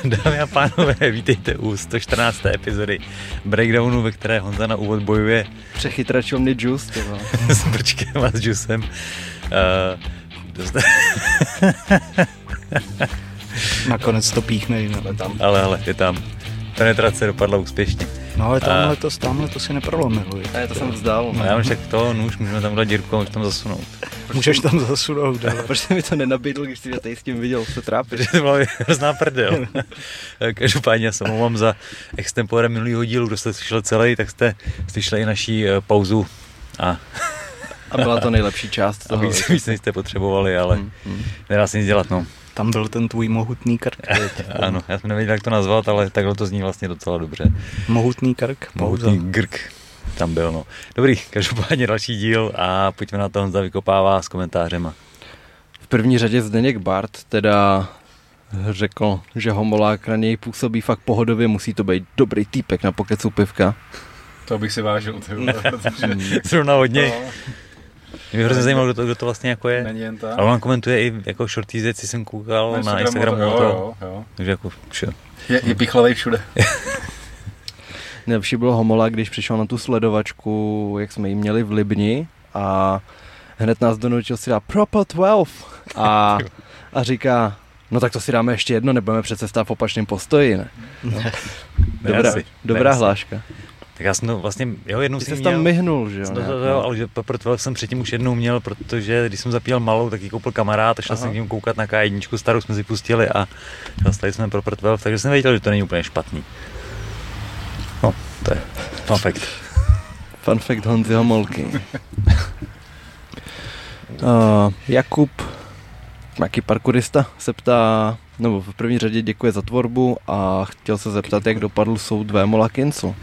Dámy a pánové, vítejte u 114. epizody Breakdownu, ve které Honza na úvod bojuje Přechytračovný juice, ty vole. s brčkem a s džusem. Uh, dost... Nakonec to píchne, ale tam. ale, ale, je tam. Penetrace dopadla úspěšně. No ale A- tamhle to, tamhle to si neprolomil. viď? A já to jsem vzdal. No, já tak to nůž, můžeme tam udělat dírku a můžeme tam zasunout. Můžeš tam zasunout, ale Proč jsi mi to nenabídl, když jsi mě tady s tím viděl, se trápíš? Protože to byla hrozná prdel. Každopádně já se omlouvám za extempore minulýho dílu, kdo jste slyšel celý, tak jste slyšeli i naší eh, pauzu a, A byla to nejlepší část a toho. víc, víc než jste potřebovali, ale Hmm, hmm. nedá se nic dělat, no. Tam byl ten tvůj mohutný krk. Ano, já jsem nevěděl, jak to nazvat, ale takhle to zní vlastně docela dobře. Mohutný krk. Mohutný grk tam byl, no. Dobrý, každopádně další díl a pojďme na to, Honza vykopává s komentářema. V první řadě Zdeněk Bart teda řekl, že homolák na něj působí fakt pohodově, musí to být dobrý týpek na pokecu pivka. To bych si vážil, ty vole, protože Zrovna od něj. to Mě by hrozně zajímalo, kdo to, kdo to vlastně jako je. není jen tak. Ale on komentuje i jako shorty věci, jsem koukal na Instagramu. to, a jo, to, jo, jo. Takže jako vše. Je, je pichlavej všude. Nejlepší byl homolák, když přišel na tu sledovačku, jak jsme ji měli v Libni a hned nás donutil si dát Proper 12 a, a říká, no tak to si dáme ještě jedno, nebudeme přece stát v opačném postoji, ne? Dobrá, Merci, dobrá merci. hláška. Tak já jsem to vlastně, jo, jednou Ty jsem jsi měl. tam myhnul, že jo? Jsem to, jo, ale že Pepper 12 jsem předtím už jednou měl, protože když jsem zapíjel malou, tak ji koupil kamarád a šel Aha. jsem k ním koukat na K1, starou jsme si pustili a dostali jsme Pepper 12, takže jsem věděl, že to není úplně špatný. No, to je fun fact. Fun fact Honzy Homolky. uh, Jakub, nějaký parkourista, se ptá, nebo v první řadě děkuje za tvorbu a chtěl se zeptat, jak dopadl soud Vémo Lakincu.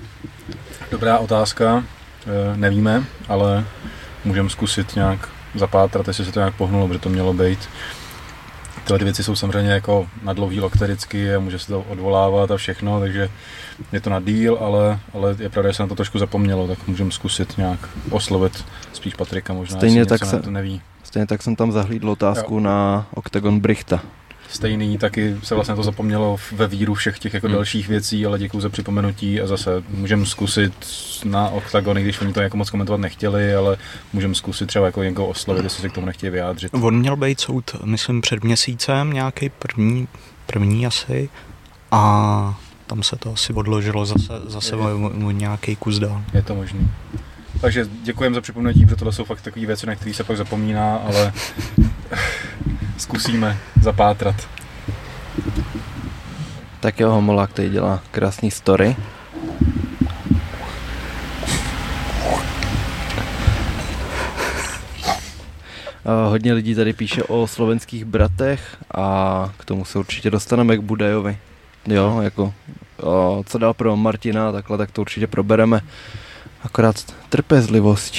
Dobrá otázka, Eh, nevíme, ale můžeme zkusit nějak zapátrat, jestli se to nějak pohnulo, protože to mělo být. Tyhle ty věci jsou samozřejmě jako na dlouhý lokte vždycky a může se to odvolávat a všechno, takže je to na díl, ale, ale je pravda, že se na to trošku zapomnělo, tak můžeme zkusit nějak oslovit spíš Patrika možná, Stejně tak něco se- to neví. Stejně tak jsem tam zahlídl otázku na Octagon Brichta. Stejný, taky se vlastně to zapomnělo ve víru všech těch jako Hmm. dalších věcí, ale děkuji za připomenutí a zase můžeme zkusit na OKTAGONy, když oni to jako moc komentovat nechtěli, ale můžeme zkusit třeba jako někoho oslovit, jestli se k tomu nechtějí vyjádřit. On měl být soud, myslím, před měsícem, nějaký první, první asi. A tam se to asi odložilo zase, zase o, o nějaký kus dál. Je to možný. Takže děkujeme za připomenutí, protože tohle jsou fakt takové věci, na které se pak zapomíná, ale zkusíme zapátrat. Tak jo, Homolák tady dělá krásný story. Hodně lidí tady píše o slovenských bratech a k tomu se určitě dostaneme k Budajovi. Jo, jako o, co dál pro Martina, takhle, tak to určitě probereme. Akorát trpezlivost.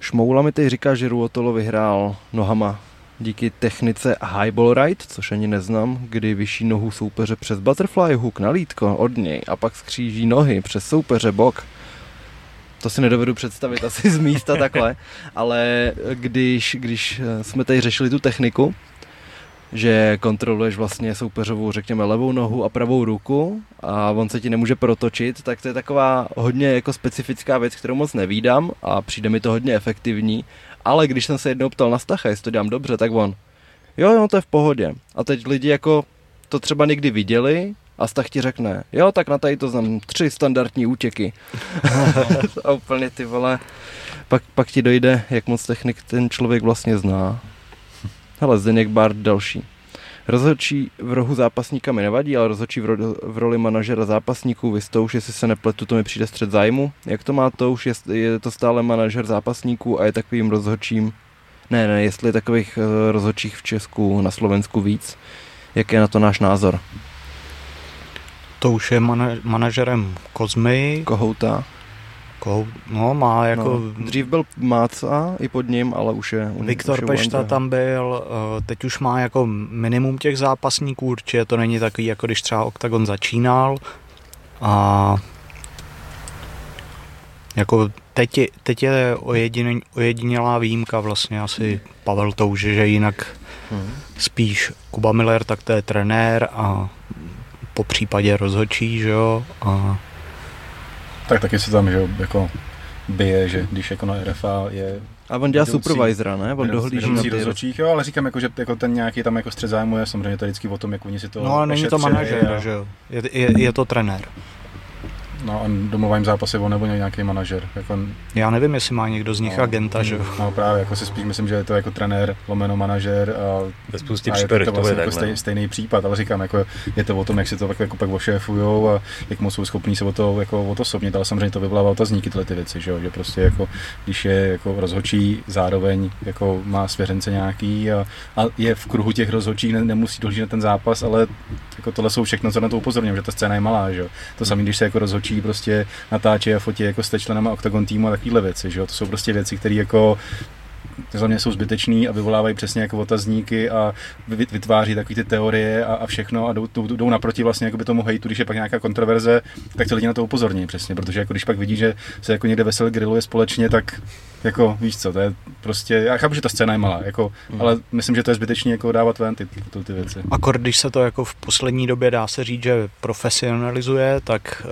Šmoula mi teď říká, že Ruotolo vyhrál nohama díky technice highball ride, což ani neznám, kdy vyšší nohu soupeře přes butterfly hook na lítko od něj a pak skříží nohy přes soupeře bok. To si nedovedu představit asi z místa takhle, ale když, když eh, jsme tady řešili tu techniku, že kontroluješ vlastně soupeřovou, řekněme, levou nohu a pravou ruku a on se ti nemůže protočit, tak to je taková hodně jako specifická věc, kterou moc nevídám a přijde mi to hodně efektivní, ale když jsem se jednou ptal na Stacha, jestli to dělám dobře, tak on, jo, jo, to je v pohodě. A teď lidi jako to třeba někdy viděli a Stach ti řekne, jo, tak na tady to znám tři standardní útěky. a úplně ty vole, pak, pak ti dojde, jak moc technik ten člověk vlastně zná. Hele, Zdeněk Bart další. Rozhodčí v rohu zápasníka mi nevadí, ale rozhodčí v, ro- v roli manažera zápasníků, vy to už, jestli se nepletu, to mi přijde střed zájmu. Jak to má to už, je, je to stále manažer zápasníků a je takovým rozhodčím, ne, ne, jestli je takových uh, rozhodčích v Česku, na Slovensku víc. Jak je na to náš názor? To už je mana- manažerem Kozmy, Kohouta? Kou, no má jako... no, dřív byl Máca i pod ním, ale už je... už Viktor je u Pešta Andreje. tam byl, eh, teď už má jako minimum těch zápasníků, určitě to není takový, jako když třeba Octagon začínal. A jako teď je, teď je ojedině, ojedinělá výjimka vlastně asi Pavel Touže, že jinak Hmm. Spíš Kuba Miller, tak to je trenér a po případě rozhodčí, že jo, a Tak taky se tam, že jako bije, že když jako na RFA je A on dělá Vedoucí- supervisora, ne? On dohlíží na ty rozhodčích, jo, ale říkám, jako, že jako ten nějaký tam jako střed zájmu je samozřejmě to je vždycky o tom, jak oni si to no ale není to manažer, a- že jo, je, je, je to trenér. No a zápase on nebo nějaký manažer. Jako, Já nevím, jestli má někdo z nich no, agenta, že jo. No právě, jako si spíš myslím, že je to jako trenér, lomeno manažer a Ve spoustě a je to, to bude vlastně jako stej, no. stejný případ, ale říkám, jako je to o tom, jak si to tak jako pak ošéfujou a jak moc jsou schopní se o to jako odosobnit, ale samozřejmě to vyvolává otazníky tyhle ty věci, že, jo? že prostě jako, když je jako rozhočí, zároveň jako má svěřence nějaký a, a je v kruhu těch rozhodčích, ne, nemusí dohlížet na ten zápas, ale jako tohle jsou všechno, co na to upozorňují, že ta scéna je malá, že jo. To samé, když se jako rozhodčí prostě natáčí a fotí jako s členama Octagon týmu a takovéhle věci, že jo. To jsou prostě věci, které jako za mě jsou zbytečný a vyvolávají přesně jako otazníky a vy- vytváří takové ty teorie a, a všechno a jdou, jdou, jdou naproti vlastně jakoby tomu hejtu, když je pak nějaká kontroverze, tak ty lidi na to upozorní přesně, protože jako když pak vidí, že se jako někde vesel grilluje společně, tak jako víš co, to je prostě, já chápu, že ta scéna je malá, jako, Hmm. ale myslím, že to je zbytečné jako dávat ven ty, ty, ty věci. Akor, když se to jako v poslední době dá se říct, že profesionalizuje, tak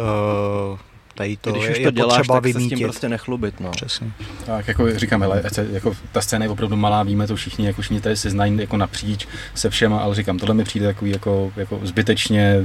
uh, tady to Když je, už to je děláš, potřeba tak se s tím vymítit. prostě nechlubit, no. Přesně. Tak jako říkám, se- jako ta scéna je opravdu malá, víme to všichni, jako všichni tady se znají jako napříč se všema, ale říkám, tohle mi přijde takový jako, jako zbytečně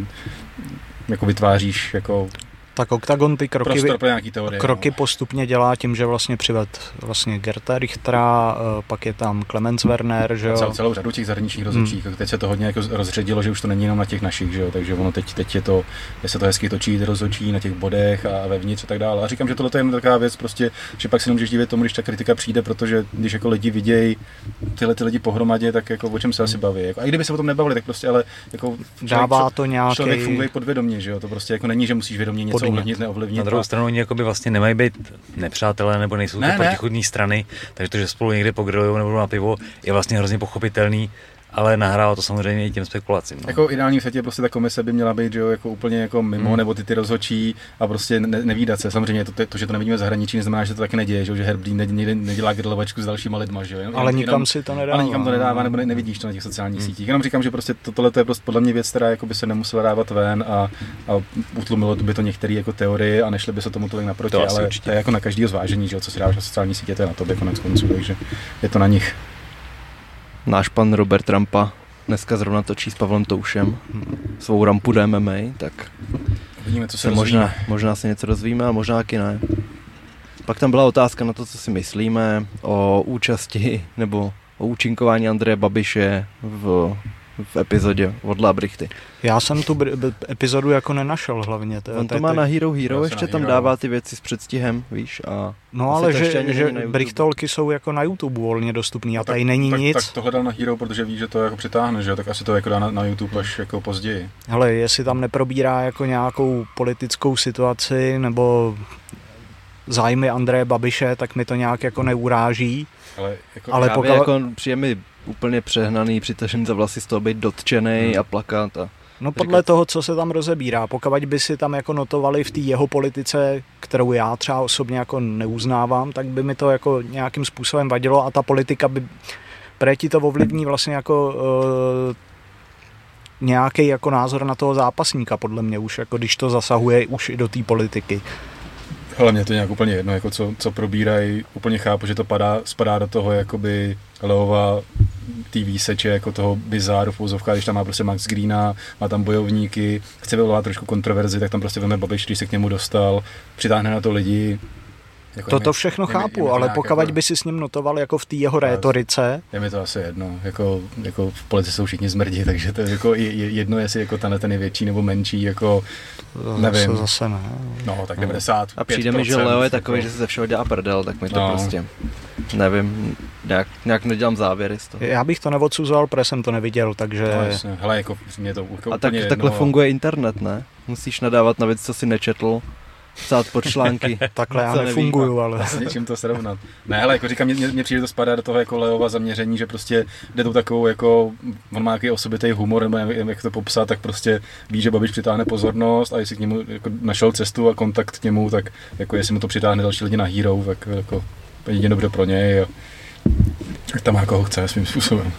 jako vytváříš jako Tak Octagon ty kroky, pro nějaký teorie. kroky no. postupně dělá tím, že vlastně přived vlastně Gerta Richtera, eh, pak je tam Clemens Werner, že Cel, jo. celou řadu těch zahraničních rozhodčích. Hmm. Teď se to hodně jako rozředilo, že už to není jenom na těch našich, že jo? takže ono teď, teď je to, je se to hezky točí, rozhodčí na těch bodech a vevnitř a tak dále. A říkám, že tohle je jen taková věc, prostě, že pak si nemůžeš divit tomu, když ta kritika přijde, protože když jako lidi vidějí tyhle ty lidi pohromadě, tak jako o čem se asi baví. Jako, a i kdyby se o tom nebavili, tak prostě ale jako Dává to člověk nějaký... funguje podvědomě, že jo? To prostě jako není, že musíš vědomě něco. Ovlivnit, neovlivnit. Na druhou stranu oni jakoby vlastně nemají být nepřátelé nebo nejsou Ne, to ne. protichudní strany, takže to, že spolu někde pogrillují nebo na pivo, je vlastně hrozně pochopitelný, ale nahrává to samozřejmě i těm spekulacím. No. Jako ideální světě prostě ta komise by měla být že jo, jako úplně jako mimo, Hmm. nebo ty ty rozhočí a prostě ne, nevídat se. Samozřejmě to, to, že to nevidíme v zahraničí, neznamená, že to taky neděje, že, jo, že Herblín ne, ne, nedělá grilovačku s dalšíma lidma, že jo. Jenom- Ale jenom- nikam si to nedává. ale nikam to nedává, nebo ne, nevidíš to na těch sociálních Hmm. sítích. Jenom říkám, že prostě to, tohle to je prostě podle mě věc, která jako by se nemusela dávat ven a, a utlumilo by to některé jako teorie a nešli by se tomu tolik naproti, To ale určitě. to je jako na každého zvážení, že jo, co si dáš na sociální sítě, to je na tobě konec konců, takže je to na nich. Náš pan Robert Trampa dneska zrovna točí s Pavlem Toušem svou rampu do MMA, tak Vidíme, co se možná. možná, možná se něco dozvíme a možná taky ne. Pak tam byla otázka na to, co si myslíme o účasti nebo o účinkování Andreje Babiše v, v epizodě od Labrichty. Já jsem tu epizodu jako nenašel hlavně. To, On to má na Hero Hero, ještě tam dává ty věci s předstihem, víš, a No ale že, že. Brichtolky jsou jako na YouTube volně dostupný a tady není tak, nic. Tak to hledal na Hero, protože ví, že to jako přitáhne, že jo, tak asi to jako dá na, na YouTube až jako později. Hele, jestli tam neprobírá jako nějakou politickou situaci nebo zájmy Andreje Babiše, tak mi to nějak jako neuráží. Ale jako Ale pokud- jako přijde mi úplně přehnaný, přitažený za vlasy z toho být dotčený Hmm. a plakat a No podle toho, co se tam rozebírá. Pokud by si tam jako notovali v té jeho politice, kterou já třeba osobně jako neuznávám, tak by mi to jako nějakým způsobem vadilo a ta politika by pre ti to ovlivní vlastně jako uh, nějaký jako názor na toho zápasníka, podle mě už, jako když to zasahuje už i do té politiky. Hele, mě to nějak úplně jedno, jako co, co probírají, úplně chápu, že to padá, spadá do toho jakoby Leova té výseče, jako toho bizáru v když tam má prostě Max Greena, má tam bojovníky, chce vyvolat trošku kontroverzi, tak tam prostě veme Babiš, když se k němu dostal, přitáhne na to lidi. Jako je Toto všechno je mi- je chápu, to ale pokud jako- by si s ním notoval jako v té jeho rétorice, Je mi to asi jedno, jako, jako v politice jsou všichni zmrdí, takže to je jako je, je jedno, jestli jako tenhle ten je větší nebo menší, jako, Nevím. zase, zase ne. no tak 90. A přijde mi, že Leo je takový, že se ze všeho dělá prdel, tak mi to No. prostě, nevím, nějak, nějak nedělám závěry z toho. Já bych to neodsuzoval, protože jsem to neviděl, takže... No, jasně. Hele, jako mě to jako A tak, takhle jedno. funguje internet, ne? Musíš nadávat na věc, co si nečetl, psát pod články. Takhle já nefunguju, ale... s něčím to srovnat. Ne, ale jako říkám, mně, mně přijde to spadá do toho jako Leova zaměření, že prostě jde tou takovou jako, on má nějaký osobitý humor, nebo nevím, jak to popsat, tak prostě ví, že Babiš přitáhne pozornost a jestli k němu jako našel cestu a kontakt k němu, tak jako jestli mu to přitáhne další lidi na Hero, tak jako jedině dobře pro něj a tak tam má koho chce svým způsobem.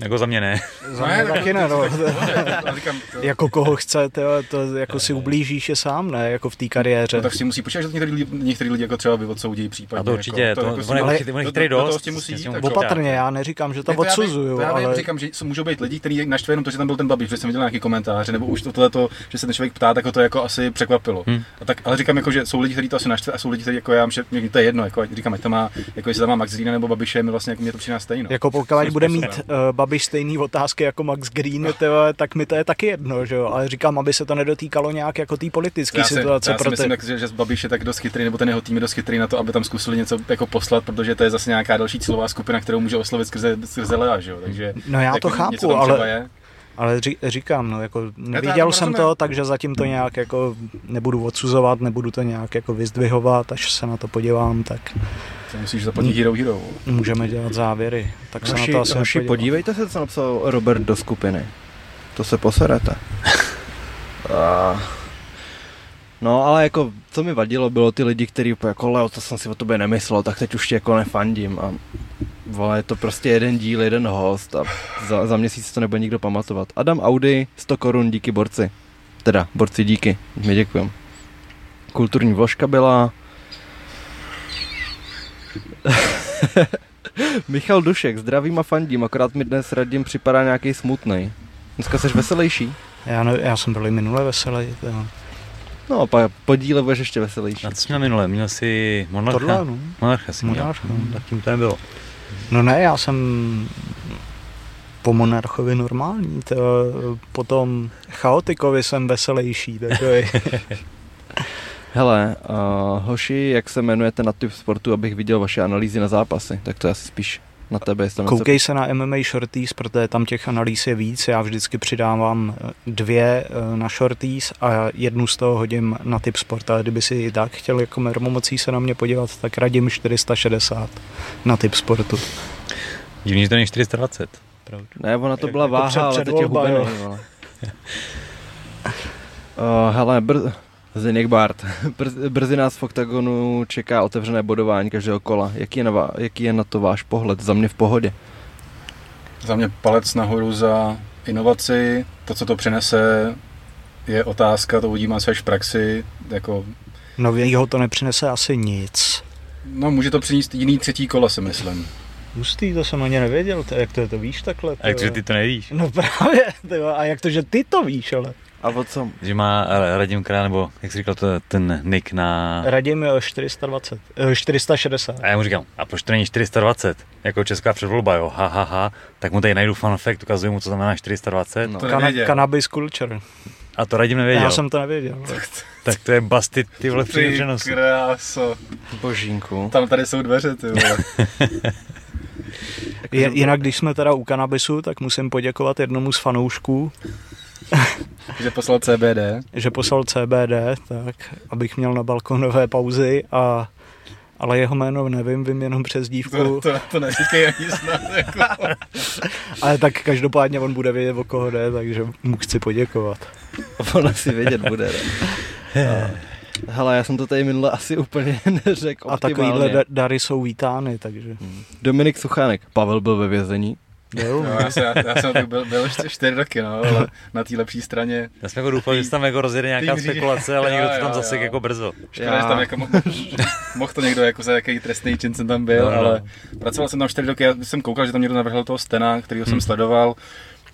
Jako za mě ne. Za mě taky ne, no. Já to- Jako koho chce, tyjo, to jako si ublížíš je sám, ne, jako v té kariéře. No, tak si musí počítat, že některý, lidi- některý lidi jako třeba by odsoudí případně. A to určitě, jako, to- jako je si- chytrý- on toho dost, musí jako- Opatrně, já neříkám, že to Ne, já odsuzuju, to já ale říkám, že jsou- můžou být lidi, kteří naštve jenom to, že tam byl ten Babiš, protože jsem viděl nějaký komentáře, nebo už to, tohleto, že se ten člověk ptá, tak ho to jako asi překvapilo. Hmm. A tak, ale říkám, jako, že jsou lidi, kteří to asi naštve, a jsou lidi, kteří jako já, že mě to je jedno, jako, říkám, ať to má, jako jestli tam má Max Green nebo Babiše, mi vlastně jako mě to přijde stejno. jako pokud bude mít Babiš stejný otázky jako Max Green, tyjo, tak mi to je taky jedno, že jo, ale říkám, aby se to nedotýkalo nějak jako té politické situace, já si pro myslím, tak, že, že Babiš je tak dost chytrý, nebo ten jeho tým je dost chytrý na to, aby tam zkusili něco jako poslat, protože to je zase nějaká další cílová skupina, kterou může oslovit skrze, skrze Lea, že jo? Takže No já to jako něco chápu, ale, je. Ale ří, říkám, no jako neviděl jsem rozumím. to, takže zatím to nějak jako nebudu odsuzovat, nebudu to nějak jako vyzdvihovat, až se na to podívám, tak To musíš zaplatit Hero Hero. můžeme dělat závěry. Tak se Hoši, na to asi hoši podívejte se, co napsal Robert do skupiny. To se poserete. A... No, ale jako, co mi vadilo, bylo ty lidi, kteří jako Leo, to jsem si o tobě nemyslel, tak teď už tě jako nefandím. A vole, je to prostě jeden díl, jeden host a za, za měsíc to nebude nikdo pamatovat. Adam Audi, 100 korun, díky borci. Teda, borci díky, my děkujeme. Kulturní vložka byla... Michal Dušek, zdravím a fandím, akorát mi dnes radím připadá nějaký smutný. Dneska jsi veselější? Já, ne, já jsem byl i minule veselý. To. No a pak po díle budeš ještě veselější. A co jsi měl minule? Měl jsi monarcha? Tohle, no. Monarcha si měl. Monarcha, no. Tak tím to nebylo. No ne, já jsem po monarchovi normální, to, potom chaotikovi jsem veselější, takový. Hele, uh, hoši, jak se jmenujete na typ sportu, abych viděl vaše analýzy na zápasy? Tak to je asi spíš na tebe. Koukej se na MMA Shorties, protože tam těch analýz je víc. Já vždycky přidávám eh, dvě eh, na Shorties a jednu z toho hodím na typ sport. Ale kdyby si i tak chtěl jako mermomocí se na mě podívat, tak radím 460 na typ sportu. Divný, že to není 420. Pravdu. Ne, ona to byla jako váha, před- ale teď je hubený. Uh, hele, br- Zdeněk Bart, Br- brzy nás v OKTAGONu čeká otevřené bodování každého kola. Jaký je, na, jaký je na to váš pohled? Za mě v pohodě. Za mě palec nahoru za inovaci, to, co to přinese, je otázka, to uvidíme asi až v praxi, jako, Novýho to nepřinese asi nic. no může to přinést jiný třetí kola, si myslím. Hustý, to jsem ani nevěděl, to, jak to, to víš takhle. A jak to, že ty to nevíš? No právě, tyjo, a jak to, že ty to víš, ale. A o co? Že má eh, Radim Král, nebo jak jsi říkal, to, ten nick na... Radím eh, 420, eh, 460. A já mu říkám, a proč to není 420? Jako česká předvolba, jo, ha, ha, ha. Tak mu tady najdu fun fact, ukazuju mu, co znamená 420. No. To Kana- nevěděl. cannabis culture. A to Radim nevěděl. Já jsem to nevěděl. Tak to je basty, ty vole, Ty kráso, Božínku. tam tady jsou dveře, ty vole. Je, jinak, když jsme teda u kanabisu, tak musím poděkovat jednomu z fanoušků, že poslal CBD. že poslal CBD, tak abych měl na balkonové pauzy a ale jeho jméno nevím, vím jenom přes To, dívku, to, to neříkej ani snad, jako. ale tak každopádně on bude vědět, o koho jde, takže mu chci poděkovat. Ona si vědět bude. Ne? A- Hele, já jsem to tady minule asi úplně neřekl A optimálně. takovýhle da- dary jsou vítány, takže Dominik Suchánek. Pavel byl ve vězení. Jo. No, já, jsem, já, já jsem byl, byl ještě čtyři roky, no, ale na té lepší straně. Já jsem jako doufal, že tam jako rozjede nějaká spekulace, ale někdo to tam zase jako brzo. Škoda, že tam jako mo- mohl to někdo jako za jaký trestný čin jsem tam byl, No, no. ale pracoval jsem tam čtyři roky, já jsem koukal, že tam někdo navrhl toho Stena, kterýho jsem Hmm. sledoval,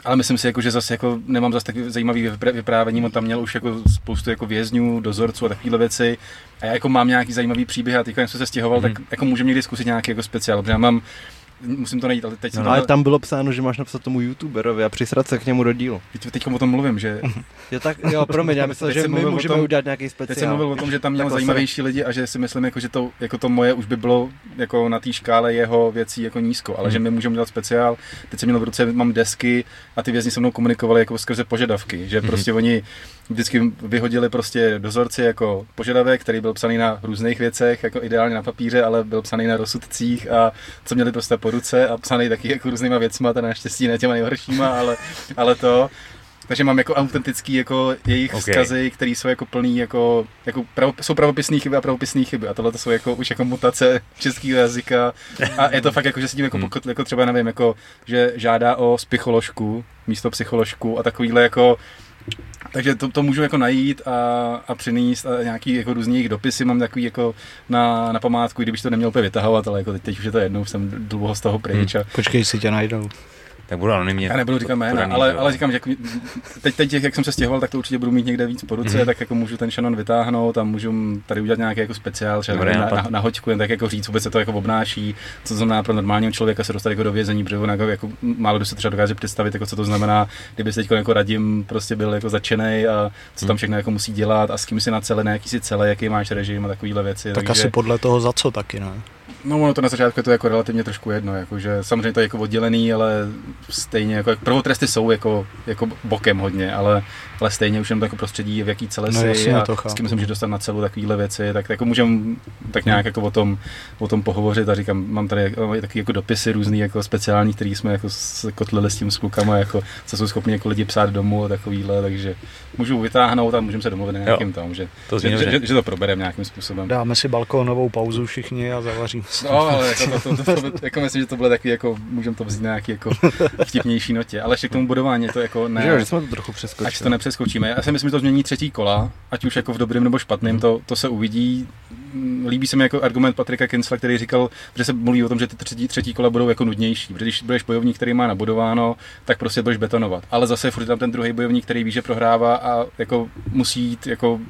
ale myslím si, jako, že zase jako nemám zase tak zajímavý vypr- vyprávění, on tam měl už jako spoustu jako vězňů, dozorců a takovéhle věci. A já jako mám nějaký zajímavý příběh a teď, jak jsem se stěhoval, Hmm. tak jako můžeme někdy zkusit nějaký jako speciál, protože já mám, musím to najít, ale teď jsem No, Ale tam bylo psáno, že máš napsat tomu youtuberovi a přisrat se k němu do dílu. teď, teď o tom mluvím, že Jo, tak, jo, promiň, já myslel, že my můžeme tom- udělat nějaký Teď jsem speciál. mluvil o tom, že tam měl Takhle zajímavější lidi a že si myslím, jako, že to, jako to moje už by bylo jako na té škále jeho věcí jako nízko, ale Hmm. že my můžeme dělat speciál. Teď jsem měl v ruce, mám desky a ty vězni se mnou komunikovali jako skrze požadavky, že Mhm. prostě oni vždycky vyhodili prostě dozorci jako požadavek, který byl psaný na různých věcech, jako ideálně na papíře, ale byl psaný na rozsudcích a co měli prostě po ruce a psaný taky jako různýma věcma, teda naštěstí ne těma nejhoršíma, ale, ale to. Takže mám jako autentický jako jejich Okay. vzkazy, které jsou jako plný jako, jako pravo, jsou pravopisné chyby a pravopisné chyby a tohle to jsou jako už jako mutace českého jazyka a je to fakt jako, že se tím jako, Hmm. pokud, jako třeba nevím, jako, že žádá o psycholožku místo psycholožku a takovýhle jako takže to, to můžu jako najít a, a přinést a nějaký jako různý jejich dopisy mám takový jako na, na památku, i kdybych to neměl úplně vytahovat, ale jako teď, teď už je to jednou, jsem dlouho z toho pryč a Počkej, si tě najdou. Tak budu anonymně. já nebudu říkat jména, podaný, ale, ale říkám, že jako, teď, teď, jak jsem se stěhoval, tak to určitě budu mít někde víc po ruce, Mhm. tak jako můžu ten Shannon vytáhnout a můžu tady udělat nějaký jako speciál, třeba Dobrý na, na, na, hoďku, jen tak jako říct, vůbec se to jako obnáší, co to znamená pro normálního člověka se dostat jako do vězení, protože on jako, jako málo kdo se třeba dokáže představit, jako co to znamená, kdyby se teď jako radím prostě byl jako začenej a co Mhm. tam všechno jako musí dělat a s kým si na celé, na jaký si celé, jaký máš režim a takovéhle věci. Tak asi podle toho za co taky, ne? No ono to na začátku je to jako relativně trošku jedno, jakože samozřejmě to je jako oddělený, ale stejně jako prvotresty jsou jako, jako bokem hodně, ale, ale stejně už jenom to jako prostředí, v jaký celé No si a to s kým se můžeš dostat na celou takovýhle věci, tak jako můžem tak nějak jako o tom, o tom pohovořit a říkám, mám tady mám taky jako dopisy různý jako speciální, který jsme jako se kotlili s tím s klukama, jako co jsou schopni jako lidi psát domů a takovýhle, takže můžu vytáhnout a můžeme se domluvit na nějakým tom, že, To zní že, že, že, že, to probereme nějakým způsobem. Dáme si balkónovou pauzu všichni a zavaříme. No, ale jako, to, to, to, to, jako myslím, že to bylo takový, jako, můžeme to vzít na nějaký jako vtipnější notě, ale ještě k tomu budování to jako Ne. Že jo, že jsme to trochu ať přeskočili. to nepřeskočíme. Já si myslím, že to změní třetí kola, ať už jako v dobrém nebo špatném, to, to se uvidí. Mm, Líbí se mi jako argument Patrika Kinsla, který říkal, že se mluví o tom, že ty třetí, třetí kola budou jako nudnější. Protože když budeš bojovník, který má nabudováno, tak prostě budeš betonovat. Ale zase furt tam ten druhý bojovník, který ví, že prohrává a jako musí jít jako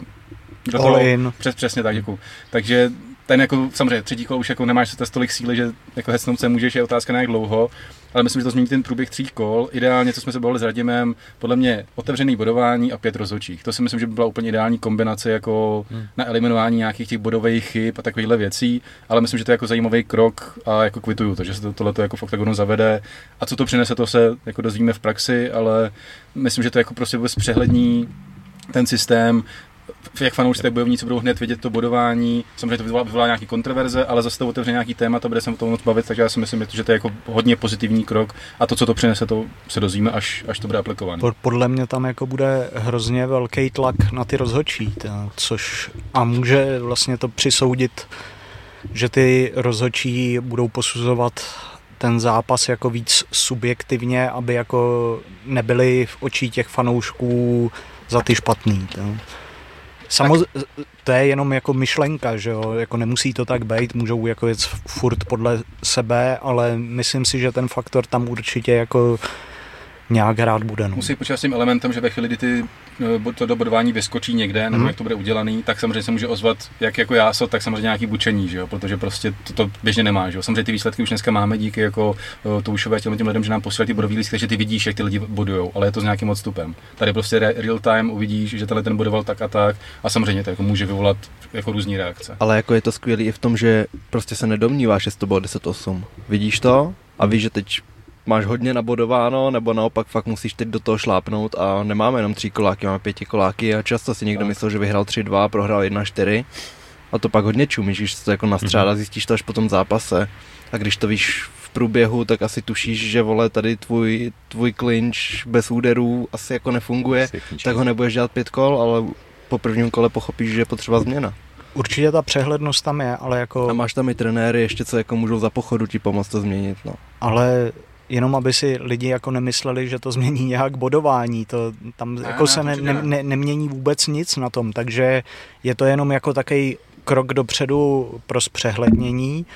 do toho, přes, přesně tak, děkuju. Takže ten jako, samozřejmě třetí kolo už jako nemáš se tolik síly, že jako hecnout se můžeš, je otázka na jak dlouho, ale myslím, že to změní ten průběh tří kol. Ideálně, co jsme se bavili s Radimem, podle mě otevřený bodování a pět rozhodčích. To si myslím, že by byla úplně ideální kombinace jako Hmm. na eliminování nějakých těch bodových chyb a takovýchhle věcí, ale myslím, že to je jako zajímavý krok a jako kvituju to, že se to, tohle jako v oktagonu zavede a co to přinese, to se jako dozvíme v praxi, ale myslím, že to jako prostě vůbec přehlední ten systém, jak fanoušci, tak bojovníci budou hned vidět to bodování. Samozřejmě to vyvolá, vyvolá nějaký kontroverze, ale zase to otevře nějaký téma, to bude se o tom moc bavit, takže já si myslím, že to je jako hodně pozitivní krok a to, co to přinese, to se dozvíme, až, až to bude aplikované. Po- Podle mě tam jako bude hrozně velký tlak na ty rozhodčí, což a může vlastně to přisoudit, že ty rozhodčí budou posuzovat ten zápas jako víc subjektivně, aby jako nebyli v očí těch fanoušků za ty špatný. To. Samoz, to je jenom jako myšlenka, že jo, jako nemusí to tak být, můžou jako věc furt podle sebe, ale myslím si, že ten faktor tam určitě jako nějak hrát bude. No. Musí počítat s tím elementem, že ve chvíli, kdy ty, eh, to dobodování vyskočí někde, nebo Mhm. jak to bude udělaný, tak samozřejmě se může ozvat jak jako jáso, tak samozřejmě nějaký bučení, že jo? protože prostě to, to běžně nemá. Že jo? Samozřejmě ty výsledky už dneska máme díky jako eh, toušové těm, těm lidem, že nám posílají ty bodový lístky, takže ty vidíš, jak ty lidi bodujou, ale je to s nějakým odstupem. Tady prostě re- real time uvidíš, že tenhle ten bodoval tak a tak a samozřejmě to jako může vyvolat jako různé reakce. Ale jako je to skvělý i v tom, že prostě se nedomníváš, jestli to bylo 10-8. Vidíš to a víš, že teď máš hodně nabodováno, nebo naopak fakt musíš teď do toho šlápnout a nemáme jenom tři koláky, máme pěti koláky a často si někdo Tak. myslel, že vyhrál 3-2, prohrál 1-4 a to pak hodně čumíš, když se to jako nastřádá, zjistíš to až po tom zápase a když to víš v průběhu, tak asi tušíš, že vole tady tvůj, tvůj clinch bez úderů asi jako nefunguje, tak ho nebudeš dělat pět kol, ale po prvním kole pochopíš, že je potřeba změna. Určitě ta přehlednost tam je, ale jako... A máš tam i trenéry ještě, co jako můžou za pochodu ti pomoct to změnit, no. ale jenom aby si lidi jako nemysleli, že to změní nějak bodování, to tam Ne, jako ne, se ne, ne, ne. ne, nemění vůbec nic na tom, takže je to jenom jako takový krok dopředu pro zpřehlednění,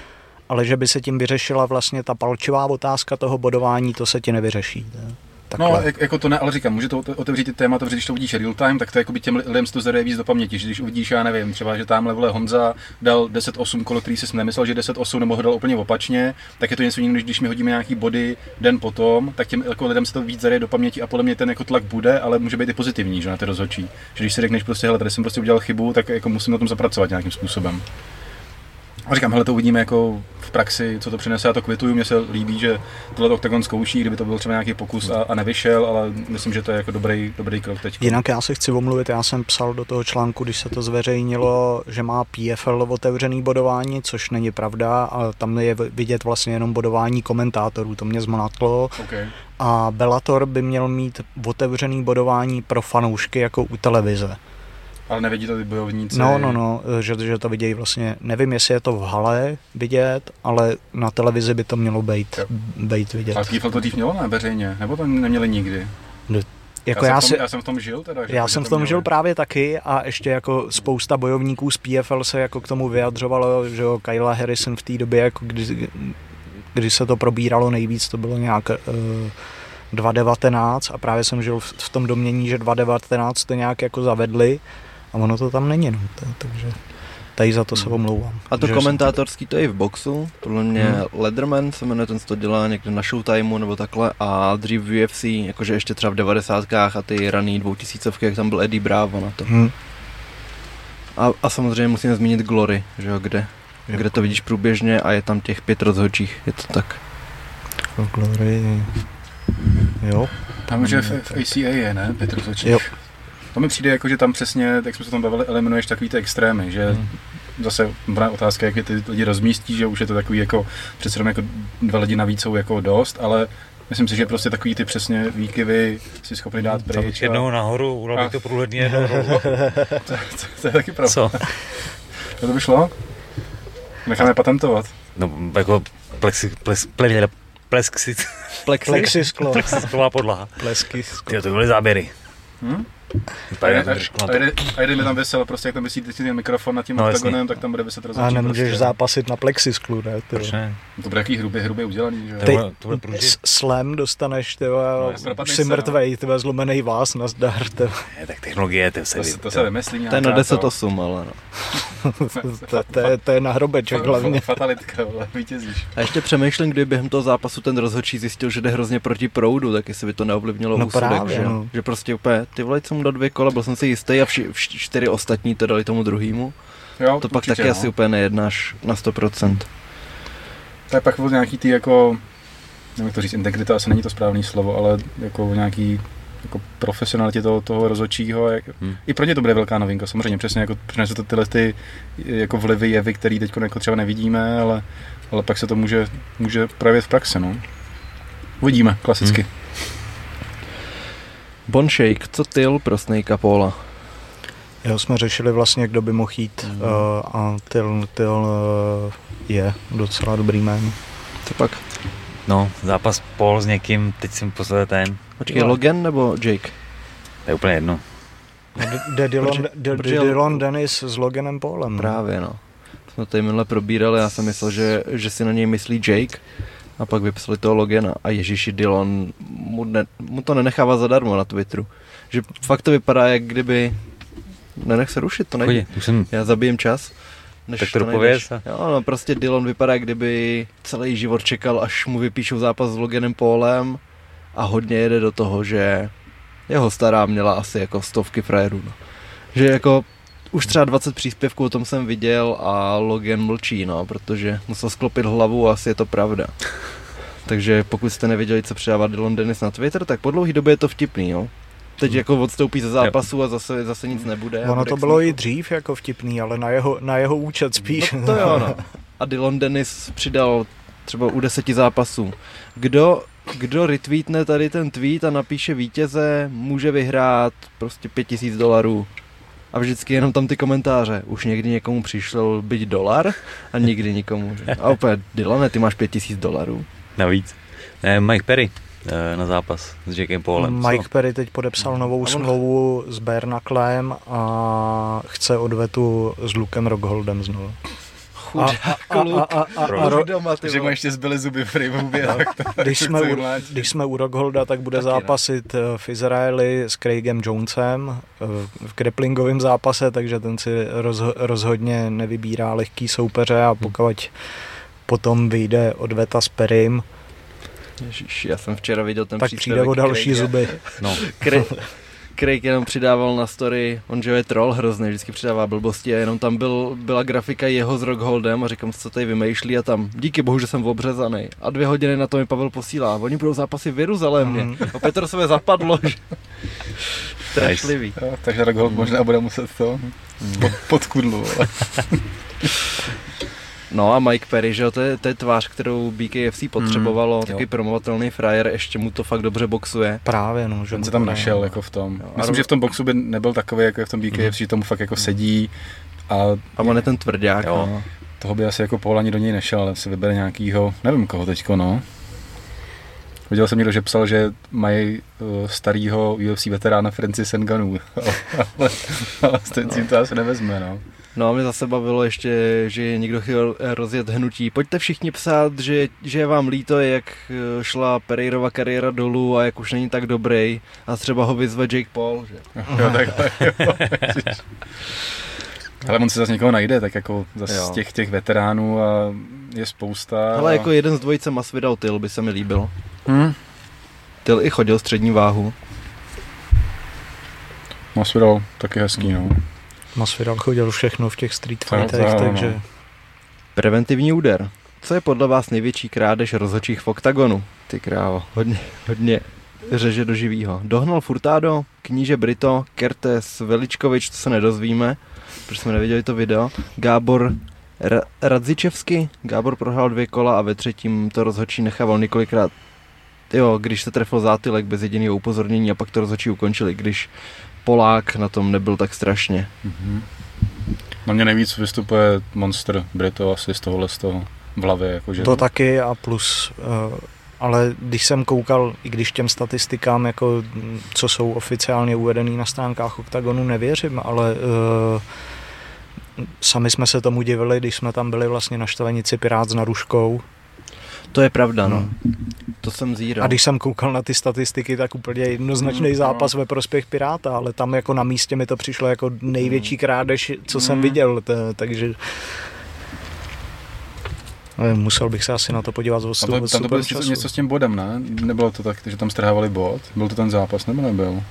ale že by se tím vyřešila vlastně ta palčivá otázka toho bodování, to se ti nevyřeší. je Takhle. No, jak, jako to ne, ale říkám, může to ote- otevřít ty témata, protože když to uvidíš real time, tak to jako by těm lidem to zaduje víc do paměti, že když uvidíš, já nevím, třeba, že tamhle vole Honza dal 10-8 kolo, který si nemyslel, že 10-8 nebo ho dal úplně opačně, tak je to něco jiného, než když mi hodíme nějaký body den potom, tak těm jako lidem se to víc zadeje do paměti a podle mě ten jako tlak bude, ale může být i pozitivní, že na ty rozhodčí. Že když si řekneš prostě, hele, tady jsem prostě udělal chybu, tak jako musím na tom zapracovat nějakým způsobem. A říkám, hele, to uvidíme jako v praxi, co to přinese, já to kvituju, mně se líbí, že tohle Octagon zkouší, kdyby to byl třeba nějaký pokus a, a nevyšel, ale myslím, že to je jako dobrý, dobrý krok teď. Jinak já se chci omluvit, já jsem psal do toho článku, když se to zveřejnilo, že má PFL otevřený bodování, což není pravda, a tam je vidět vlastně jenom bodování komentátorů, to mě zmlatlo. Okay. A Bellator by měl mít otevřený bodování pro fanoušky jako u televize. Ale nevidí to ty bojovníci? No, no, no, že, že to vidějí vlastně, nevím, jestli je to v hale vidět, ale na televizi by to mělo být, být vidět. Ale PFL to dřív mělo ne, veřejně, nebo to neměli nikdy? No, jako já, já, jsem si, tom, já jsem v tom žil teda. Že já jsem v tom měli. žil právě taky a ještě jako spousta bojovníků z PFL se jako k tomu vyjadřovalo, že jo, Kyla Harrison v té době, jako kdy, kdy se to probíralo nejvíc, to bylo nějak uh, 2019 a právě jsem žil v, v tom domění, že 2019 to nějak jako zavedli a ono to tam není, no, to, takže tady za to se omlouvám. A to komentátorský to je i v boxu, podle mě hmm. Leatherman se jmenuje, ten to dělá někde na Showtimeu nebo takhle a dřív v UFC, jakože ještě třeba v 90. a ty raný dvoutisícovky, jak tam byl Eddie Bravo na to. Hmm. A, a samozřejmě musíme zmínit Glory, že jo, kde, Jo. kde to vidíš průběžně a je tam těch pět rozhodčích, je to tak. Glory, jo. Tam, že v, v ACA je, ne, Petr Zočík? Jo. To mi přijde jako, že tam přesně, jak jsme se tam bavili, eliminuješ takový ty extrémy, že Hmm. zase dobrá otázka, jak je ty lidi rozmístí, že už je to takový jako, přece jenom jako dva lidi navíc jsou jako dost, ale myslím si, že prostě takový ty přesně výkyvy si schopný dát pryč. jednou nahoru, bych to průhledně jednou to, to, to, je taky pravda. Co? To by šlo? Necháme patentovat. No, jako plexi, ples, ple, plexi, Plexi? Plexisklo, plexisklová podlaha. plesky. Tyjo, to byly záběry. Hm? A, a, a jede mi tam vysel, prostě jak tam vysí ten mikrofon nad tím No, no, jasně. octagonem, tak tam bude vyset A rozhodčí. nemůžeš prostě. zápasit na plexisklu, ne? Ty Proč ne? To bude jaký hrubě, hrubě udělaný, že jo? To Ty- bude- to bude průžit. S- Slam dostaneš, ty No, no, si se, mrtvej, ty zlomený vás, nazdar, ty. Ne, tak technologie, to se, To, to se vymyslí To je nějaká na 10-8, ale no. to, to, je, to je na hrobeček hlavně. Fatalitka, vole, vítězíš. A ještě přemýšlím, kdyby během toho zápasu ten rozhodčí zjistil, že jde hrozně proti proudu, tak jestli by to neovlivnilo No úsudek, právě, že? jo? no. že prostě úplně, ty vole, co mu dal dvě kola, byl jsem si jistý a vši, vši, čtyři ostatní to dali tomu druhému. Jo, To pak určitě, taky no. asi úplně nejednáš na 100%. To je pak o nějaký ty jako, nevím jak to říct, integrita asi není to správné slovo, ale jako o nějaký jako profesionalitě toho, toho rozhodčího. Jak, Hmm. I pro ně to bude velká novinka, samozřejmě přesně jako přinese to tyhle ty jako vlivy, jevy, které teď jako třeba nevidíme, ale, ale pak se to může, může projevit v praxi. No. Uvidíme, klasicky. Hmm. Bon Shake, co tyl pro Snakea Paula? Jo, jsme řešili vlastně, kdo by mohl jít Mhm. uh, a Tyl, tyl uh, je docela dobrý jméno. Co pak? No, zápas Paul s někým, teď jsem posledně ten, Počkej, Jo. Logan nebo Jake? to je úplně jedno. Jde Dylan, jde Dylan Dennis s Loganem Paulem. no. Právě, no. Jsme to tady minule probírali, já jsem myslel, že, že si na něj myslí Jake. A pak vypsali toho Logana a Ježíši Dylan mu, ne, mu to nenechává zadarmo na Twitteru. Že fakt to vypadá, jak kdyby... Nenech se rušit, to nejde. Jsem, Já zabijem čas. Než Tak to dopověz a- Jo, no prostě Dylan vypadá, jak kdyby celý život čekal, až mu vypíšou zápas s Loganem Paulem a hodně jede do toho, že jeho stará měla asi jako stovky frajerů. No. Že jako už třeba 20 příspěvků o tom jsem viděl a Logan mlčí, no, protože musel sklopit hlavu a asi je to pravda. Takže pokud jste nevěděli, co přidává Dylan Dennis na Twitter, tak po dlouhé době je to vtipný, jo. Teď jako odstoupí ze zápasu a zase, zase nic nebude. Ono to bylo i dřív jako vtipný, ale na jeho, na jeho účet spíš. No to jo, no. A Dylan Dennis přidal třeba u deseti zápasů. Kdo, kdo retweetne tady ten tweet a napíše vítěze, může vyhrát prostě pět tisíc dolarů. A vždycky jenom tam ty komentáře. Už někdy někomu přišel byť dolar a nikdy nikomu. A úplně, Dylane, ty máš pět tisíc dolarů. navíc. Ne, Mike Perry eh, na zápas s Jackem Paulem. Mike Co? Perry teď podepsal novou A on- smlouvu s Bernaklem a chce odvetu s Lukem Rockholdem znovu. A, a, a, doma, ty Takže mu ještě zbyly zuby v tak to, když, jsme u, když jsme u Rockholda, tak bude Taky ne. zápasit eh, v Izraeli s Craigem Jonesem eh, v grapplingovém zápase, takže ten si rozho, rozhodně nevybírá lehký soupeře a pokud potom vyjde odveta s Perrym, Ježiš, já jsem včera viděl ten tak příspěvek přijde o další Craiga. zuby. No, Craig jenom přidával na story, on že je troll hrozný, vždycky přidává blbosti a jenom tam byl, byla grafika jeho s Rockholdem a říkám, co tady vymýšlí a tam, díky bohu, že jsem obřezaný. A dvě hodiny na to mi Pavel posílá, oni budou zápasy v Jeruzalémě. Mhm. A Petr se zapadlo, že... Strašlivý. Jo, takže Rockhold možná bude muset to pod, pod kudlu. No a Mike Perry, že jo, to je, to je tvář, kterou BKFC potřebovalo, Mm, taky promovatelný frajer, ještě mu to fakt dobře boxuje. Právě, no. Že mu se tam našel jako v tom. Jo, a Myslím, že v tom boxu by nebyl takový, jako v tom BKFC, že tomu fakt jako sedí a A on je ten tvrdák, Jo. no. toho by asi jako Paul ani do něj nešel, ale si vybere nějakýho, nevím koho teďko, no. Viděl jsem někdo, že psal, že mají uh, starýho UFC veterána Francis Ngannou, ale, ale ten si to asi nevezme, no. No a mě zase bavilo ještě, že někdo chtěl rozjet hnutí. Pojďte všichni psát, že, že je vám líto, jak eh, šla Pereirova kariéra dolů a jak už není tak dobrý. A třeba ho vyzve Jake Paul, že? Jo, takhle, jo. Ale on se zase někoho najde, tak jako zase Jo. z těch, těch veteránů a je spousta. Ale a... jako jeden z dvojice Masvidal Till by se mi líbil. Hm? Till i chodil střední váhu. Masvidal, taky hezký, no. Masvidal chodil všechno v těch street fightech, takže no. Preventivní úder. Co je podle vás největší krádež rozhodčích v oktagonu? Ty krávo, hodně, hodně řeže do živýho. Dohnal Furtado, kníže Brito, Kertes, Veličkovič, to se nedozvíme, protože jsme neviděli to video. Gábor Ra- Radzičevsky, Gábor prohrál dvě kola a ve třetím to rozhodčí nechával několikrát Jo, když se trefil zátylek bez jediného upozornění a pak to rozhodčí ukončili, když Polák na tom nebyl tak strašně. Mhm. Na mě nejvíc vystupuje Monster Brito asi z tohohle z toho v hlavě, jakože... to taky a plus, uh, ale když jsem koukal, i když těm statistikám, jako, co jsou oficiálně uvedený na stránkách Octagonu, nevěřím, ale uh, sami jsme se tomu divili, když jsme tam byli vlastně na štvanici Pirát s Naruškou To je pravda, no. No. To jsem zíral. a když jsem koukal na ty statistiky, tak úplně jednoznačný Mm, zápas no. ve prospěch Piráta, ale tam jako na místě mi to přišlo jako největší krádež, co jsem Mm. viděl, t- takže musel bych se asi na to podívat z Tam to, tam to bylo něco, času. něco s tím bodem, ne? Nebylo to tak, že tam strhávali bod? Byl to ten zápas, nebo nebyl?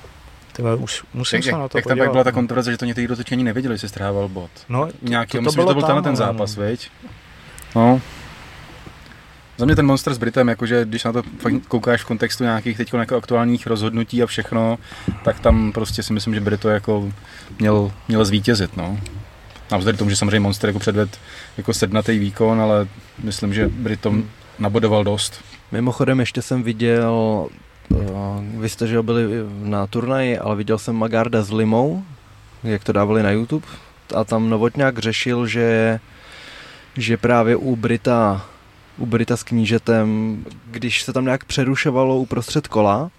Tyhle, už musím Jak, se na to jak tam podívat. pak byla ta no. kontroverze, že to někteří dotyčení nevěděli, že se strhával bod. No, Nějaký, to- to myslím, že bylo to byl tam, ten ale zápas, no. viď? No. Za mě ten Monster s Britem, jakože když na to koukáš v kontextu nějakých teď jako aktuálních rozhodnutí a všechno, tak tam prostě si myslím, že Brito jako měl, měl zvítězit, no. Navzdory tomu, že samozřejmě Monster jako předved jako sednatý výkon, ale myslím, že Brito nabodoval dost. Mimochodem ještě jsem viděl, uh, vy jste že byli na turnaji, ale viděl jsem Magarda s Limou, jak to dávali na YouTube, a tam Novotňák řešil, že, že právě u Brita, u Brita s knížetem, když se tam nějak přerušovalo uprostřed kola,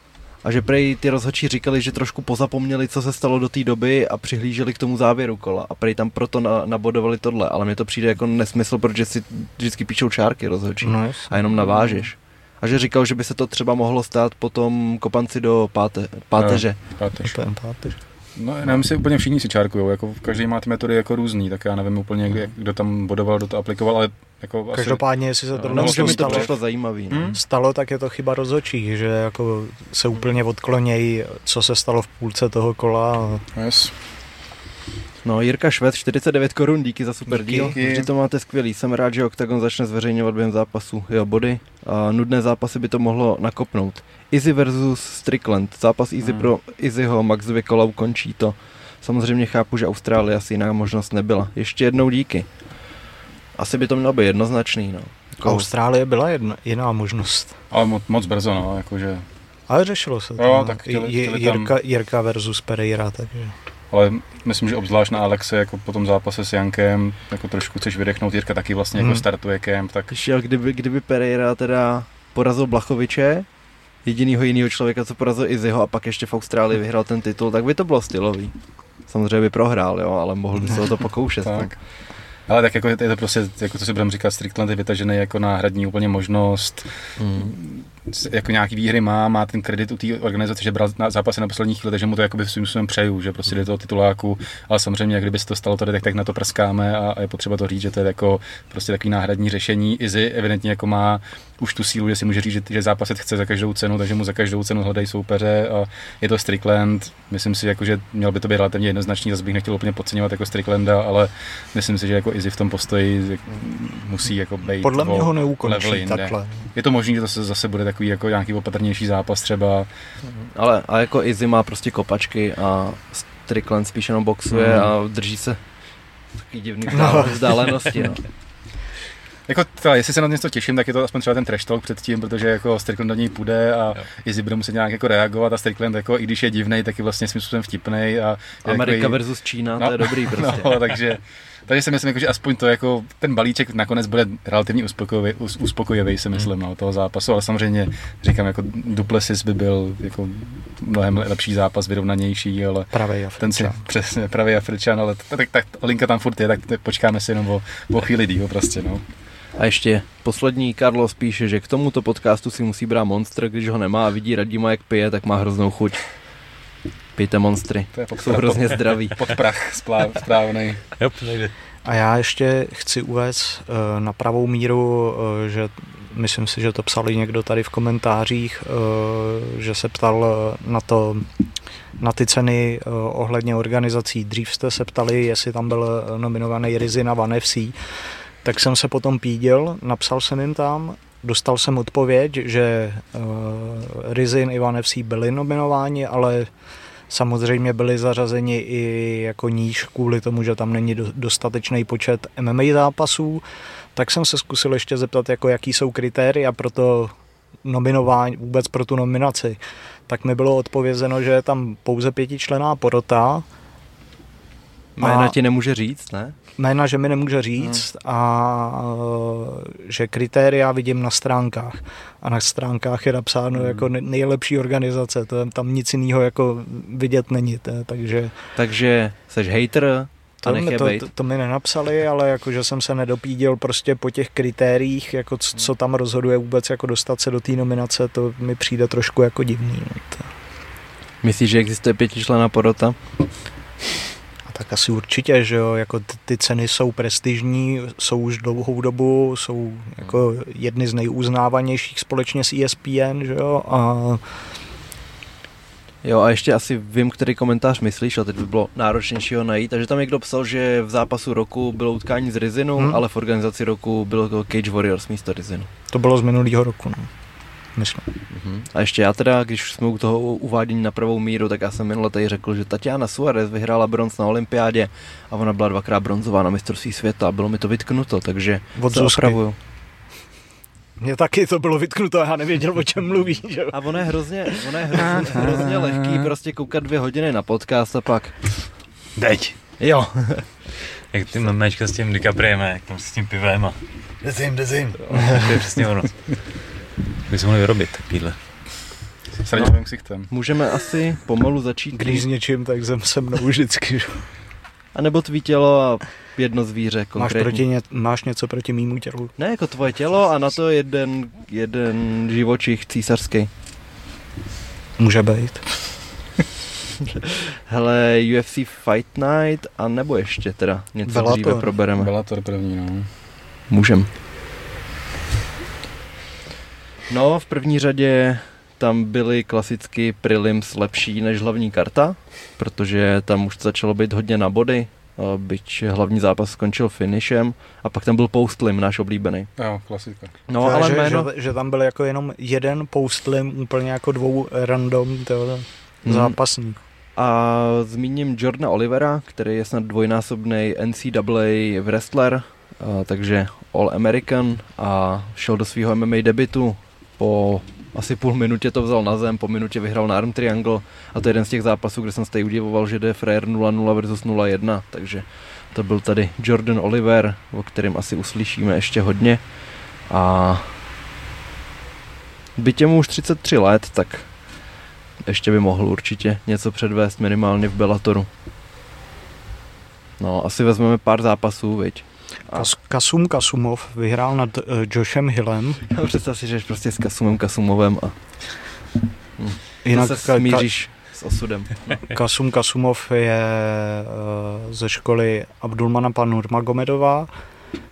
a že prej ty rozhodčí říkali, že trošku pozapomněli, co se stalo do té doby a přihlíželi k tomu závěru kola. A prej tam proto na, nabodovali tohle. Ale mně to přijde jako nesmysl, protože si vždycky píšou čárky rozhodčí no a jenom navážeš. A že říkal, že by se to třeba mohlo stát potom kopanci do páte, páteře. Páteř. To je páteř. No, nevím si úplně všichni si čárkujou, jako každý má ty metody jako různý, tak já nevím úplně, jak, kdo tam bodoval, kdo to aplikoval, ale jako asi... Každopádně, jestli se No, tohle No, no, mi to stalo, přišlo zajímavý. No. Hmm? stalo, tak je to chyba rozhodčích, že jako se úplně odklonějí, co se stalo v půlce toho kola. Yes. No Jirka Šved, 49 korun, díky za super Díky. díl. Vždy to máte skvělý. Jsem rád, že Octagon začne zveřejňovat během zápasu jeho body. A nudné zápasy by to mohlo nakopnout. Izzy versus Strickland. Zápas Izzy Hmm. pro Izzyho, Max dvě kola ukončí to. Samozřejmě chápu, že Austrálie asi jiná možnost nebyla. Ještě jednou díky. Asi by to mělo být jednoznačný, no. Jako, Austrálie byla jedna, jiná možnost. Ale moc, moc brzo, no, jakože, Ale řešilo se to. Jo, no. tak chtěli- chtěli tam- Jirka, Jirka versus Pereira, takže... ale myslím, že obzvlášť na Alexe, jako po tom zápase s Jankem, jako trošku chceš vydechnout, Jirka taky vlastně jako Hmm. startuje kemp, tak Když, jel, kdyby, kdyby Pereira teda porazil Blachoviče, jedinýho jiného člověka, co porazil Izzyho a pak ještě v Austrálii vyhrál ten titul, tak by to bylo stylový. Samozřejmě by prohrál, jo, ale mohl by se o to pokoušet. tak. tak. Ale tak jako je to prostě, jako to si budeme říkat, Strickland je vytažený jako náhradní úplně možnost. Hmm. Jako nějaký výhry má, má ten kredit u té organizace, že bral na zápasy na poslední chvíli, takže mu to jakoby svým způsobem přeju, že prostě jde toho tituláku, ale samozřejmě, jak kdyby se to stalo tady, tak, tak na to prskáme a, a, je potřeba to říct, že to je jako prostě takový náhradní řešení. Izzy evidentně jako má už tu sílu, že si může říct, že zápasit chce za každou cenu, takže mu za každou cenu hledají soupeře a je to Strickland. Myslím si, jako, že měl by to být relativně jednoznačný, zase bych nechtěl úplně podceňovat jako Stricklanda, ale myslím si, že jako Izzy v tom postoji musí jako být Podle mě ho neukončí takhle. Je to možné, že to zase bude takový jako nějaký opatrnější zápas třeba. Ale a jako Izzy má prostě kopačky a Strickland spíš jenom boxuje mm. a drží se takový divný no. vzdálenosti. No. Jako teda, jestli se na něco těším, tak je to aspoň třeba ten trash talk předtím, protože jako Strickland do něj půjde a jo. Izzy bude muset nějak jako reagovat a Strickland jako i když je divný, tak je vlastně svým způsobem vtipný. A Amerika takový... versus Čína, no, to je dobrý prostě. No, takže takže si myslím, jako, že aspoň to jako ten balíček nakonec bude relativně uspokojivý, uspokojivý si myslím, hmm. no, toho zápasu, ale samozřejmě říkám, jako Duplessis by byl jako mnohem lepší zápas, vyrovnanější, ale pravý ten si, přesně, pravý Afričan, ale tak, tak, tak, linka tam furt je, tak počkáme si jenom o, o chvíli díl prostě, no. A ještě poslední Carlos píše, že k tomuto podcastu si musí brát Monster, když ho nemá a vidí Radima, jak pije, tak má hroznou chuť. Pijte monstry, to je jsou hrozně zdraví. Pod prach správný. Jop, nejde. A já ještě chci uvést uh, na pravou míru, uh, že myslím si, že to psali někdo tady v komentářích, uh, že se ptal na to, na ty ceny ohledně organizací. Dřív jste se ptali, jestli tam byl nominovaný Rizina Van FC, tak jsem se potom píděl, napsal jsem jim tam, dostal jsem odpověď, že Rizin i Van FC byli nominováni, ale samozřejmě byli zařazeni i jako níž kvůli tomu, že tam není dostatečný počet MMA zápasů, tak jsem se zkusil ještě zeptat, jako jaký jsou kritéria pro to nominování, vůbec pro tu nominaci. Tak mi bylo odpovězeno, že je tam pouze pětičlená porota. Jména a... ti nemůže říct, ne? Jména, že mi nemůže říct hmm. a že kritéria vidím na stránkách. A na stránkách je napsáno hmm. jako nejlepší organizace, to tam nic jiného jako vidět není. To, takže... Takže jsi hater, to, mi, to, to, to mi nenapsali, ale jako, že jsem se nedopídil prostě po těch kritériích, jako co, co tam rozhoduje vůbec jako dostat se do té nominace, to mi přijde trošku jako divný. No. Myslíš, že existuje pětičlená porota? Tak asi určitě, že jo, jako ty, ty ceny jsou prestižní, jsou už dlouhou dobu, jsou jako jedny z nejuznávanějších společně s ESPN, že jo, a Jo a ještě asi vím, který komentář myslíš, a teď by bylo náročnější ho najít. Takže tam někdo psal, že v zápasu roku bylo utkání z Rizinu, hmm. ale v organizaci roku bylo to Cage Warriors místo Rizinu. To bylo z minulého roku, no myslím. Uh-huh. A ještě já teda, když jsme u toho uvádění na pravou míru, tak já jsem minule tady řekl, že Tatiana Suarez vyhrála bronz na olympiádě a ona byla dvakrát bronzová na mistrovství světa a bylo mi to vytknuto, takže Od se opravuju. Mně taky to bylo vytknuto, já nevěděl, o čem mluví. Že? A ono je hrozně, ono je hrozně, hrozně lehký prostě koukat dvě hodiny na podcast a pak... Teď. Jo. jak ty memečka s tím DiCapriem, jak tam s tím pivem a... Dezim, dezim. To je přesně ono by se mohli vyrobit takovýhle. S no. ksichtem. Můžeme asi pomalu začít. Když s něčím, tak jsem se mnou vždycky. A nebo tvý tělo a jedno zvíře konkrétně. Máš, proti ně, máš něco proti mýmu tělu? Ne, jako tvoje tělo a na to jeden, jeden živočich císařský. Může být. Hele, UFC Fight Night a nebo ještě teda něco Bellator. dříve probereme. Bellator první, no. Můžem. No, v první řadě tam byly klasicky prelims lepší než hlavní karta, protože tam už začalo být hodně na body, byť hlavní zápas skončil finishem a pak tam byl postlim, náš oblíbený. Jo, klasika. No, to ale že, jméno... že, že, tam byl jako jenom jeden postlim, úplně jako dvou random toho hmm. zápasníků. A zmíním Jordana Olivera, který je snad dvojnásobný NCAA wrestler, takže All American a šel do svého MMA debitu po asi půl minutě to vzal na zem, po minutě vyhrál na Arm Triangle a to je jeden z těch zápasů, kde jsem se udivoval, že jde Frayer 0-0 versus 0-1, takže to byl tady Jordan Oliver, o kterém asi uslyšíme ještě hodně a bytě mu už 33 let, tak ještě by mohl určitě něco předvést minimálně v Bellatoru. No, asi vezmeme pár zápasů, viď? Kas, Kasum Kasumov vyhrál nad uh, Joshem Hillem. No, představ si, že jsi prostě s Kasumem Kasumovem a hm. Jinak se smíříš s osudem. Kasum Kasumov je uh, ze školy Abdulmana Nurmagomedova,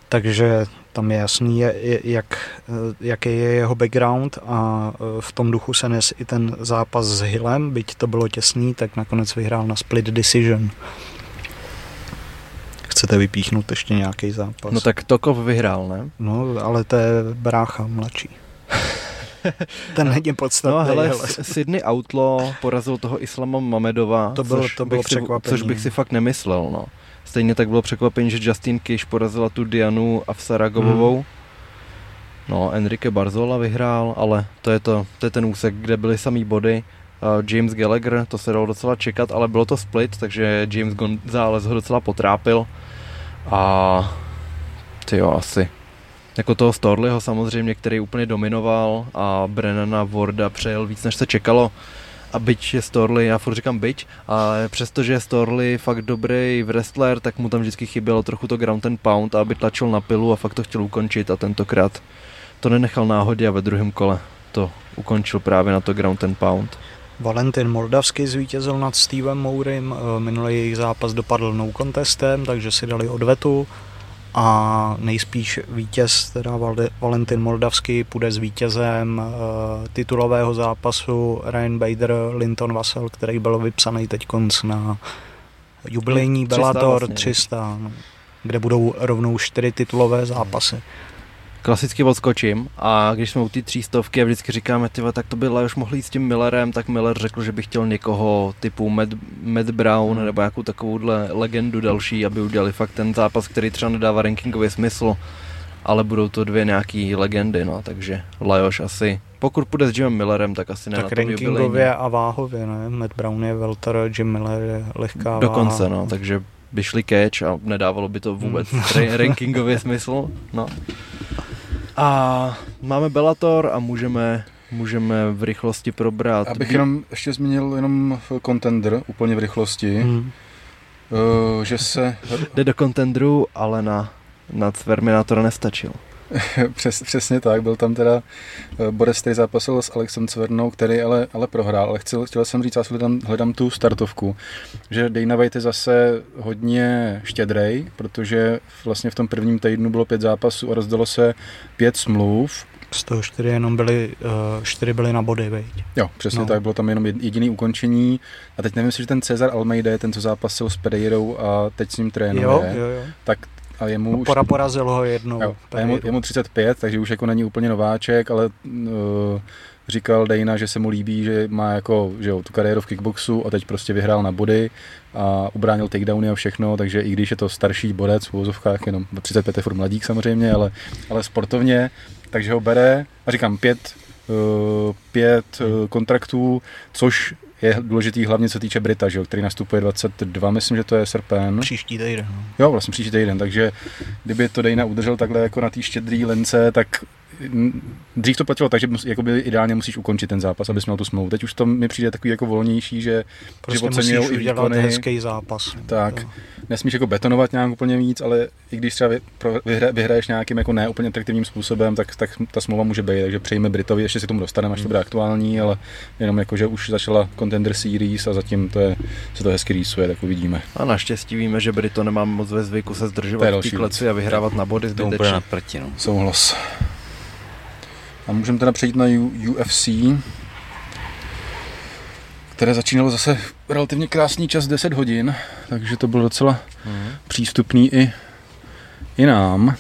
takže tam je jasný, jak, eh, jaký je jeho background a v tom duchu se nes i ten zápas s Hillem, byť to bylo těsný, tak nakonec vyhrál na split decision. Chcete vypíchnout ještě nějaký zápas? No tak Tokov vyhrál, ne? No, ale to je brácha mladší. Ten není podstatný. No hele, Sydney Outlaw porazil toho Islama Mamedova, to bylo, což, to bylo bych si, překvapení. což bych si fakt nemyslel. No. Stejně tak bylo překvapení, že Justin Kish porazila tu Dianu a Saragovovou. Hmm. No, Enrique Barzola vyhrál, ale to je, to, to je ten úsek, kde byly samý body. Uh, James Gallagher, to se dalo docela čekat, ale bylo to split, takže James González ho docela potrápil. A ty jo, asi. Jako toho Storleyho samozřejmě, který úplně dominoval a Brennana Warda přejel víc, než se čekalo a byť je Storley, já furt říkám byť, ale přestože je Storley fakt dobrý wrestler, tak mu tam vždycky chybělo trochu to ground and pound, aby tlačil na pilu a fakt to chtěl ukončit a tentokrát to nenechal náhodě a ve druhém kole to ukončil právě na to ground and pound. Valentin Moldavsky zvítězil nad Stevem Mourym, minulý jejich zápas dopadl no contestem, takže si dali odvetu. A nejspíš vítěz, teda Valentin Moldavský, půjde s vítězem uh, titulového zápasu Ryan Bader, Linton Vassell, který byl vypsaný teď konc na jubilejní Bellator 300, vlastně, 300 no, kde budou rovnou čtyři titulové zápasy. Hmm klasicky odskočím a když jsme u té třístovky a vždycky říkáme, tyva, tak to by už mohli jít s tím Millerem, tak Miller řekl, že by chtěl někoho typu Matt, Matt Brown nebo nějakou takovouhle legendu další, aby udělali fakt ten zápas, který třeba nedává rankingový smysl, ale budou to dvě nějaký legendy, no, takže Lajoš asi pokud půjde s Jimem Millerem, tak asi ne tak na to rankingově a váhově, ne? Matt Brown je welter, Jim Miller je lehká Dokonce, váha. no, takže by šli catch a nedávalo by to vůbec rankingově smysl, no. A máme Bellator a můžeme můžeme v rychlosti probrat. Abych jenom ještě zmínil jenom contender úplně v rychlosti. Hmm. Uh, že se... Jde do contendru, ale na, na Terminatora nestačil. Přes, přesně tak, byl tam teda uh, Boris, který zápasil s Alexem Cvernou, který ale, ale prohrál, ale chtěl, chtěl jsem říct, já hledám, hledám tu startovku, že Dana White je zase hodně štědrej, protože vlastně v tom prvním týdnu bylo pět zápasů a rozdalo se pět smluv, z toho čtyři jenom byly, uh, čtyři byly na body, veď? Jo, přesně no. tak, bylo tam jenom jediný ukončení a teď nevím že ten Cezar Almeida, ten, co zápasil s Pereirou a teď s ním trénuje, jo, jo, jo. tak a jemu no, už... Pora porazil ho jednou. Jo, a jemu, jemu 35, takže už jako není úplně nováček, ale uh, říkal Dejna, že se mu líbí, že má jako, že jo, tu kariéru v kickboxu a teď prostě vyhrál na body a ubránil takedowny a všechno, takže i když je to starší bodec v úvozovkách, jenom 35 je furt mladík samozřejmě, ale, ale sportovně, takže ho bere a říkám pět, uh, pět uh, kontraktů, což je důležitý hlavně co týče Brita, že jo, který nastupuje 22, myslím, že to je srpen. Příští týden. No. Jo, vlastně příští týden, takže kdyby to Dejna udržel takhle jako na té štědrý lence, tak dřív to platilo tak, že jakoby ideálně musíš ukončit ten zápas, abys měl tu smlouvu. Teď už to mi přijde takový jako volnější, že, prostě že musíš i výkony. hezký zápas. Tak, to. nesmíš jako betonovat nějak úplně víc, ale i když třeba vyhra, vyhraješ nějakým jako neúplně atraktivním způsobem, tak, tak ta smlouva může být. Takže přejme Britovi, ještě si k tomu dostaneme, až to bude aktuální, ale jenom jako, že už začala Contender Series a zatím to je, se to hezky rýsuje, tak uvidíme. A naštěstí víme, že Brito nemá moc ve zvyku se zdržovat v kleci a vyhrávat na body zbytečně. na prti, no. Souhlas. A můžeme teda přejít na UFC, které začínalo zase relativně krásný čas 10 hodin, takže to bylo docela mm. přístupný i, i nám.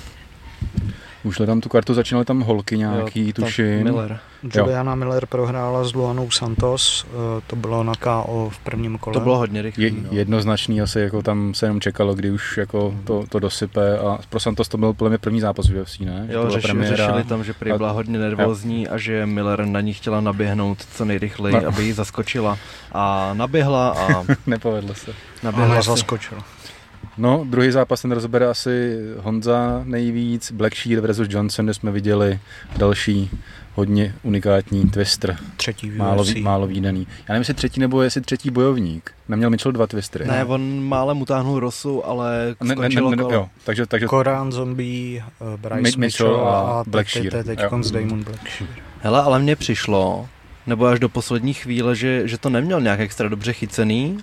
Už hledám tu kartu, začínaly tam holky nějaký, jo, tuším. Miller. Juliana jo. Miller prohrála s Luanou Santos, eh, to bylo na KO v prvním kole. To bylo hodně rychlé. Je, no. Jednoznačný, asi jako tam se jenom čekalo, kdy už jako to, to dosype a pro Santos to byl podle mě první zápas v UFC, ne? Jo, řešili, premiéra. řešili tam, že prý byla hodně nervózní jo. a že Miller na ní chtěla naběhnout co nejrychleji, no. aby ji zaskočila a naběhla a... Nepovedlo se. Naběhla a zaskočila. No, druhý zápas ten rozbere asi Honza nejvíc, Black Shear versus Johnson, kde jsme viděli další hodně unikátní twister. Třetí Málo, málo výdaný. Já nevím, jestli třetí nebo jestli třetí bojovník. Neměl Mitchell dva twistry. Ne, on málem utáhnul Rosu, ale ne, ne, ne, ne, jo, takže, takže Koran Zombie, uh, Bryce Mi- Mitchell, Mitchell a a Black teď, Shear. teď, teď Damon Black Shear. Hele, ale mně přišlo, nebo až do poslední chvíle, že, že to neměl nějak extra dobře chycený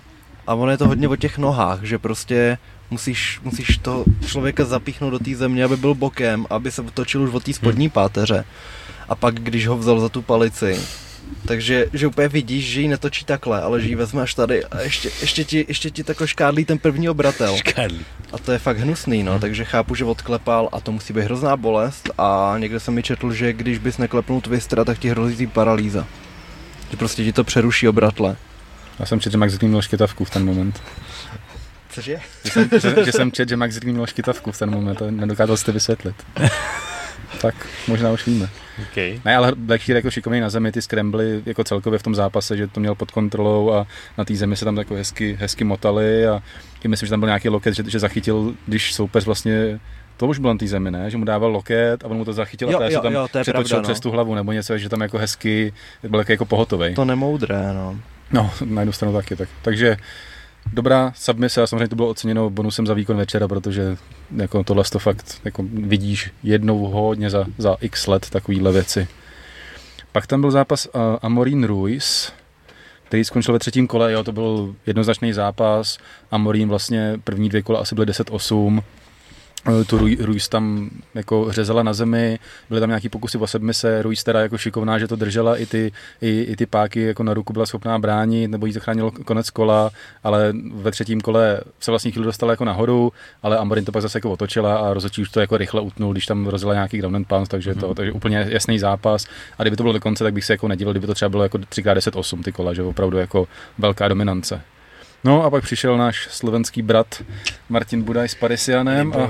a ono je to hodně o těch nohách, že prostě musíš, musíš to člověka zapíchnout do té země, aby byl bokem, aby se točil už od té spodní páteře. A pak, když ho vzal za tu palici, takže že úplně vidíš, že ji netočí takhle, ale že ji vezme až tady a ještě, ještě, ti, ještě ti takhle škádlí ten první obratel. Škádlí. A to je fakt hnusný, no, takže chápu, že odklepal a to musí být hrozná bolest a někde jsem mi četl, že když bys neklepnul twistera, tak ti hrozí paralýza. Že prostě ti to přeruší obratle. Já jsem četl, že Max Green měl škytavku v ten moment. Cože? Že jsem, že, že jsem četl, že Max Green měl škytavku v ten moment a nedokázal jste vysvětlit. tak možná už víme. Okay. Ne, ale Black Shear jako šikovný na zemi, ty scrambly jako celkově v tom zápase, že to měl pod kontrolou a na té zemi se tam jako hezky, hezky motali a i myslím, že tam byl nějaký loket, že, že zachytil, když soupeř vlastně to už bylo na té zemi, ne? Že mu dával loket a on mu to zachytil Jo, a jo, se tam jo, to je přetočil pravda, no. přes tu hlavu nebo něco, že tam jako hezky byl jako, pohotovej. To nemoudré, no. No, na jednu stranu taky. Tak. Takže dobrá submise a samozřejmě to bylo oceněno bonusem za výkon večera, protože jako tohle to fakt jako vidíš jednou hodně za, za x let takovýhle věci. Pak tam byl zápas uh, Amorín Ruiz, který skončil ve třetím kole, jo, to byl jednoznačný zápas. Amorín vlastně první dvě kola asi byly 10-8. Eh, Tu Rui- Ruiz tam jako řezala na zemi, byly tam nějaký pokusy o sedmise, Ruiz teda jako šikovná, že to držela i ty, i, i ty páky jako na ruku byla schopná bránit, nebo jí zachránilo konec kola, ale ve třetím kole se vlastně chvíli dostala jako nahoru, ale Amorin to pak zase jako otočila a rozhodčí už to jako rychle utnul, když tam rozjela nějaký ground and pound, takže, to, takže úplně jasný zápas. A kdyby to bylo do konce, tak bych se jako nedivil, kdyby to třeba bylo jako 3x10-8 ty kola, že opravdu jako velká dominance. No a pak přišel náš slovenský brat Martin Budaj s Parisianem a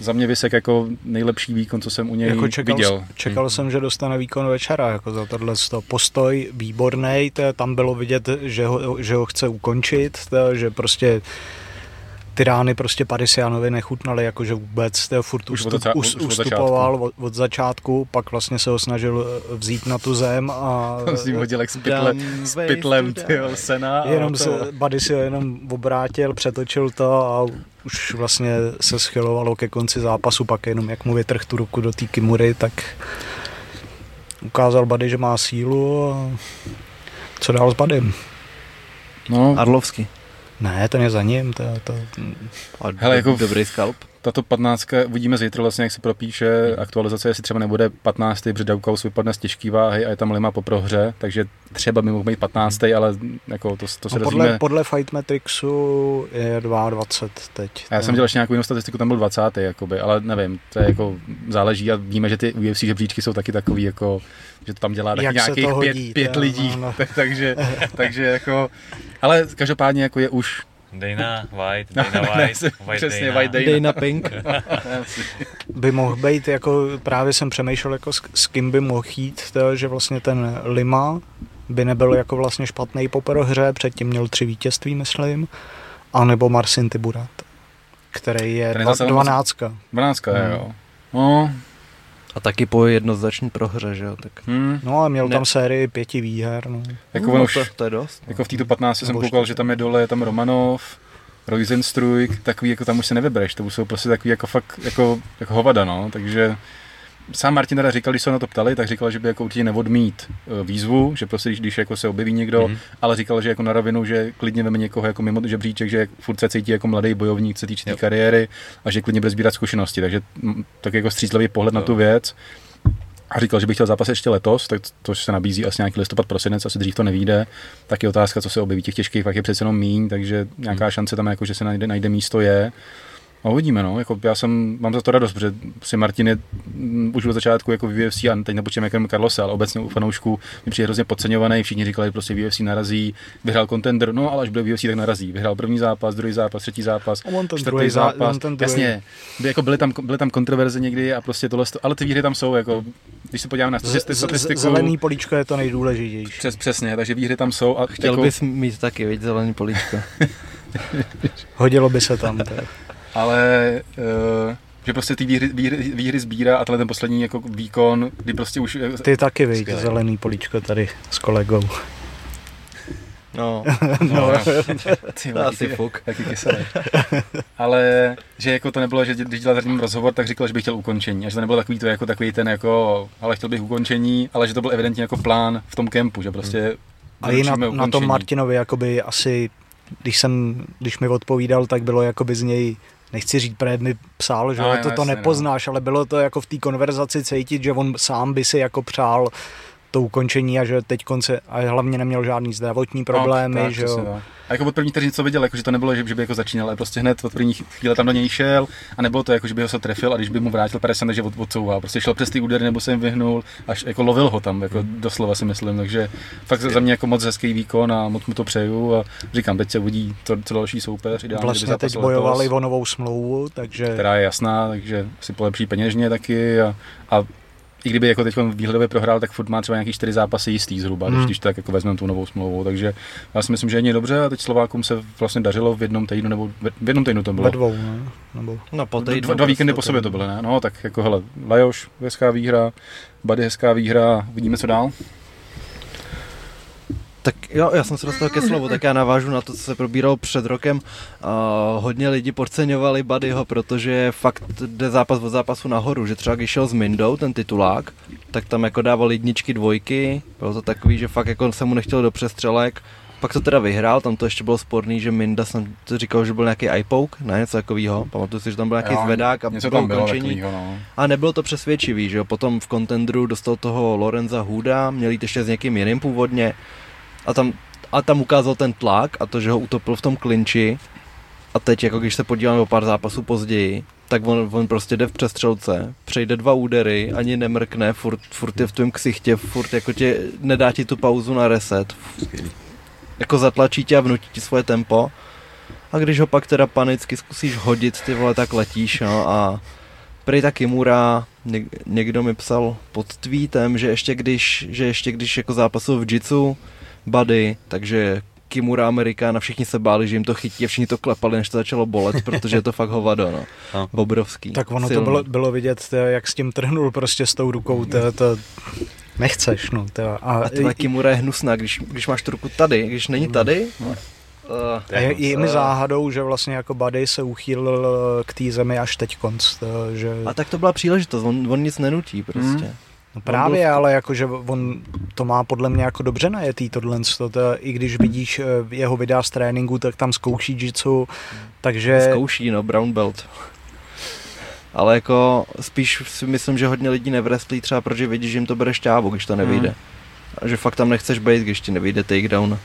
za mě vysek jako nejlepší výkon, co jsem u něj Jako čekal, viděl. čekal jsem, že dostane výkon večera, jako za tohle to postoj výborný, to tam bylo vidět, že ho, že ho chce ukončit, to, že prostě ty rány prostě Parisianovi nechutnaly jakože vůbec, to furt Už od ustup, zača- us, už od ustupoval od, od začátku, pak vlastně se ho snažil eh, vzít na tu zem a S tím hodil jak s, pytle, s pytlem tyjo, sena. a jenom to- se, Buddy si ho jenom obrátil, přetočil to a už vlastně se schylovalo ke konci zápasu, pak jenom jak mu vytrh tu ruku do té kimury, tak ukázal Buddy, že má sílu a co dál s Budym? No, Arlovsky. Ne, ten je za ním, to, to, A Hele, jako dobrý skalp. Tato 15, uvidíme zítra vlastně, jak se propíše aktualizace, jestli třeba nebude 15. protože Daukaus vypadne z těžký váhy a je tam Lima po prohře, takže třeba by mohl být 15. ale jako to, to se no dozvíme. podle, podle Fight Matrixu je 22 teď. A já jsem dělal ještě nějakou jinou statistiku, tam byl 20. Jakoby, ale nevím, to je jako záleží a víme, že ty UFC žebříčky jsou taky takový, jako, že to tam dělá taky se nějakých pět, pět lidí, no, no. tak, takže, takže jako, ale každopádně jako je už Dana White, No, Dana ne, White, White přesně, Dana. White Dana. Dana Pink. by mohl být, jako právě jsem přemýšlel, jako s, s kým by mohl jít, to, že vlastně ten Lima by nebyl jako vlastně špatný po prohře, předtím měl tři vítězství, myslím, anebo Marcin Tiburat, který je Ten je dva, zase- dvanáctka. 12. Hmm. jo. No, A taky po jednoznačný prohře, že jo? Tak hm, No a měl Ne. tam sérii pěti výher, no. jako on no, už, to, to, je dost. Jako v této 15 jsem koukal, že tam je dole, je tam Romanov, Roizenstruik, takový, jako tam už se nevybereš, to jsou prostě takový jako fakt, jako, jako hovada, no, takže sám Martin teda říkal, když se na to ptali, tak říkal, že by jako určitě neodmít eh, výzvu, že prostě když, když jako se objeví někdo, Mhm. ale říkal, že jako na rovinu, že klidně veme někoho jako mimo žebříček, že furt se cítí jako mladý bojovník, se týče té Jo. kariéry a že klidně bude sbírat zkušenosti, takže mm, tak jako střízlivý pohled na Jo. tu věc. A říkal, že by chtěl zápas ještě letos, tak to se nabízí asi nějaký listopad, prosinec, asi dřív to nevíde. Tak je otázka, co se objeví. Těch těžkých fakt je přece jenom míň, takže nějaká Hmm. šance tam, jako, že se najde, najde místo je. A uvidíme, no. Jako já jsem, mám za to radost, protože si Martin je mm, už od začátku jako v UFC, a teď nepočítám jako Carlosa, ale obecně u fanoušků mi přijde hrozně podceňovaný. Všichni říkali, že prostě UFC narazí, vyhrál contender, no ale až bude v UFC, tak narazí. Vyhrál první zápas, druhý zápas, třetí zápas, A on ten čtvrtý druhý zá- zápas. on ten druhý- Jasně, by jako byly tam, byly tam kontroverze někdy a prostě tohle, ale ty výhry tam jsou, jako, když se podívám na statistiku, zelený políčko je to nejdůležitější. přes, přesně, takže výhry tam jsou. A Chtěl jako, bys mít taky, viď, zelený políčko. Hodilo by se tam. To. Ale uh, že prostě ty výhry, výhry, výhry sbírá a tenhle ten poslední jako výkon, kdy prostě už... Ty taky víš, zelený políčko tady s kolegou. No, no, ty to asi fuk. Taky kyselé. Ale že jako to nebylo, že když dělal zatím rozhovor, tak říkal, že bych chtěl ukončení. A že to nebylo takový to jako takový ten jako, ale chtěl bych ukončení, ale že to byl evidentně jako plán v tom kempu, že prostě a i na, na tom Martinovi jakoby asi, když jsem, když mi odpovídal, tak bylo jakoby z něj nechci říct, protože mi psal, že no, to, to no. nepoznáš, no. ale bylo to jako v té konverzaci cítit, že on sám by si jako přál to ukončení a že teď konce, a hlavně neměl žádný zdravotní problémy, no, tak, že jo. A jako od první vteřin, co viděl, jako, že to nebylo, že, že by jako začínal, ale prostě hned od první chvíle tam do něj šel a nebylo to jako, že by ho se trefil a když by mu vrátil 50, takže od, odsouval. Prostě šel přes ty údery nebo se jim vyhnul, až jako lovil ho tam, jako doslova si myslím. Takže fakt za mě jako moc hezký výkon a moc mu to přeju a říkám, teď se uvidí to, co další soupeř. Ideálně, vlastně teď bojovali o novou smlouvu, takže... Která je jasná, takže si polepší peněžně taky a, a i kdyby jako teď výhledově prohrál, tak furt má třeba nějaký čtyři zápasy jistý zhruba, hmm. když, když tak jako vezmeme tu novou smlouvu. Takže já si myslím, že je dobře a teď Slovákům se vlastně dařilo v jednom týdnu, nebo v jednom týdnu to bylo. Ve dvou, ne? Nebo... No, po týdnu, dva, dva víkendy po sobě to byly, ne? No, tak jako hele, Lajoš, hezká výhra, Bady hezká výhra, vidíme co dál. Tak jo, já jsem se dostal ke slovu, tak já navážu na to, co se probíralo před rokem. Uh, hodně lidí podceňovali Buddyho, protože fakt jde zápas od zápasu nahoru, že třeba když šel s Mindou, ten titulák, tak tam jako dával jedničky, dvojky, bylo to takový, že fakt jako se mu nechtěl do přestřelek, pak to teda vyhrál, tam to ještě bylo sporný, že Minda jsem to říkal, že byl nějaký iPoke, ne něco takového. Pamatuju si, že tam byl nějaký jo, zvedák a bylo ukončení. no. A nebylo to přesvědčivý, že jo. Potom v kontendru dostal toho Lorenza Huda, měl jít ještě s někým jiným původně a tam, a tam ukázal ten tlak a to, že ho utopil v tom klinči a teď, jako když se podíváme o pár zápasů později, tak on, on prostě jde v přestřelce, přejde dva údery, ani nemrkne, furt, furt je v tvém ksichtě, furt jako tě, nedá ti tu pauzu na reset. Jako zatlačí tě a vnutí ti svoje tempo. A když ho pak teda panicky zkusíš hodit, ty vole, tak letíš, no a prej ta Kimura, někdo mi psal pod tweetem, že ještě když, že ještě když jako zápasil v jitsu, Buddy, takže Kimura Amerikána, všichni se báli, že jim to chytí a všichni to klepali, než to začalo bolet, protože je to fakt hovado, no. no. Obrovský. Tak ono silný. to bylo, bylo vidět, jak s tím trhnul prostě s tou rukou, to, to nechceš, no. To, a, a tohle Kimura je hnusná, když, když máš tu ruku tady, když není tady, no. Uh, a je, je mi záhadou, že vlastně jako Buddy se uchýlil k té zemi až teď konc. Že... A tak to byla příležitost, on, on nic nenutí prostě. Hmm. No právě, byl... ale jakože on to má podle mě jako dobře najetý tohle, to, to, i když vidíš eh, jeho videa z tréninku, tak tam zkouší jitsu, takže... Zkouší, no, brown belt. Ale jako spíš si myslím, že hodně lidí nevrestlí třeba, protože vidíš, že jim to bere šťávu, když to nevyjde. Hmm. A že fakt tam nechceš být, když ti nevyjde takedown.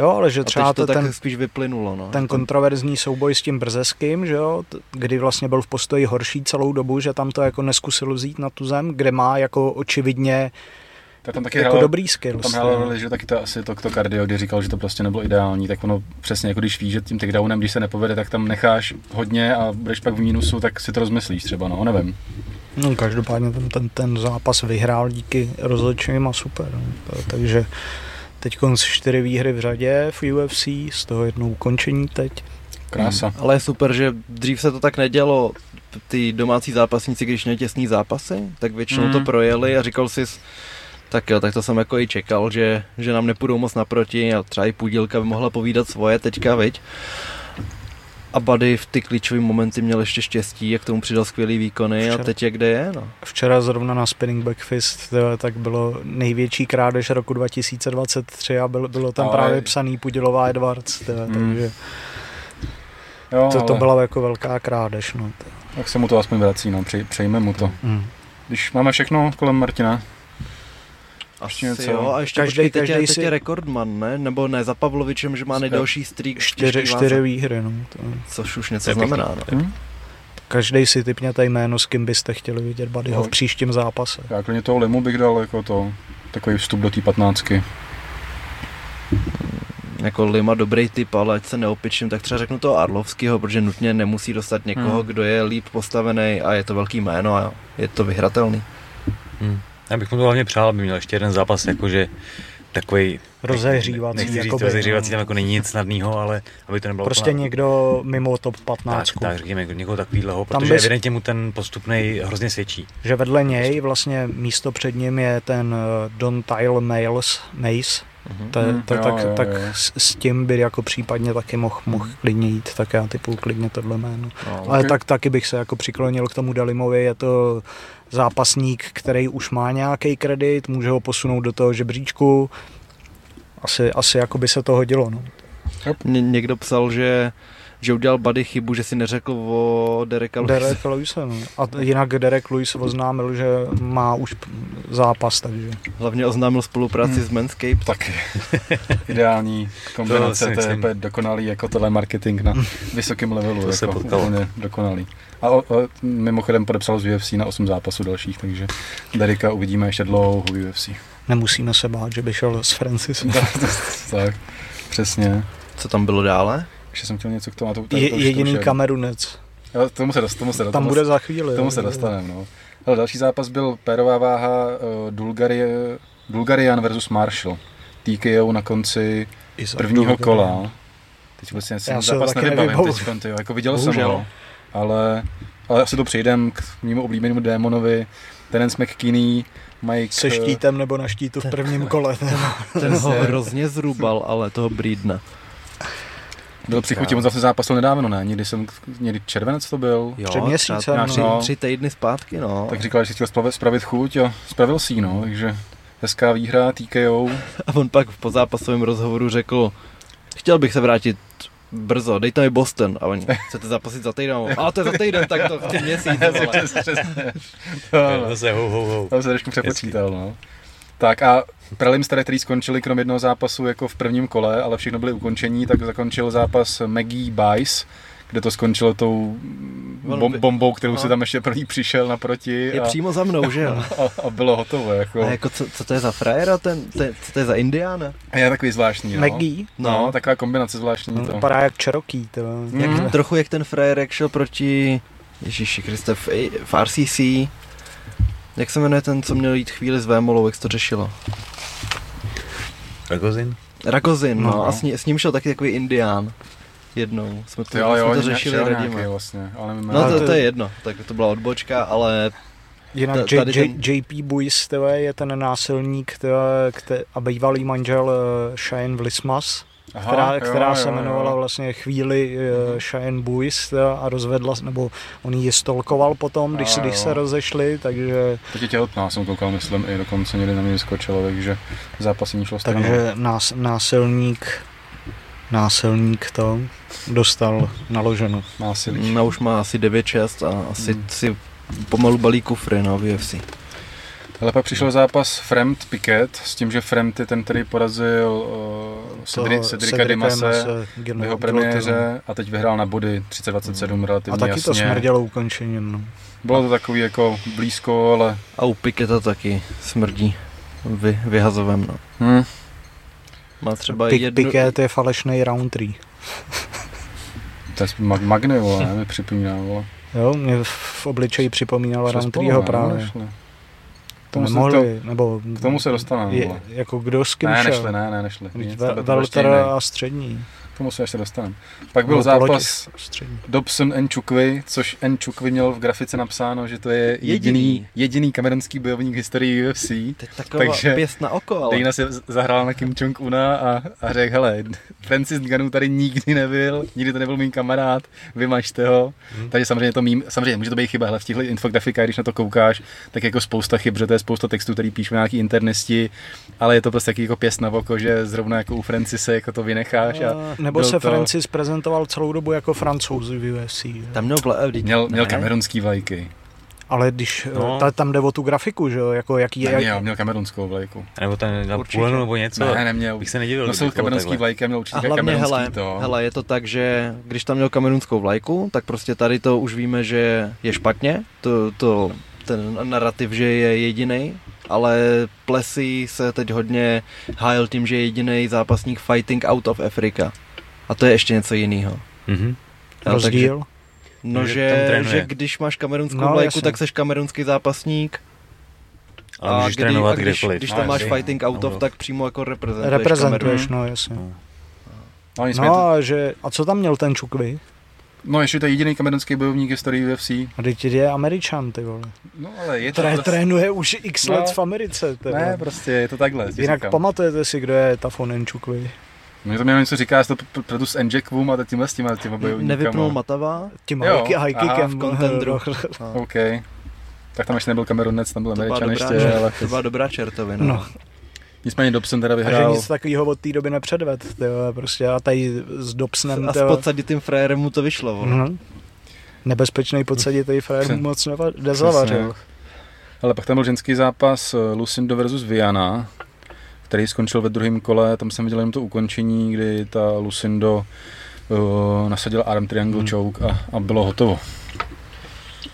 Jo, ale že třeba to, to ten, spíš vyplynulo. No. Ten kontroverzní souboj s tím Brzeským, že jo, kdy vlastně byl v postoji horší celou dobu, že tam to jako neskusil vzít na tu zem, kde má jako očividně tak tam taky jako hrál, dobrý skill. Tam hrál roli, že taky to asi to, to kardio, kdy říkal, že to prostě nebylo ideální, tak ono přesně jako když víš, že tím takedownem, když se nepovede, tak tam necháš hodně a budeš pak v mínusu, tak si to rozmyslíš třeba, no, nevím. No, každopádně ten, ten, ten zápas vyhrál díky rozhodčím a super. No. Takže Teď čtyři výhry v řadě v UFC, z toho jednou ukončení teď. Krása. Hmm. Ale je super, že dřív se to tak nedělo. Ty domácí zápasníci, když měli těsný zápasy, tak většinou hmm. to projeli a říkal si, tak jo, tak to jsem jako i čekal, že, že nám nepůjdou moc naproti a třeba i půdílka by mohla povídat svoje teďka, viď? A Buddy v ty klíčové momenty měl ještě štěstí, jak tomu přidal skvělý výkony Včera. a teď je kde je. No. Včera zrovna na Spinning Backfist tak bylo největší krádež roku 2023 a bylo, bylo tam ale... právě psaný Pudilová Edwards, teda, mm. takže jo, to, to ale... byla jako velká krádež. No, tak se mu to aspoň vrací, no, Přej, přejme mu to. Mm. Když máme všechno kolem Martina, Asi něco. jo, a ještě každý, počkej, teď, každý je, si... teď je rekordman, ne? Nebo ne, za Pavlovičem, že má nejdelší streak. Čtyři, čtyři výhry, no. To... Což už něco znamená, no. Hmm? Každý si typněte jméno, s kým byste chtěli vidět Buddyho no. v příštím zápase. Já kromě toho Limu bych dal jako to, takový vstup do té patnáctky. Jako Lima dobrý typ, ale ať se neopičím, tak třeba řeknu toho Arlovského, protože nutně nemusí dostat někoho, hmm. kdo je líp postavený a je to velký jméno a je to vyhratelný. Hmm. Já bych mu to hlavně přál, aby měl ještě jeden zápas, jakože takový Rozehřívací, Nechci říct, jakoby, rozehřívací no. tam jako není nic snadného, ale aby to nebylo Prostě úplná- někdo mimo top 15. tak, tak, řekněme, někoho takového, Tam protože bys- evidentně mu ten postupný hrozně svědčí. Že vedle něj vlastně místo před ním je ten eh, Don Tyle Mace, Mace. To, Hmm, to, jo, tak, jo, tak jo. s, s tím by jako případně taky mohl mohl klidně jít, tak já typu klidně tohle jméno. No, Ale Ok. tak taky bych se jako přiklonil k tomu Dalimovi, je to zápasník, který už má nějaký kredit, může ho posunout do toho žebříčku. Asi, asi jako by se to hodilo. No. Ně- někdo psal, že že udělal Buddy chybu, že si neřekl o Dereka Lewise. Derek Lewis, no. A jinak Derek Lewis oznámil, že má už zápas, takže Hlavně oznámil spolupráci Hmm. s Manscaped. Tak ideální kombinace, To to, je dokonalý jako telemarketing na vysokém levelu. To se jako potkalo. úplně dokonalý. A o, o, mimochodem podepsal z UFC na 8 zápasů dalších, takže Derika uvidíme ještě dlouho v UFC. nemusíme se bát, že by šel s Francisem. tak, přesně. Co tam bylo dále? Ještě jsem chtěl něco k tomu. a To, to, to, Je, to jediný je- kamerunec. Jo, tomu se, dost, tomu se, Tam tomu, bude za chvíli. Tomu jo. se dostaneme, no. Hele, další zápas byl pérová váha uh, Dulgarie, Bulgarian versus Marshall. TKO na konci Isaac prvního Dulgar. kola. Teď vlastně si ho zápas taky nevybavím teď, jako viděl Bohužel. jsem ho, ale, ale asi to přejdem k mému oblíbenému démonovi. Terence McKinney, Mike... Se štítem nebo na štítu v prvním kole. Ten ho Přesně. hrozně zrubal, ale toho Breedna. Byl při chutí, on zase zápasil nedávno, ne? Někdy jsem, někdy červenec to byl. Jo, Před měsícem, třeba tři, no. tři týdny zpátky, no. Tak říkal, že si chtěl spravit, spravit chuť a spravil si ji, no, takže hezká výhra, TKO. A on pak v pozápasovém rozhovoru řekl, chtěl bych se vrátit brzo, dejte mi Boston. A oni, chcete zapasit za týden? A to je za týden, tak to chci měsíc. vole. Přesně, přesně. To- Zase ho, ho, ho. Tam se trošku přepočítal, no. Tak a prelims, tady, který skončili krom jednoho zápasu jako v prvním kole, ale všechno byly ukončení, tak zakončil zápas Maggie Bice, kde to skončilo tou bom, bombou, kterou no. si tam ještě první přišel naproti Je a, přímo za mnou, že jo? a, a bylo hotovo. Jako. A jako co, co to je za frajera, ten, ten, co to je za Indiána? A je takový zvláštní, no. McGee. No, No. taková kombinace zvláštní. No, To. vypadá jak Cherokee. To. Jak, Mhm. Trochu jak ten frajer, jak šel proti Ježíši Kriste v, v RCC. Jak se jmenuje ten, co měl jít chvíli s Vémolou, jak se to řešilo? Ragozin? Ragozin, no, No. a s, ní, s ním šel taky takový indián. Jednou. Jsme to, Ty, ale jo, jsme to nějak- řešili nějaký vlastně, ale nevím, No Ale to, to- to je jedno, tak to byla odbočka, ale Jinak J, tady J, JP Buis je ten násilník tyhle, kte, a bývalý manžel uh, Shane Vlismas, Aha, která, jo, která se jo, jmenovala jo. vlastně chvíli uh, Shane Buis tyhle, a rozvedla, nebo on ji stolkoval potom, když, A se, když jo. se rozešli, takže, Teď je těhotná, jsem koukal, myslím, i dokonce někdy na mě vyskočilo, takže zápasení šlo stranou. takže nás, násilník násilník to dostal naloženo. Násilí. no, už má asi 9-6 a asi Hmm. si pomalu balí kufry no, v UFC. Ale pak přišel zápas Fremt Piquet s tím, že Fremt je ten, který porazil uh, Cedri, Cedrika Cedrica Dimase v jeho premiéře a teď vyhrál na body 30-27 relativně A taky jasně. to smrdělo ukončením. No. Bylo to takový jako blízko, ale A u Piketa taky smrdí vy, vyhazovem. No. hm, Má třeba Pik, jednu... Piquet je falešný round tree. to je Mag- Magny, vole, mi připomíná, vole. Jo, mě v obličeji připomínalo round spolu, treeho ne? právě. Nešli. To nemohli, nebo... K tomu se dostaneme, je, vole. jako kdo s kým Ne, šel? nešli, ne, ne, nešli. Vždyť Nic, Ve- to byl- to byl ještě Welter jiný. a střední. Tomu se ještě dostaneme. Pak byl Nebo zápas. Dobson N. Chukwi, což N. Chukwi měl v grafice napsáno, že to je jediný, Jediný. jediný kamerunský bojovník v historii UFC. Takže- pěst na oko, ale... Dejna se zahrál na Kim Jong-una a, a řekl, hele, Francis Ngannou tady nikdy nebyl, nikdy to nebyl mým kamarád, vymažte ho. Hmm. Takže samozřejmě to mím, samozřejmě může to být chyba, ale v těchto infografikách, když na to koukáš, tak jako spousta chyb, že to je spousta textů, který píšu nějaký internisti, ale je to prostě taky jako pěst na oko, že zrovna jako u Francise jako to vynecháš a A nebo byl se to- Francis prezentoval celou dobu jako francouz v UFC. Tam měl, vždyť- měl, měl kamerunský vlajky. Ale když, No. ta, tam jde o tu grafiku, že jo, jako jaký je... Neměl, měl kamerunskou vlajku. A nebo ten půlenu nebo něco. Ne, neměl. Bych se nedivil. Nosil kamerunský vlajky a měl A určitě hlavně, kamerunský hele, to. hele, je to tak, že když tam měl kamerunskou vlajku, tak prostě tady to už víme, že je špatně, to, to, ten narrativ, že je jediný, ale Plessy se teď hodně hájil tím, že je jediný zápasník fighting out of Africa. A to je ještě něco jiného. Mhm. rozdíl. No, Že že, když máš kamerunskou No, vlajku, tak seš kamerunský zápasník Ale můžeš trénovat a když, kdekoliv. když No, tam máš jasně. fighting out of, No. tak přímo jako reprezentuješ, Reprezentuješ, kameru. no jasně. No, nicméně No to, a, že, a co tam měl ten Čukvy? no ještě to je jediný kamerunský bojovník v historii UFC. A teď je Američan, ty vole. No ale je to Tré, prostě... trénuje už x let No. v Americe. Ty Ne, prostě je to takhle. Jinak říkám. pamatujete si, kdo je Tafonen Čukvy? Mně to mě něco říká, že to pr- pr- s Njekvum a tímhle s těma, těma bojovníkama. Nevypnul Matava? Tím aha, kickem. v contendru. no. OK. Tak tam ještě nebyl Kamerunec, tam byl Američan dobrá, ještě, ale to byla dobrá čertovina. No. nicméně Dobson teda A že vyhrál. nic takového od té doby nepředved. Ty vole, prostě a tady s Dobsonem. A s podsaditým frérem mu to vyšlo. Mhm. Nebezpečný podsaditý frajer mu moc nezavařil. Ale pak tam byl ženský zápas eh, Lucindo versus Viana, který skončil ve druhém kole. Tam jsem viděl jenom to ukončení, kdy ta Lucindo uh, nasadila arm triangle Hmm. choke a, a bylo hotovo.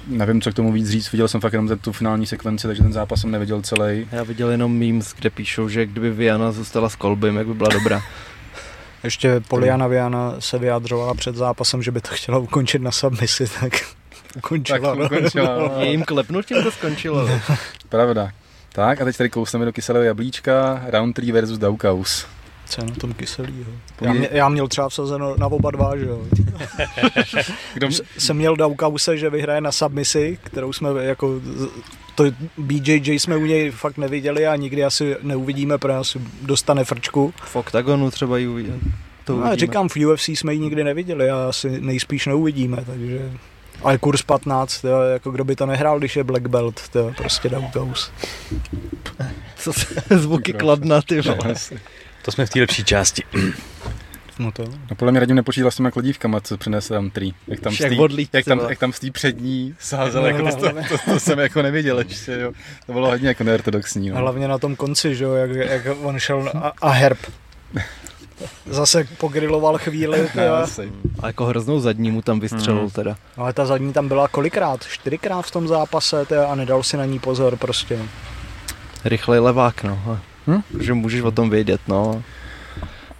Nevím, co k tomu víc říct, viděl jsem fakt jenom tu finální sekvenci, takže ten zápas jsem neviděl celý. Já viděl jenom memes, kde píšou, že kdyby Viana zůstala s Kolbym, jak by byla dobrá. Ještě Poliana Viana se vyjadřovala před zápasem, že by to chtěla ukončit na submisi, tak ukončila. Tak no. ukončila, no. Jejím klepnutím to skončilo. Pravda. Tak a teď tady kousneme do kyselého jablíčka, round 3 versus Daukaus. Co je na tom kyselýho? Já, mě, já měl třeba vsazeno na oba dva, že jo. Kdo, Jsem měl Daukause, že vyhraje na submisi, kterou jsme jako to BJJ jsme u něj fakt neviděli a nikdy asi neuvidíme, protože asi dostane frčku. V oktagonu třeba ji uviděl. To No, a uvidíme. říkám, v UFC jsme ji nikdy neviděli a asi nejspíš neuvidíme, takže... Ale kurz 15, jo, jako kdo by to nehrál, když je Black Belt, to prostě Daukous. Co se, zvuky kladna, ty vole. To jsme v té lepší části. No to. No podle mě Radim nepočítal s těma kladívkama, co přinesl tam trý. Jak tam, stý, jak tam, jak tam z té přední sázel, No, jako to, hlavně. to, to, to, jsem jako neviděl ještě, jo. To bylo hodně jako neortodoxní, A no. hlavně na tom konci, že jo, jak, jak on šel a, a herb. Zase pogriloval chvíli. A jako hroznou zadní mu tam vystřelil Hmm. teda. ale ta zadní tam byla kolikrát, čtyřikrát v tom zápase tyjo, a nedal si na ní pozor prostě. Rychlej levák, no. Hm? Že můžeš o tom vědět, no.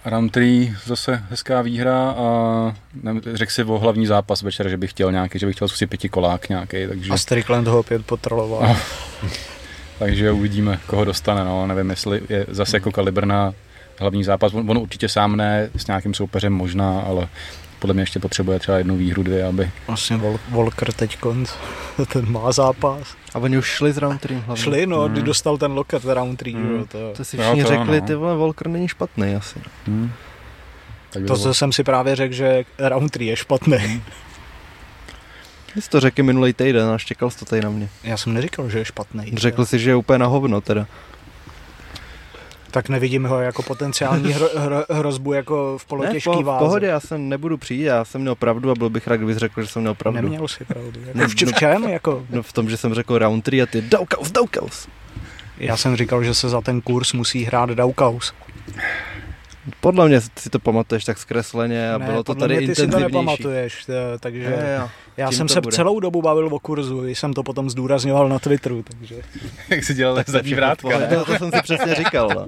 Round 3 zase hezká výhra a řekl si o hlavní zápas večer, že bych chtěl nějaký, že bych chtěl zkusit pětikolák nějaký, takže, A Strickland ho opět potroloval. Ah. takže uvidíme, koho dostane, no, nevím, jestli je zase jako kalibr na hlavní zápas, on, on určitě sám ne, s nějakým soupeřem možná, ale podle mě ještě potřebuje třeba jednu výhru, dvě, aby Vlastně Vol- Volker teď ten má zápas. A oni už šli z round 3 hlavně. Šli, no, Hmm. kdy dostal ten loket round 3, Hmm. jo, to, To si všichni to řekli, ano. ty vole, Volker není špatný asi. hmm. tak to, co jsem si právě řekl, že round 3 je špatný. Ty jsi to řekl minulý týden a štěkal jsi to tady na mě. Já jsem neříkal, že je špatný. Řekl jsi, že je úplně na hovno teda. Tak nevidím ho jako potenciální hro, hro, hrozbu jako v Ne, v, polotěžký po, v váze. pohodě, já jsem nebudu přijít, já jsem měl pravdu a byl bych rád, kdybys řekl, že jsem měl pravdu. Neměl si pravdu. Jako Ne, v, č- no- v čem? Jako, No v tom, že jsem řekl round 3 a ty Daukaus, Daukaus. já jsem říkal, že se za ten kurz musí hrát Daukaus. Podle mě si to pamatuješ tak zkresleně a ne, bylo to podle tady mě ty si to intenzivnější. nepamatuješ, to, takže Ne, já. Já jsem se bude. celou dobu bavil o kurzu, jsem to potom zdůrazňoval na Twitteru, takže jak si dělal zadní vrátka, ne? To, to jsem si přesně říkal. No.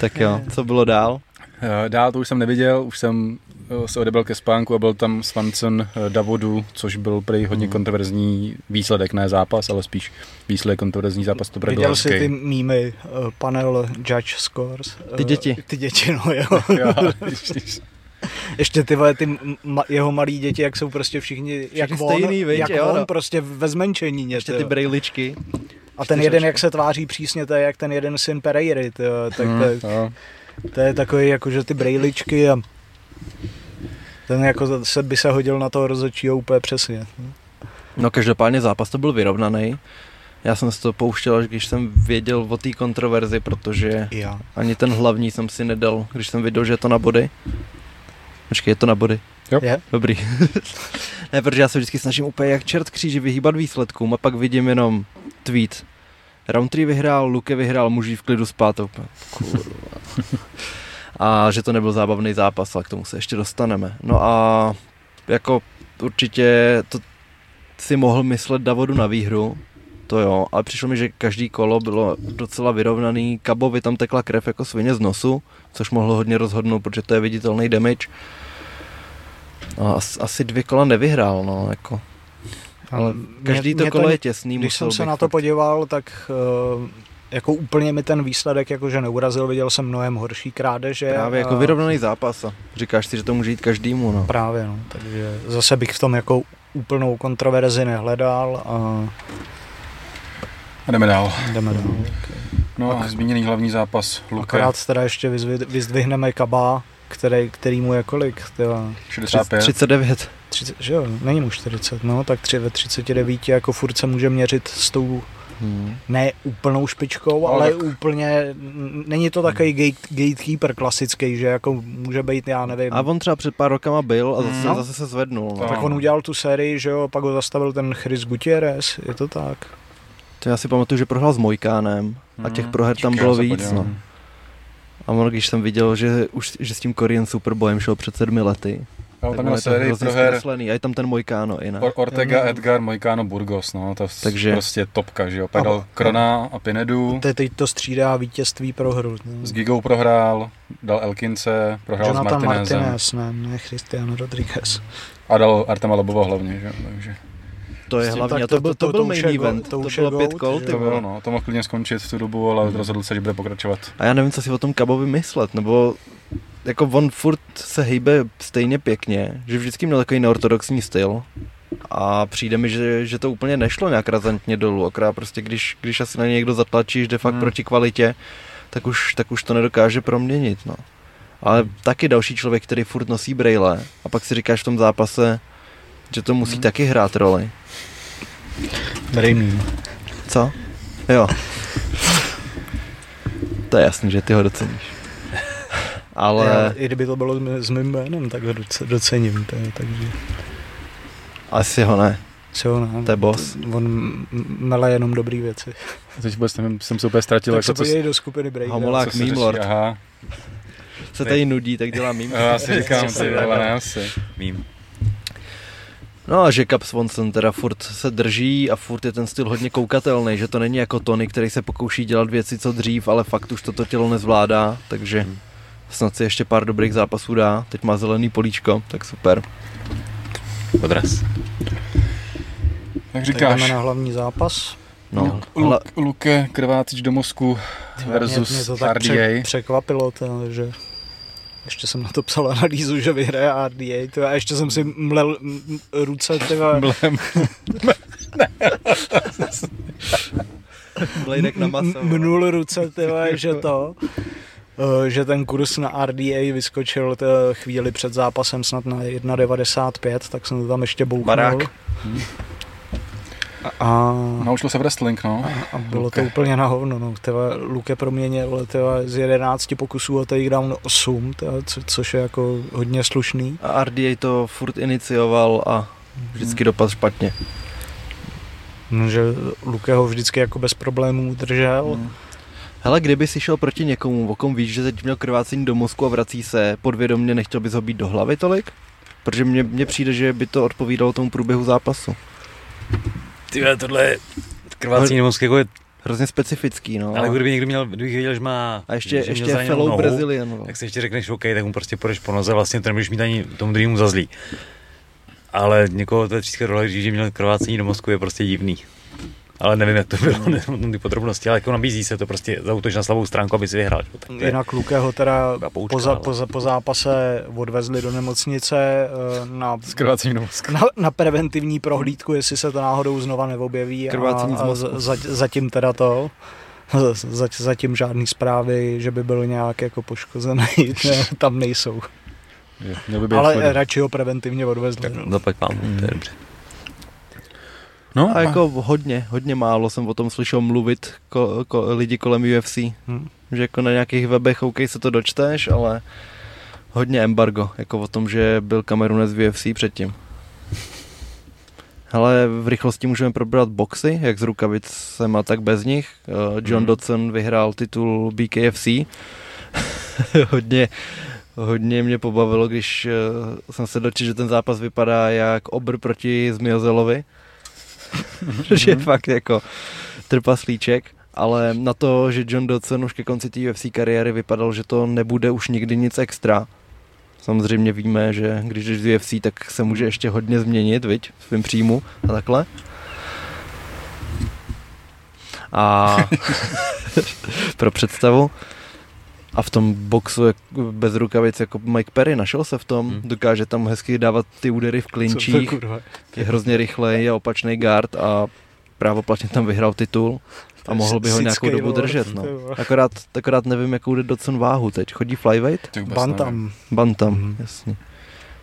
Tak jo, co bylo dál? Eh, Dál to už jsem neviděl, už jsem eh, se odebral ke spánku a byl tam Swanson eh, Davodu, což byl prý hodně Hmm. kontroverzní výsledek, ne zápas, ale spíš výsledek kontroverzní zápas, to viděl jsi ty mýmy, panel Judge Scores. Ty děti. Ty děti, no jo. Jo, Ještě ty vole, ty ma, jeho malí děti, jak jsou prostě všichni, jak on, stejný, viď, jak jo, on no. prostě ve zmenšení. Ještě ty brejličky. A ten jeden, jak se tváří přísně, to je jak ten jeden syn Pereiry, ty jo, tak Hm, to, je, jo. to je takový, jako že ty brejličky a ten jako se by se hodil na toho rozhodčího úplně přesně. No každopádně zápas to byl vyrovnaný. Já jsem si to pouštěl, až když jsem věděl o té kontroverzi, protože já. ani ten hlavní jsem si nedal, když jsem viděl, že je to na body. Počkej, je to na body? Jo. Je? Dobrý. ne, protože já se vždycky snažím úplně jak čert kříži vyhýbat výsledkům a pak vidím jenom tweet. Round 3 vyhrál, Luke vyhrál, muží v klidu spát. a úplně, Kurva. A že to nebyl zábavný zápas, ale k tomu se ještě dostaneme. No a jako určitě to si mohl myslet Davodu na výhru, to jo, ale přišlo mi, že každý kolo bylo docela vyrovnaný. Kabovi tam tekla krev jako svině z nosu, což mohlo hodně rozhodnout, protože to je viditelný damage. A as- asi dvě kola nevyhrál, no, jako. Ale každý to mě kolo je těsný. Když jsem se na to fakt- podíval, tak uh, jako úplně mi ten výsledek jakože neurazil, viděl jsem mnohem horší krádeže. Právě jako a- vyrovnaný zápas. a Říkáš si, že to může jít každému. No. Právě, no, takže zase bych v tom jako úplnou kontroverzi nehledal a A jdeme dál. jdeme dál. No a zmíněný hlavní zápas Luka Akorát teda ještě vyzdvihneme Kaba, který, který mu je kolik? Tyva, 65. 39. 30, že jo, není mu 40, no, tak tři, ve 39 jako furt se může měřit s tou Hmm. ne úplnou špičkou, Ale ale tak- úplně, není to takový gate, gatekeeper klasický, že jako může být, já nevím, A on třeba před pár rokama byl a zase, No. zase se zvednul. No. Tak. on udělal tu sérii, že jo, pak ho zastavil ten Chris Gutierrez, je to tak. To já si pamatuju, že prohrál s Mojkánem a těch Mhm. proher tam bylo víc. No. A ono, když jsem viděl, že, už, že s tím Korean Superboyem šel před sedmi lety, Jo, tam měl je to sérii proher zkreslený. A je tam ten Mojkáno i ne? Or- Ortega, Jo, no. Edgar, Mojkano, Burgos, no, to Takže- Takže... prostě topka, že jo. Pak dal Krona a Pinedu, Te, teď to střídá vítězství pro hru. no. s Gigou prohrál, dal Elkince, prohrál Jonathan s Martinezem Martinez, ne, ne Cristiano Rodriguez. a dal Artema Lobova hlavně, že jo. Takže To je hlavně, to to, byl- to, to, to- byl to už main event, to to, už bylo pět kol, to vole. bylo, no, to mohl klidně skončit v tu dobu, ale rozhodl se, že bude pokračovat. A já nevím, co si o tom Kabovi myslet, nebo jako on furt se hejbe stejně pěkně, že vždycky měl takový neortodoxní styl a přijde mi, že, že to úplně nešlo nějak razantně dolů, akorát prostě když, když asi na někdo zatlačí, že jde fakt Hmm. proti kvalitě, tak už, tak už to nedokáže proměnit, no. Ale taky další člověk, který furt nosí brejle a pak si říkáš v tom zápase, že to musí Hmm. taky hrát roli. Brejmí. Co? Jo. To je jasný, že ty ho doceníš. Ale... Já, I kdyby to bylo s mý- s mým jménem, tak ho doce- docením. To je, takže Asi ho ne. si ho ne. To je boss. On m- mele jenom dobrý věci. Teď vůbec nevím, jsem se úplně ztratil, tak jak se to, co, podívej do skupiny Breakdance. Homolák. co meme. Aha, Se tady nudí, tak dělá mým. já si říkám, ty vole, ne asi. Mím. No a že Cap Swanson teda furt se drží a furt je ten styl hodně koukatelný, že to není jako Tony, který se pokouší dělat věci co dřív, ale fakt už toto tělo nezvládá, takže snad si ještě pár dobrých zápasů dá. Teď má zelený políčko, tak super. Odraz. Jak Tak říkáš, jdeme na hlavní zápas. No, Luk, ale Luke Krvácič do mozku versus mě, mě to tak RDA. pře- překvapilo, to, že ještě jsem na to psal analýzu, že vyhraje RDA, to, a ještě jsem si mlel m- m- ruce, tyva, Blem. Bladek na maso. mnul ruce, tyva, že to, eh, že ten kurz na RDA vyskočil to chvíli před zápasem snad na 1,95, tak jsem to tam ještě bouchnul. Barák. A, a, Naučil se wrestling, no. a bylo Luke. to úplně na hovno, no. Tyva, Luke proměnil tyva, z 11 pokusů o takedown 8, tyva, co, což je jako hodně slušný. A RDA to furt inicioval a vždycky dopadl špatně. No, že Luke ho vždycky jako bez problémů držel. Hmm. Hele, kdyby si šel proti někomu, o kom víš, že teď měl krvácení do mozku a vrací se, podvědomně nechtěl bys ho být do hlavy tolik? Protože mně, mně přijde, že by to odpovídalo tomu průběhu zápasu. Ty tohle je krvácení do mozku, jako je, Hrozně specifický, no. ale kdyby někdo měl, kdybych věděl, že má a ještě, že ještě fellow nohu, Brazilian. No. tak si ještě řekneš, OK, tak mu prostě půjdeš po noze, vlastně to nebudeš mít ani tomu druhému za zlý. Ale někoho to je tříska role, když že měl krvácení do mozku, je prostě divný. Ale nevím, jak to bylo, nevím ty podrobnosti, ale jako nabízí se to prostě zautoč na slabou stránku, aby si vyhrál. že? Tak je, Jinak Luke ho teda poučka, po, za, ale- po, za, po zápase odvezli do nemocnice eh, na, na, na preventivní prohlídku, jestli se to náhodou znova neobjeví. Krvácení a, a za, za, zatím teda to, za, zatím žádný zprávy, že by byl nějak jako poškozený, ne, tam nejsou. Měl by Ale radši ho preventivně odvezli. tak no. zaplať vám, to je dobře. No, A jako hodně, hodně málo jsem o tom slyšel mluvit ko, ko, lidi kolem UFC. Hm. Že jako na nějakých webech OK se to dočteš, ale hodně embargo, jako o tom, že byl Kamerunec v UFC předtím. Hele, v rychlosti můžeme probrat boxy, jak z rukavicem a tak bez nich. Eh, John Mhm. Dodson vyhrál titul BKFC. hodně, hodně mě pobavilo, když eh, jsem se dočetl, že ten zápas vypadá jak obr proti Zmiozelovi. že je fakt jako trpaslíček. Ale na to, že John Dodson už ke konci té UFC kariéry vypadal, že to nebude už nikdy nic extra, Samozřejmě víme, že když jdeš z UFC, tak se může ještě hodně změnit, viď, v svém příjmu a takhle. A pro představu. A v tom boxu jak bez rukavic jako Mike Perry našel se v tom, Hmm. dokáže tam hezky dávat ty údery v klinčích, je hrozně rychlej, je opačný guard a právoplatně tam vyhrál titul a mohl by ho nějakou dobu držet. No. Akorát, akorát nevím, jakou jde docen váhu teď. Chodí flyweight? Bantam. Bantam, Mhm. jasně.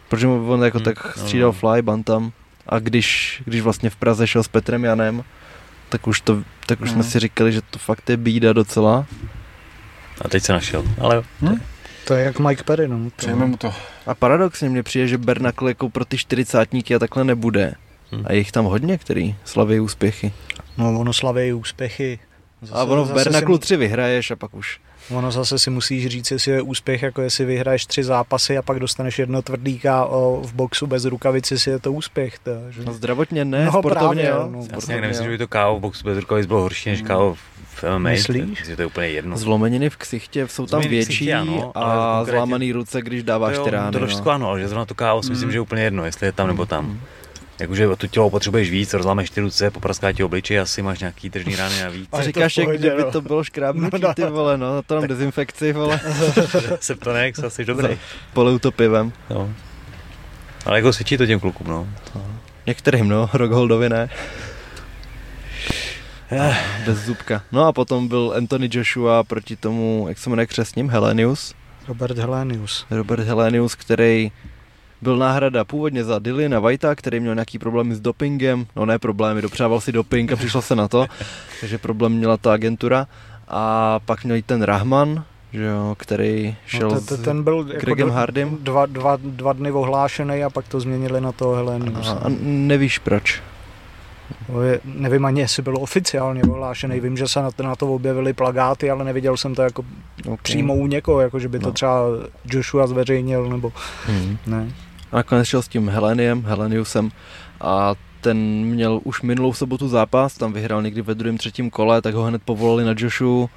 Protože on jako Hmm, tak no, střídal no. fly, bantam a když, když vlastně v Praze šel s Petrem Janem, tak už, to, tak už jsme Mhm. si říkali, že to fakt je bída docela. A teď se našel. Ale jo. To je jak Mike Perry, no. Přejeme mu to. A paradoxně mně přijde, že Bernakl jako pro ty čtyřicátníky a takhle nebude. Hmm. A je jich tam hodně, který slaví úspěchy. no, ono slaví úspěchy. A ono v zase Bernaklu si, tři vyhraješ a pak už. ono zase si musíš říct, jestli je úspěch, jako jestli vyhraješ tři zápasy a pak dostaneš jedno tvrdý KO v boxu bez rukavici, jestli je to úspěch. To, že? No zdravotně ne, No, sportovně právě, jo. no. Sportovně, nějak nemyslím, že by to KO v boxu bez rukavic bylo horší než Hmm. KO v MMA. Myslíš? Myslím, že to je úplně jedno. Zlomeniny v ksichtě jsou tam Zlomeniny větší ksichtě, ano, a konkrétně- zlámaný ruce, když dáváš jo, ty rány. To no. všechno ano, ale že zrovna to KO si myslím, Hmm. že je úplně jedno, jestli je tam nebo tam. Mm. Jakože to tělo potřebuješ víc, rozlámeš ty ruce, popraská ti obličej, asi máš nějaký tržní rány. A A je to říkáš, jak pohodě, kdyby no. to bylo škrábnutí, No, no. ty vole, no, na to nám dezinfekci, vole, Septonex, asi dobrý. poliju to pivem. No. Ale jako svědčí to těm klukům, no. Některým, no, Rockholdovi ne. Bez zubka. No a potom byl Anthony Joshua proti tomu, jak se jmenuje křesním, Helenius. Robert Helenius. Robert Helenius, který byl náhrada původně za Dylina Whitea, který měl nějaký problémy s dopingem, no ne problémy, dopřával si doping a přišlo se na to, takže problém měla ta agentura. A pak měl i ten Rahman, že jo, který šel No, s ten, ten byl jako Gregem do- Hardym. Dva, dva, dva dny ohlášený a pak to změnili na toho Helenius. a, a nevíš proč. Nevím ani, jestli byl oficiálně ohlášený. Vím, že se na to, na to objevily plagáty, ale neviděl jsem to jako Okay. přímo u někoho, jako že by to No. třeba Joshua zveřejnil, nebo Hmm. ne. A nakonec šel s tím Heleniem, Heleniusem a ten měl už minulou sobotu zápas, tam vyhrál někdy ve druhém, třetím kole, tak ho hned povolali na Joshu.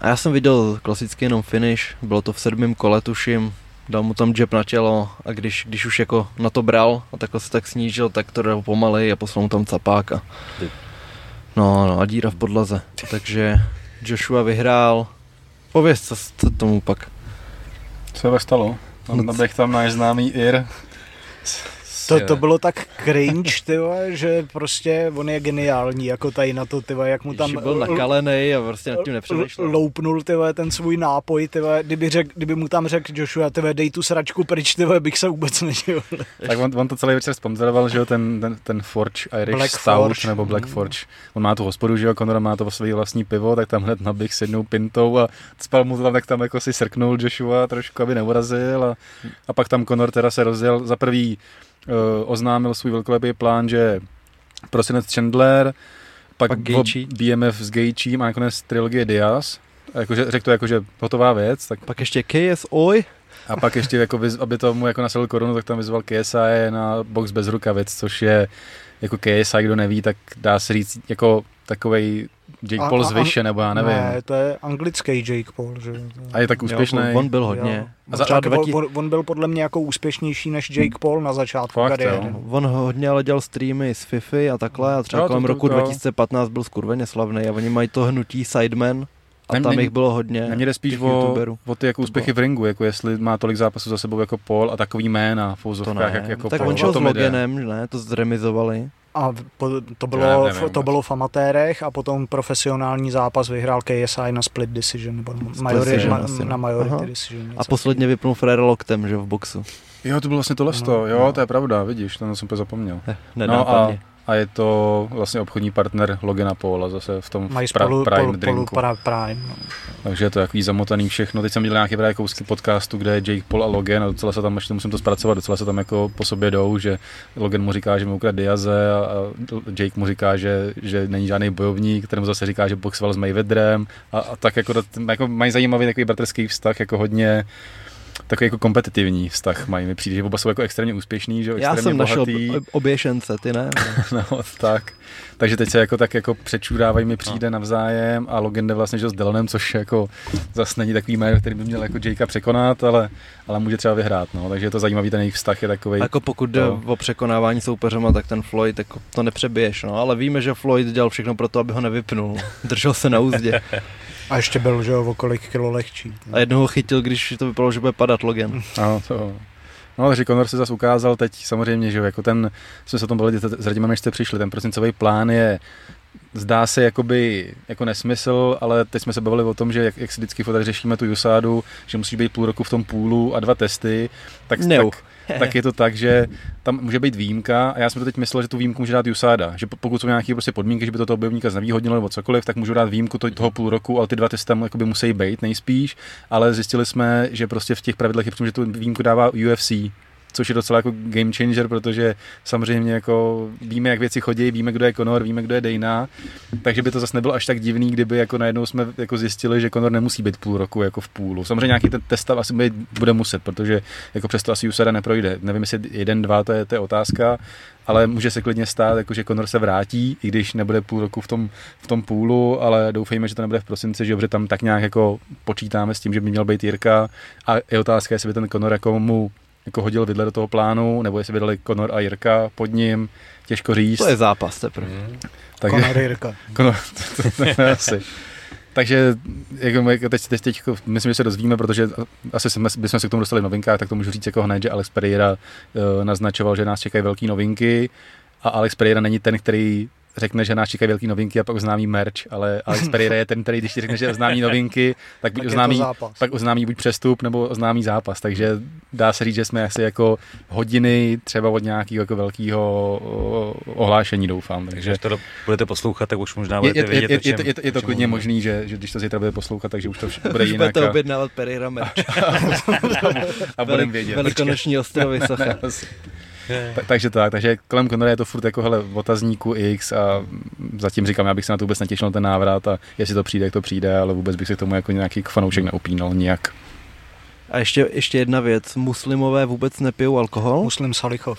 A já jsem viděl klasicky jenom finish, bylo to v sedmém kole, tuším, dal mu tam jab na tělo a když, když už jako na to bral a takhle se tak snížil, tak to dal pomalej a poslal mu tam capák a no, no a díra v podlaze. Takže Joshua vyhrál. Pověz, co, co tomu pak. Co se stalo? No Tam naběh tam náš známý Ir. To, to bylo tak cringe, ty vole, že prostě on je geniální, jako tady na to, ty vole, jak mu tam Tam byl nakalený a prostě nad tím nepřemýšlel. loupnul ty vole, ten svůj nápoj, ty vole, kdyby, řek, kdyby mu tam řekl Joshua, ty vole, dej tu sračku pryč, ty vole, bych se vůbec nedělal. Tak on, on to celý večer sponzoroval, že jo, ten, ten, ten Forge Irish Black Stout, Forge. nebo Black Mm. Forge. On má tu hospodu, že jo, Conor má to své vlastní pivo, tak tam hned naběh s jednou pintou a spal mu to tam, tak tam jako si srknul Joshua trošku, aby neurazil a, a pak tam Conor teda se rozjel. Za prvý oznámil svůj velkolepý plán, že prosinec Chandler, pak, Pak. BMF s Gejčím a nakonec trilogie Diaz. Jakože, řekl to jako, že hotová věc, tak Pak ještě KS Oj. a pak ještě, jako, aby tomu jako nasadil korunu, tak tam vyzval KSI na box bez rukavic, což je jako KSI, kdo neví, tak dá se říct jako takovej Jake A- Paul a- z Vyše, nebo já nevím. Ne, to je anglický Jake Paul, že? A je tak úspěšný. Jo, on byl hodně. Jo. A On, za, třeba, třeba on, on, byl podle mě jako úspěšnější než Jake Paul na začátku Fakt, kariéry. jo. on hodně ale dělal streamy z Fifi a takhle a třeba Jo, to- kolem to- roku to- 2015 byl skurveně slavný a oni mají to hnutí Sidemen a Ne- tam jich bylo hodně. Mě jde spíš o, youtuberů. o ty jako úspěchy v ringu, jako jestli má tolik zápasů za sebou jako Paul a takový jména v To jak, jako tak Paul. on šel s. Loganem, ne, to zremizovali. A po, to, Já bylo, nevím to bylo v amatérech a potom profesionální zápas vyhrál KSI na split decision, nebo majori, decision ma, asi, no. na majority Aha. decision. A posledně vypnul Frere loktem, že v boxu. Jo, to bylo vlastně tohle, No, no, jo, no. to je pravda, vidíš, to jsem úplně zapomněl. Ne, No a. a je to vlastně obchodní partner Logana Paula zase v tom Mají pra, spolu, Prime spolu drinku. pra, Prime. No. Takže je to takový zamotaný všechno. Teď jsem viděl nějaké právě kousky podcastu, kde je Jake Paul a Logan a docela se tam, ještě musím to zpracovat, docela se tam jako po sobě jdou, že Logan mu říká, že mu ukradl Diaze a, Jake mu říká, že, že není žádný bojovník, kterému zase říká, že boxoval s Mayweatherem a, a tak jako, jako mají zajímavý takový bratrský vztah, jako hodně takový jako kompetitivní vztah mají. Mi přijde, že oba jsou jako extrémně úspěšní, že jo, Já extrémně jsem našel bohatý. ob- oběšence, ty ne? no, tak. Takže teď se jako tak jako přečurávají mi přijde navzájem a Logan jde vlastně že s Dylanem, což jako zase není takový jméno, který by měl jako Jakea překonat, ale, ale může třeba vyhrát, no. Takže je to zajímavý, ten jejich vztah je takový. Jako pokud jde to- o překonávání soupeřema, tak ten Floyd jako to nepřebiješ, no. Ale víme, že Floyd dělal všechno pro to, aby ho nevypnul. Držel se na úzdě. A ještě byl, že jo, o kolik kilo lehčí. A jednoho chytil, když to vypadalo, že bude padat Logan. Ano, to... No, takže Conor se zase ukázal teď samozřejmě, že jo, jako ten, jsme se o tom bavili s Radimem, než jste přišli, ten prosincový plán je zdá se jakoby jako nesmysl, ale teď jsme se bavili o tom, že jak, jak si vždycky fotali řešíme tu Jusádu, že musí být půl roku v tom půlu a dva testy, tak, No. tak, tak je to tak, že tam může být výjimka a já jsem to teď myslel, že tu výjimku může dát Jusáda, že po- pokud jsou nějaké prostě podmínky, že by to toho bojovníka znevýhodnilo nebo cokoliv, tak můžu dát výjimku to, toho půl roku, ale ty dva testy tam jakoby musí být nejspíš, ale zjistili jsme, že prostě v těch pravidlech je v tom, že tu výjimku dává UFC, což je docela jako game changer, protože samozřejmě jako víme, jak věci chodí, víme, kdo je Conor, víme, kdo je Dana, takže by to zase nebylo až tak divný, kdyby jako najednou jsme jako zjistili, že Conor nemusí být půl roku jako v půlu. Samozřejmě nějaký ten test asi být, bude muset, protože jako přesto asi USADA neprojde. Nevím, jestli jeden, dva, to je, to je otázka, ale může se klidně stát, jako že Conor se vrátí, i když nebude půl roku v tom, v tom půlu, ale doufejme, že to nebude v prosinci, že protože tam tak nějak jako počítáme s tím, že by měl být Jirka a je otázka, jestli by ten Conor jako mu jako hodil vidle do toho plánu, nebo jestli vydali Conor a Jirka pod ním, těžko říct. To je zápas teprve. Takže, Conor Jirka. Conor, to, to, to, to asi. Takže jako, jako teď, teď, teď jako, myslím, že se dozvíme, protože asi jsme, bychom se k tomu dostali v novinkách, tak to můžu říct jako hned, že Alex Pereira uh, naznačoval, že nás čekají velké novinky a Alex Pereira není ten, který řekne, že nás čekají velké novinky a pak oznámí merch, ale Alex Pereira je ten, který když ti řekne, že oznámí novinky, tak, buď Tak je oznámí, pak oznámí buď přestup nebo oznámí zápas, takže dá se říct, že jsme asi jako hodiny třeba od nějakého jako velkého ohlášení doufám. Takže Takže až to do- budete poslouchat, tak už možná je, budete je, je, vědět, je, je, to- je, to- je to klidně možný, že, že když to zítra bude poslouchat, takže už to vš- bude jinak budete a, objednávat Pereira merch. a budeme vědět. Velikonoční ostrovy, socha. Ta- takže tak, takže kolem Conora je to furt jako hele, otazníku X a zatím říkám, já bych se na to vůbec netěšil na ten návrat a jestli to přijde, jak to přijde, ale vůbec bych se k tomu jako nějaký fanoušek neupínal nijak. A ještě, ještě jedna věc. Muslimové vůbec nepijou alkohol? Muslim Salichov.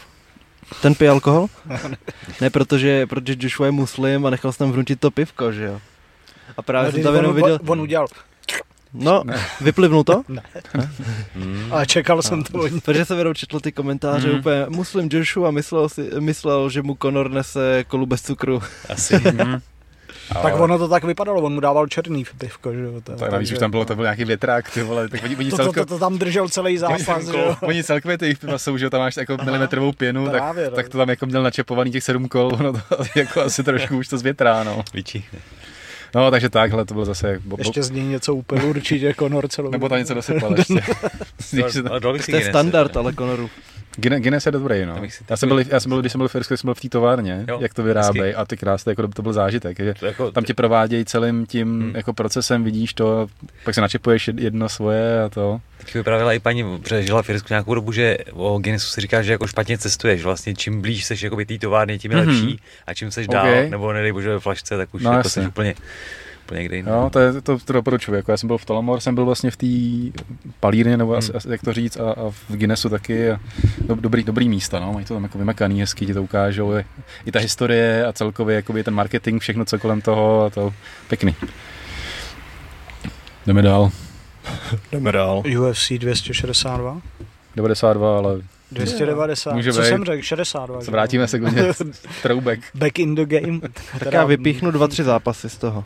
Ten pije alkohol? ne, protože, protože Joshua je muslim a nechal jsem tam vnutit to pivko, že jo? A právě jsem No, tam on, jenom viděl... on udělal. No, vyplivnul to? Hmm. A čekal jsem to od. Protože jsem jenom četl ty komentáře Mhm. úplně muslim Joshua myslel, si, myslel, že mu Conor nese kolu bez cukru. Asi. Mhm. Tak ono to tak vypadalo, on mu dával černý pivko, že jo. To, Tak navíc už tam bylo, to byl nějaký větrák, ty vole, tak oni, oni to, to, celkově, to, to, tam držel celý zápas, že jo. oni celkově ty jejich piva jsou, že tam máš jako milimetrovou pěnu, tak, Právě, no. tak to tam jako měl načepovaný těch sedm kol, no to jako asi trošku už to zvětrá, no. Vyčíchne. No, takže takhle to bylo zase, bo, bo, Ještě z něj něco úplně určitě Conor celou. nebo tam něco dosypal ještě. Když se to- je standard, ale Conoru. Guinness, Guinness je dobrý, no. Já jsem, byl, já jsem byl, když jsem byl v Irsku, jsem byl v té továrně, Jo, jak to vyrábějí a ty krásné, jako to byl zážitek, že To jako, tam tě provádějí celým tím Hmm. jako procesem, vidíš to, pak se načepuješ jed- jedno svoje a to. Teď vyprávěla i paní, protože žila v Irsku nějakou dobu, že o Guinnessu si říká, že jako špatně cestuješ. Vlastně čím blíž seš jako té továrny, tím je Mhm. lepší. A čím seš dál, Okay. nebo nedej bože ve flašce, tak už No, jako jasně. seš úplně, úplně někde jinde. Jo, to, je, to, to doporučuji. Jako já jsem byl v Tolamor, jsem byl vlastně v té palírně, nebo Hmm. asi, jak to říct, a, a v Guinnessu taky. A do, dobrý, dobrý místa, no. mají to tam jako vymakaný, hezky ti to ukážou. I, I ta historie a celkově jakoby ten marketing, všechno, co kolem toho, a to pěkný. Jdeme dál. Jdeme dál. UFC 262? 92, ale 290. Může Co být. jsem řekl? 62. se vrátíme se klidně throwback. Back in the game. Tak já vypíchnu dva, tři zápasy z toho.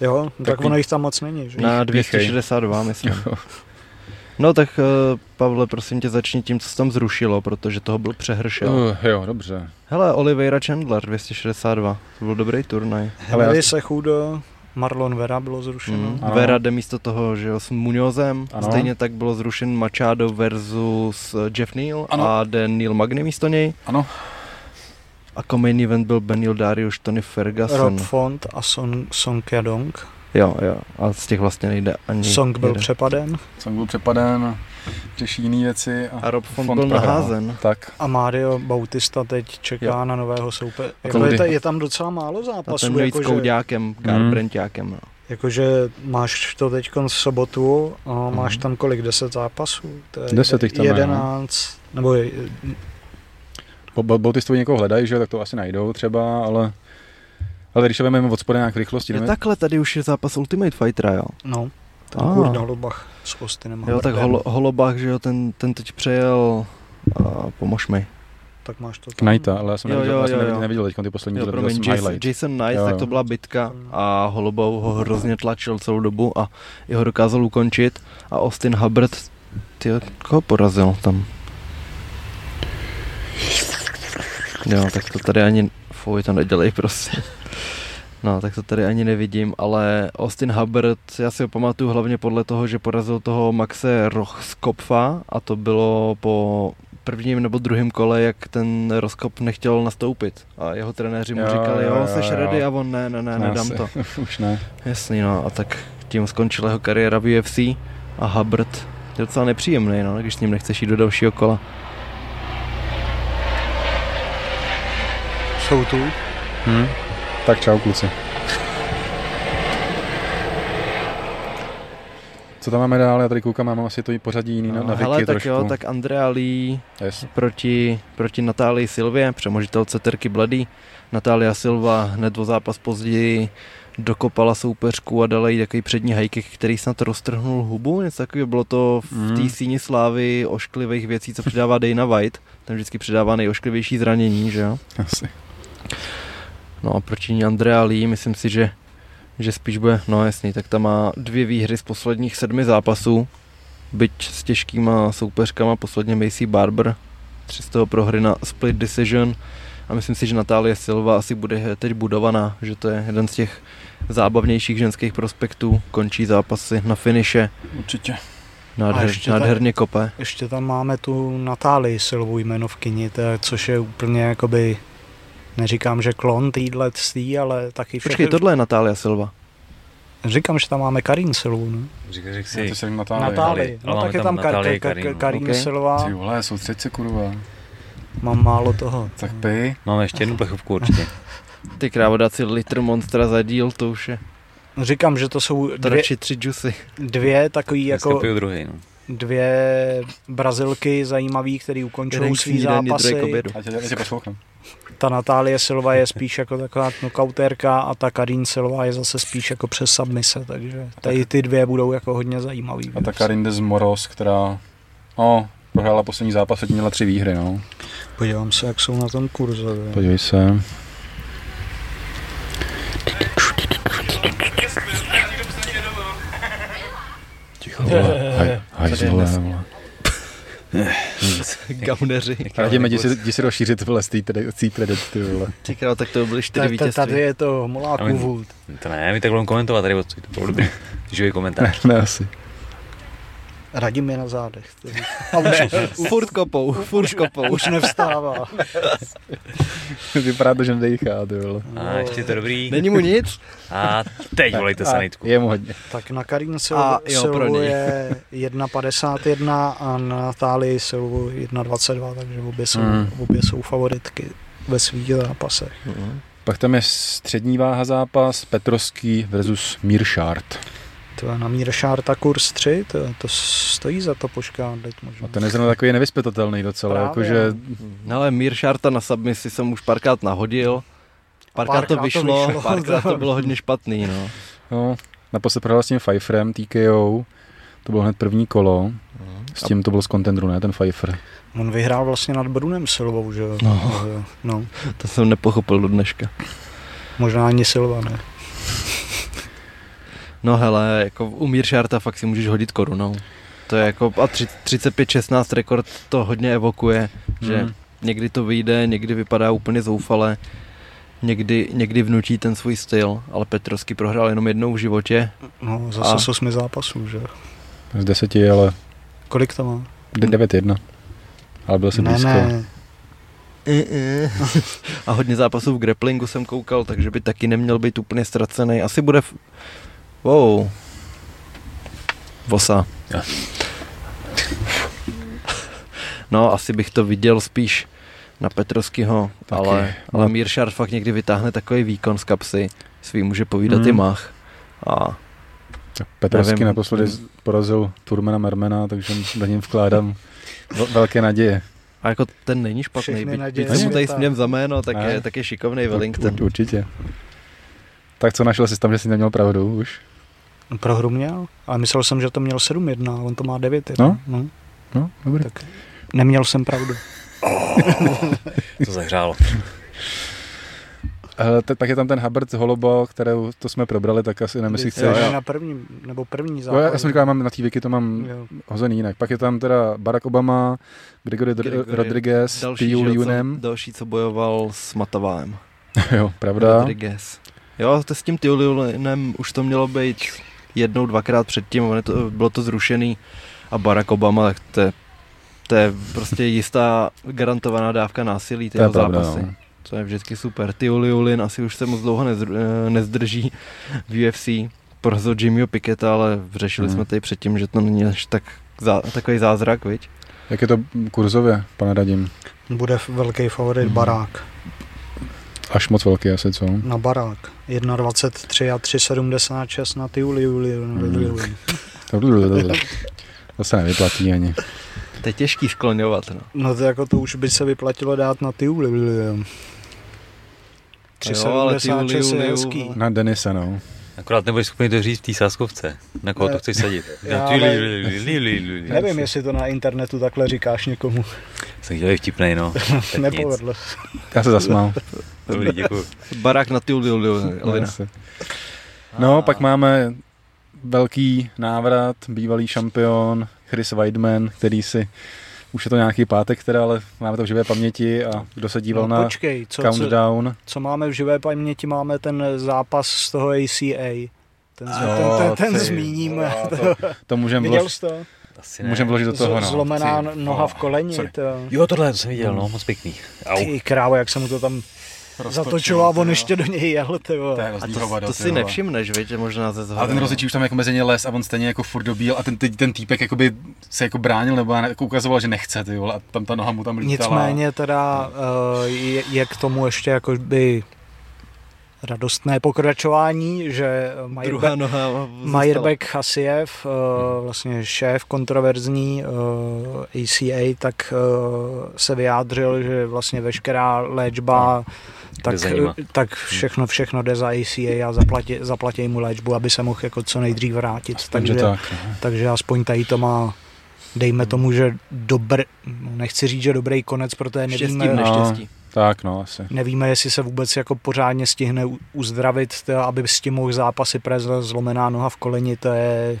Jo, tak, Tak ono jich tam moc není, že? Na Píchej. 262, myslím. No tak uh, Pavle, prosím tě, začni tím, co se tam zrušilo, protože toho byl přehršel. Uh, jo, dobře. Hele, Oliveira Chandler 262, to byl dobrý turnaj. Ale já- Henry Sechudo, Marlon Vera bylo zrušeno. Mm. Ano. Vera jde místo toho, že jo, s Muñozem. Ano. Stejně tak bylo zrušen Machado versus Jeff Neal Ano. a jde Neil Magny místo něj. Ano. A jako main event byl Benil Darius, Tony Ferguson. Rob Font a Son, Song Yadong. Jo, jo. A z těch vlastně nejde ani Song byl jeden. přepaden. Jsem byl přepaden, řeší jiné věci. A Rob Font, Font byl prohrál. naházen. Tak. A Mario Bautista teď čeká Jo. na nového soupeře. Jako je, ta, je tam docela málo A zápasů. ten navíc Jako, že, Kouďákem, Mm. Garbranďákem. No. Jakože máš to teď v sobotu a máš Mhm. tam kolik, 10 zápasů? To je Deset jich tam je, no. 11, nebo je- Bo- bo- Botistovi někoho hledají, že jo, tak to asi najdou třeba, ale ale když vezmeme od spoda nějak rychlosti, Je takhle, tady už je zápas Ultimate Fightera, jo. no, ten Ah. kurda Holubach s Austinem Jo, tak holo, Holobach, že jo, ten, ten teď přejel, a pomož mi. tak máš to tam. Knighta, ale já jsem Jo, neviděl, jo, já jsem jo, neviděl, jo. neviděl teď ty poslední Jo, díly, promiň, Jason, highlight. Jason Knight, Jo, tak jo. to byla bitka a Holobou ho hrozně tlačil celou dobu a jeho dokázal ukončit a Austin Hubbard, ty koho porazil tam? Jo, tak to tady ani, fuj, to nedělej prostě. No, tak to tady ani nevidím, ale Austin Hubbard, já si ho pamatuju hlavně podle toho, že porazil toho Maxe Rochskopfa a to bylo po prvním nebo druhém kole, jak ten Roskop nechtěl nastoupit a jeho trenéři mu Jo, říkali, jo, jo, jo, seš jo. ready a on ne, ne, ne, nedám Asi. to. Už ne. Jasný, no a tak tím skončila jeho kariéra v UFC a Hubbard je docela nepříjemný, no, když s ním nechceš jít do dalšího kola. Jsou tu. Hm? Tak čau kluci. Co tam máme dál? Já tady koukám, mám asi to i pořadí jiný na, na No, hele, tak trošku. jo, tak Andrea Lee Yes. proti, proti Natálii Silvě, přemožitelce Terky Bloody. Natália Silva hned o zápas později dokopala soupeřku a dala jí takový přední hajky, který snad roztrhnul hubu, něco takového. Bylo to v Mm. té síni slávy ošklivých věcí, co přidává Dana White. Ten vždycky přidává nejošklivější zranění, že jo? Asi. No a proti ní Andrea Lee, myslím si, že, že spíš bude, no jasný, tak tam má dvě výhry z posledních sedmi zápasů, byť s těžkýma soupeřkama, posledně Macy Barber, tři z toho prohry na split decision a myslím si, že Natálie Silva asi bude teď budovaná, že to je jeden z těch zábavnějších ženských prospektů, končí zápasy na finiše, Určitě. nádher, ještě ta- nádherně kope. Ještě tam máme tu Natálii Silvu jmenovkyni, což je úplně jakoby, neříkám, že klon týhle tý, ale taky všechny... Počkej, tohle je Natália Silva. Říkám, že tam máme Karin Silvu, ne? Říkal, řekl Já si, to jsem Natálii. Natálii. ale No máme tak je tam tam Kar- Natálii, Kar- Karin, no. Karin Ok. Silva, Ty vole, soustřeď se kurva. mám málo toho. Tak pij. máme ještě jednu plechovku určitě. Ty krávo dát si litr monstra za díl, to už je Říkám, že to jsou to dvě, radši tři džusy. dvě takový Dneska jako piju druhý, no. Dvě brazilky zajímavý, který ukončují svý zápasy. Ta Natálie Silva je spíš jako taková knockouterka a ta Karin Silva je zase spíš jako přes submise, takže tady ty dvě budou jako hodně zajímavý. A ta Karindez Moros, která no, prohrála poslední zápas, teď měla tři výhry, no. Podívám se, jak jsou na tom kurze. Podívej se. Ticho, vole. Haj, hajzlové, vole. Gauneři. Radíme, jdi si, jdi si rozšířit vole Street Reddit, ty vole. Ty král, tak to byly čtyři Tady, vítězství. tady je to A Moláků my- Wood. To ne, my tak budeme komentovat tady odsud, to bylo dobrý. Živý komentář. Ne, asi. Radím je na zádech. A už, Furt kopou, furt kopou. už nevstává. Vypadá to, že nedejchá, ty vole. A ještě to dobrý. Není mu nic? A teď volejte A sanitku. Je mu hodně. Tak na Karin A, jo, pro Silvu něj. je 1,51 a na Natálii Silvu 1,22, takže obě jsou, Mm. obě jsou favoritky ve svých zápasech. Pak tam je střední váha zápas, Petrovský versus Miršart. To je na Mír Šárta kurz 3, to, to stojí za to teď možná. A ten je zrovna takový nevyspytatelný docela, Právě. jakože No ale Mír Šarta na submisi jsem už párkrát nahodil. Párkrát, párkrát to to vyšlo, vyšlo. párkrát to bylo hodně špatný, no. no, naposled prohrál s tím Pfeifferem, TKO, to bylo hned první kolo, s tím to bylo z contendru, ne, ten Pfeiffer. On vyhrál vlastně nad Brunem Silvou, že jo? No. No. To jsem nepochopil do dneška. Možná ani Silva, ne? No hele, jako u Mír Šarta fakt si můžeš hodit korunou. To je jako, a tři- 35-16 rekord to hodně evokuje, že Hmm. někdy to vyjde, někdy vypadá úplně zoufale, někdy, někdy vnutí ten svůj styl, ale Petrovský prohrál jenom jednou v životě. No, zase A- z osmi zápasů, že? Z deseti, ale Kolik to má? de- 9-1. Ale byl si ne, blízko. ne, A hodně zápasů v grapplingu jsem koukal, takže by taky neměl být úplně ztracený. Asi bude... Wow. Vosa. Jo. No, asi bych to viděl spíš na Petrovského, ale, ale No. Mír Šart fakt někdy vytáhne takový výkon z kapsy. Svý může povídat Hmm. i mach. A Petrovský Nevím. naposledy porazil Turmana Mermena, takže do něm vkládám vel- velké naděje. A jako ten není špatný, byť, byť se mu tady směm za jméno, tak Ne. je, tak je šikovný Wellington. Ur- Určitě. Tak co našel jsi tam, že jsi neměl pravdu už? Pro hru měl, ale myslel jsem, že to měl 7-1, a on to má 9 No. no. No, dobrý. Tak neměl jsem pravdu. To zahřálo. Hele, te, pak je tam ten Hubbard Holobo, kterou to jsme probrali, tak asi nevím, jestli chceš. na první, nebo první Jo, zápas. já, já jsem říkal, já mám na té to mám Jo. hozený jinak. Pak je tam teda Barack Obama, Gregory, Gregory, Rodriguez, Další, Tiu Liunem. další, co bojoval s Mataváem. jo, pravda. Rodriguez. Jo, to s tím Tiulinem už to mělo být jednou, dvakrát předtím, ono to, bylo to zrušený a Barack Obama, tak to je, to je prostě jistá garantovaná dávka násilí, ty To je jeho pravda, zápasy. no. To je vždycky super. Tiuliulin asi už se moc dlouho nezdr, eh, nezdrží v UFC. Porazil Jimmyho Piketa, ale řešili Hmm. jsme tady předtím, že to není až tak zá, takový zázrak, viď? Jak je to kurzově, pane Radim? Bude velký favorit Mhm. barák. Až moc velký asi, co? Na barák. 1,23 a 3,76 na ty Uli, Uli, Mhm. To se nevyplatí ani. To je těžký skloňovat, no. No to jako to už by se vyplatilo dát na ty Uli, Uli. Jo, ale ty 3,76 je Uli, hezký. Uli, Na Denise, no. Akorát nebudeš schopný to říct v té sáskovce. Na koho Ne. to chceš sadit? Já, Na ale- ty li- li- li- li- li- li- Nevím, jestli to na internetu takhle říkáš někomu. Jsem chtěl vtipnej, no. Nepovedlo. se. Já se zasmál. Dobrý, děkuji. Barák na Tiuliulina. No, pak máme velký návrat, bývalý šampion Chris Weidman, který si už je to nějaký pátek, teda, ale máme to v živé paměti a kdo se díval No, na počkej, co, co, Countdown. co máme v živé paměti, máme ten zápas z toho ACA. Ten, z- Jo, ten, ten, ten ty zmíníme. vole, To, to můžeme Viděl vložit, to? Asi ne. můžem vložit do toho. Z- No. Zlomená Ty noha v vole, koleni. sorry. To. Jo, tohle to jsem viděl, no, moc pěkný. Au. Ty krávo, jak se mu to tam zatočilo a on ještě do něj jel, ty vole. To je A to, hovado, to si nevšimneš, viď, že možná ze zhora. Ale ten rozličí už tam jako mezi ně les a on stejně jako furt dobíl a ten, ten, ten týpek jakoby se jako bránil nebo jako ukazoval, že nechce ty vole a tam ta noha mu tam lítala. Nicméně teda uh, je, je k tomu ještě jako by radostné pokračování, že. Majerbek Hasiev, uh, vlastně šéf kontroverzní ACA, tak uh, se vyjádřil, že vlastně veškerá léčba tak, za nima. tak všechno, všechno jde za ACA a zaplatí, zaplatí mu léčbu, aby se mohl jako co nejdřív vrátit. Takže Takže, tak. no. takže aspoň tady to má dejme tomu, že dobr, nechci říct, že dobrý konec, protože Štěstí v nevíme, No. neštěstí. Tak no, asi. nevíme, jestli se vůbec jako pořádně stihne uzdravit, teda, aby s tím mohl zápasy prez zlomená noha v koleni, to je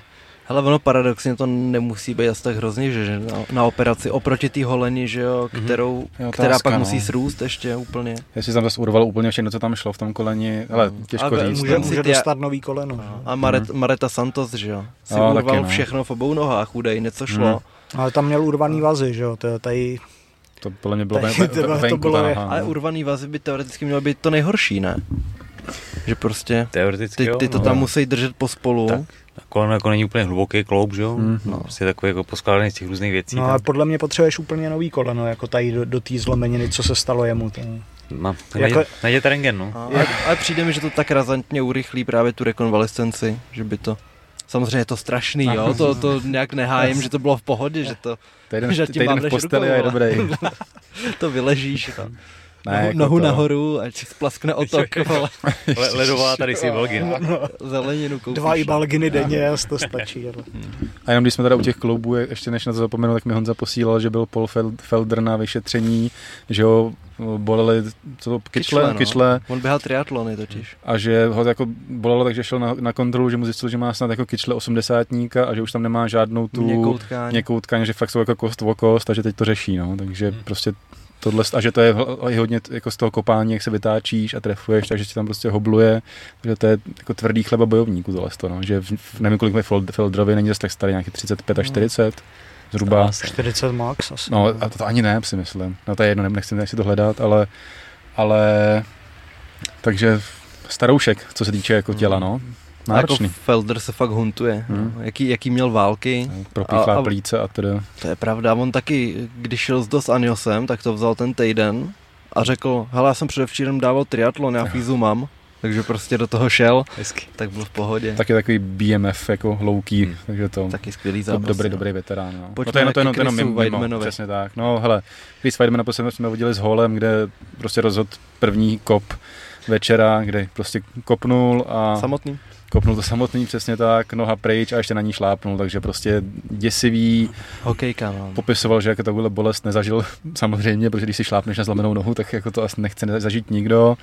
Hele, ono paradoxně to nemusí být asi tak hrozně, že, že na, na operaci oproti té holeni, že jo, Mhm. kterou, Je která otázka, pak no. musí srůst ještě úplně. Jestli tam zase urval úplně všechno, co tam šlo v tom koleni, ale těžko Ale říct. může, no. si může ty- dostat nový koleno. No. No. A Maret, Mareta Santos, že jo, si Jo, urval taky, no. všechno v obou nohách, údaj, něco šlo. Mhm. Ale tam měl urvaný vazy, že jo, to, tady, To podle mě bylo Tady ven, to bylo- ven, to venku bylo ta Ale no. urvaný vazy by teoreticky mělo být to nejhorší, ne? Že prostě Teoreticky ty, jo, ty to no. tam musí držet pospolu. Tak. Koleno jako není úplně hluboký kloub, že jo? Mhm. No, prostě takový jako poskládaný z těch různých věcí. no tam. ale podle mě potřebuješ úplně nový koleno, jako tady do, do té zlomeniny, co se stalo jemu. To. Mám, Jako- najděte rengen, no. A, ale, ale přijde mi, že to tak razantně urychlí právě tu rekonvalescenci, že by to... Samozřejmě je to strašný, jo, to, to nějak nehájím, že to bylo v pohodě, že to, Týden, že tím týden v posteli a je rukou, dobrý. to vyležíš. No. Ne, nohu, jako nohu to- nahoru, ať si splaskne otok, vole, Le, ledová tady si Belgin. zeleninu koupíš. Dva ibalginy denně, asi to stačí. Ale. A jenom když jsme teda u těch kloubů, je- ještě než na to zapomenu, tak mi Honza posílal, že byl Paul Fel- Felder na vyšetření, že ho boleli co to, kyčle, Kyčle, no. kyčle On běhal triatlony totiž. a že ho jako bolelo, takže šel na, na kontrolu, že mu zjistil, že má snad jako kyčle 80 a že už tam nemá žádnou tu Měkkou tkáň. měkkou tkáň, že fakt jsou jako kost o kost a že teď to řeší, no. takže Hmm. prostě tohle, a že to je hodně jako z toho kopání, jak se vytáčíš a trefuješ, takže ti tam prostě hobluje, že to je jako tvrdý chleba bojovníků tohle, to, no. že v, nevím, kolik je Feld- Feldrovi, není zase tak starý, nějaký 35 až 40, zhruba. 40 max asi. No a to, to ani ne, si myslím. No to je jedno, nechci, nechci to hledat, ale, ale takže staroušek, co se týče jako těla, no. Jako. Felder se fakt huntuje. Hmm. No. Jaký, jaký měl války, Propíchlá a- a- plíce a teda. to je pravda. On taky, když šel s Dos Anjosem, tak to vzal ten týden a řekl, hele, já jsem předevčírem dával triatlon, já fízu mám. takže prostě do toho šel, Hezky. tak byl v pohodě. Tak je takový BMF jako key, Hmm. takže to Taky skvělý zápas. dobrý, no. dobrý veterán. No. Pojďme no to je, no, to je, no, to je mimo, mimo, přesně tak. No hele, Chris Weidman naposledy jsme viděli s Holem, kde prostě rozhodl první kop večera, kde prostě kopnul a Samotný? Kopnul to samotný přesně tak, noha pryč a ještě na ní šlápnul, takže prostě děsivý, Hokejka, no. popisoval, že jako takovou bolest nezažil samozřejmě, protože když si šlápneš na zlomenou nohu, tak jako to asi nechce zažít nikdo.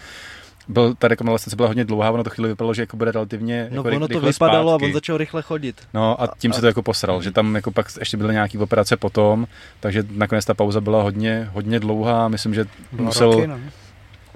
Byl, ta rekonvalescence byla hodně dlouhá, ono to chvíli vypadalo, že jako bude relativně No jako ono to rychle vypadalo zpátky. a on začal rychle chodit. No a tím se to jako posral, že tam jako pak ještě byly nějaký operace potom, takže nakonec ta pauza byla hodně, hodně dlouhá, myslím, že Dva musel, roky, no.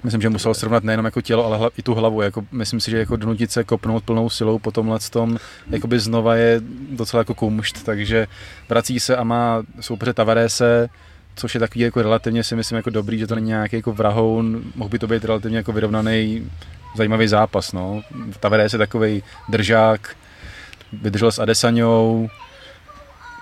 Myslím, že musel srovnat nejenom jako tělo, ale i tu hlavu, jako myslím si, že jako donutit se kopnout plnou silou po tomhle tom, jakoby znova je docela jako kumšt, takže vrací se a má soupeře Tavarese, což je takový jako relativně si myslím jako dobrý, že to není nějaký jako vrahoun, mohl by to být relativně jako vyrovnaný zajímavý zápas, no. Tavares je takový držák, vydržel s Adesaňou,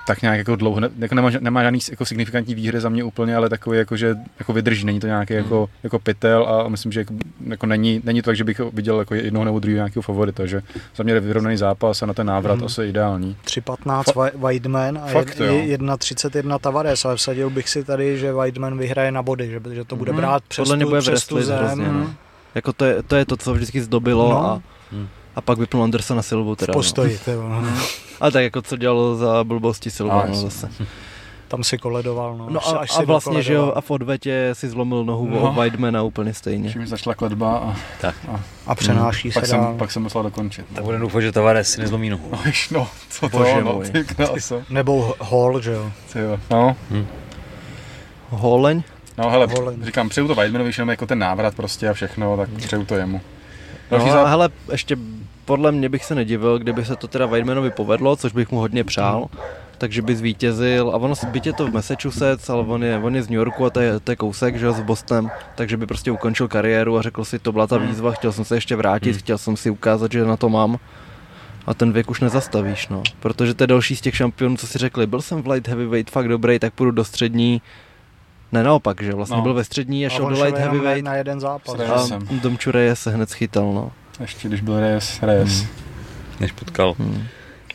tak nějak jako dlouho, ne, jako nemá, nemá žádný jako signifikantní výhry za mě úplně, ale takový jako, že jako vydrží, není to nějaký jako, jako pytel a myslím, že jako, jako není, není to tak, že bych viděl jako jednoho nebo druhého nějakého favorita, že za mě je vyrovnaný zápas a na ten návrat Mhm. asi ideální. 3.15 Wa- Weidman a Fakt, jo. 1.31 Tavares, ale vsadil bych si tady, že Weidman vyhraje na body, že, že to bude Mhm. brát přes Podle mě tu, bude přes tu zem. hrozně, no. no. Jako to je, to je to, co vždycky zdobilo No. a, Hmm. A pak vypnul Andersona Silvu teda. V postoji, ty, No. no. A tak jako co dělal za blbosti Silva, A, no, jasně. zase. tam si koledoval. No, No a, až a vlastně, že jo, a v odvetě si zlomil nohu No. no. o Weidmana úplně stejně. Čím začala kledba a, a přenáší pak, se jsem, dál. pak jsem musel dokončit. Tak budeme doufat, že Tavares si nezlomí nohu. No, no, co to, Bože no, ty kráso. Nebo Hall, že jo. Ty jo. No, Holeň? no hele, Volen. říkám, přeju to Weidmanovi, že jenom jako ten návrat prostě a všechno, tak přeju to jemu. No Další a záp- hele, ještě podle mě bych se nedivil, kdyby se to teda Weidmanovi povedlo, což bych mu hodně přál, takže by zvítězil a ono byť je to v Massachusetts, ale on je, on je z New Yorku a to je, to je kousek, že s Bostonem, takže by prostě ukončil kariéru a řekl si, to byla ta výzva, chtěl jsem se ještě vrátit, Hmm. chtěl jsem si ukázat, že na to mám. A ten věk už nezastavíš, no. Protože to je další z těch šampionů, co si řekli, byl jsem v light heavyweight fakt dobrý, tak půjdu do střední. Ne naopak, že vlastně No. byl ve střední a šel on do light heavyweight na, jeden zápas. A. Domču Reyes se hned schytal, no. Ještě když byl Reyes, Reyes. Hmm. Než potkal. Hmm.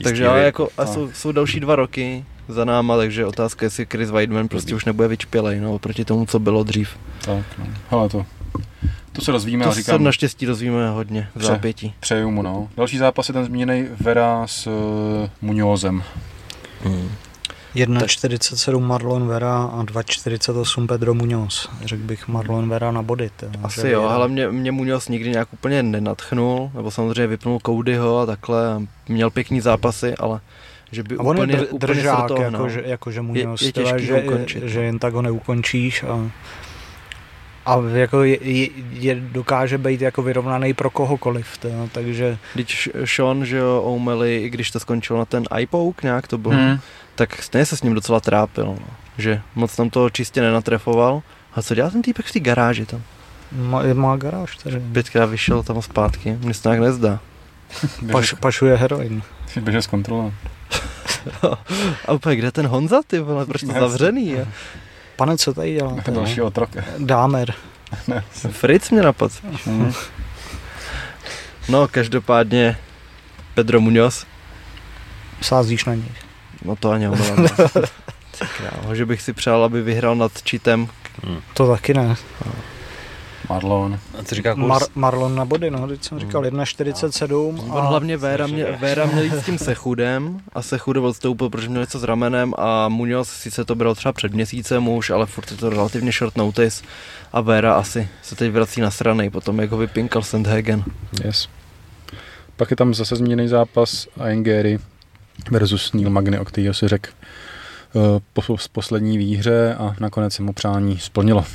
Takže ale jako, a no. jsou, jsou další dva roky za náma, takže otázka je, jestli Chris Weidman prostě už nebude vyčpělej, no, oproti tomu, co bylo dřív. Tak, no. Hele to. To se rozvíme To a se říkám, naštěstí dozvíme hodně v Pře- zápětí. přeju mu, no. Další zápas je ten zmíněný Vera s uh, Muñozem. Hmm. 1.47 Marlon Vera a 2.48 Pedro Muñoz. Řekl bych Marlon Vera na body. Asi že jo, ale mě, mě Muñoz nikdy nějak úplně nenatchnul, nebo samozřejmě vypnul Codyho a takhle, a měl pěkný zápasy, ale že by A on úplně, je dr- úplně se do držák, toho jako, hnal. že, jako že Je- Muñoz, je teda, těžký že, ho ukončit, že no. jen tak ho neukončíš. A, a jako je, je, je, dokáže být jako vyrovnaný pro kohokoliv. Teda, takže Když Sean, že jo, O'Malley, i když to skončilo na ten iPoke nějak to bylo, Hmm. Tak stejně se s ním docela trápil, no. že moc tam to čistě nenatrefoval. A co dělá ten týpek v té garáži tam? má, má garáž. Takže Pětkrát vyšel tam zpátky, mně se to nějak nezdá. paš, pašuje heroin. Běže z kontrola. A úplně, kde ten Honza, ty vole, proč to Ne. zavřený je? Pane, co tady děláte? Další otrok. Dámer. Fritz mě napad. Hmm. No, každopádně Pedro Muñoz, Sázíš na něj. No to ani omylem. Ty krávo, že bych si přál, aby vyhrál nad Cheatem. To taky ne. Marlon. A co říká kurz? Mar, Marlon na body, no, teď jsem říkal 1.47. On hlavně Véra, mě, Véra měl jít s tím Sechudem a Sechud odstoupil, protože měl něco s ramenem a Muñoz sice to bral třeba před měsícem už, ale furt je to relativně short notice a Véra asi se teď vrací na strany, potom jak ho vypinkal Sandhagen. Yes. Pak je tam zase zmíněný zápas Aengeri versus Neil Magny, o kterého si řekl eh, po, po poslední výhře a nakonec se mu přání splnilo.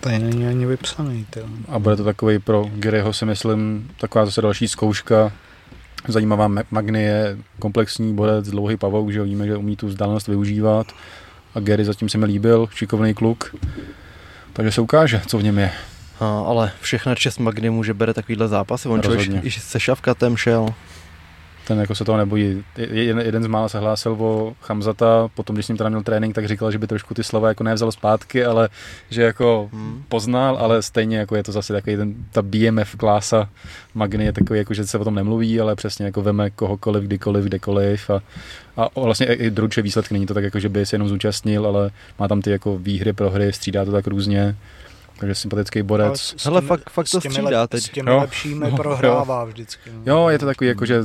Tady není ani vypsaný. Ty. A bude to takový pro Garyho si myslím taková zase další zkouška. Zajímavá Ma- Magny je komplexní bodec, dlouhý pavouk, že víme, že umí tu vzdálenost využívat. A Gary zatím se mi líbil, šikovný kluk. Takže se ukáže, co v něm je. A, ale všechna čest Magny mu, že bere takovýhle zápasy, on člověk i se Šavkatem šel. Ten jako se toho nebojí. Jeden, jeden z mála se hlásil o Chamzata, potom když s ním teda měl trénink, tak říkal, že by trošku ty slova jako nevzal zpátky, ale že jako hmm. poznal, ale stejně jako je to zase takový ten, ta BMF klása Magny je takový, jako, že se o tom nemluví, ale přesně jako veme kohokoliv, kdykoliv, kdekoliv a, a vlastně i druče výsledky, není to tak jako, že by se jenom zúčastnil, ale má tam ty jako výhry, prohry, střídá to tak různě takže sympatický borec. Hele, fakt, fakt to střídá teď. S těmi jo, lepšími jo, prohrává jo. vždycky. No. Jo, je to takový jako, že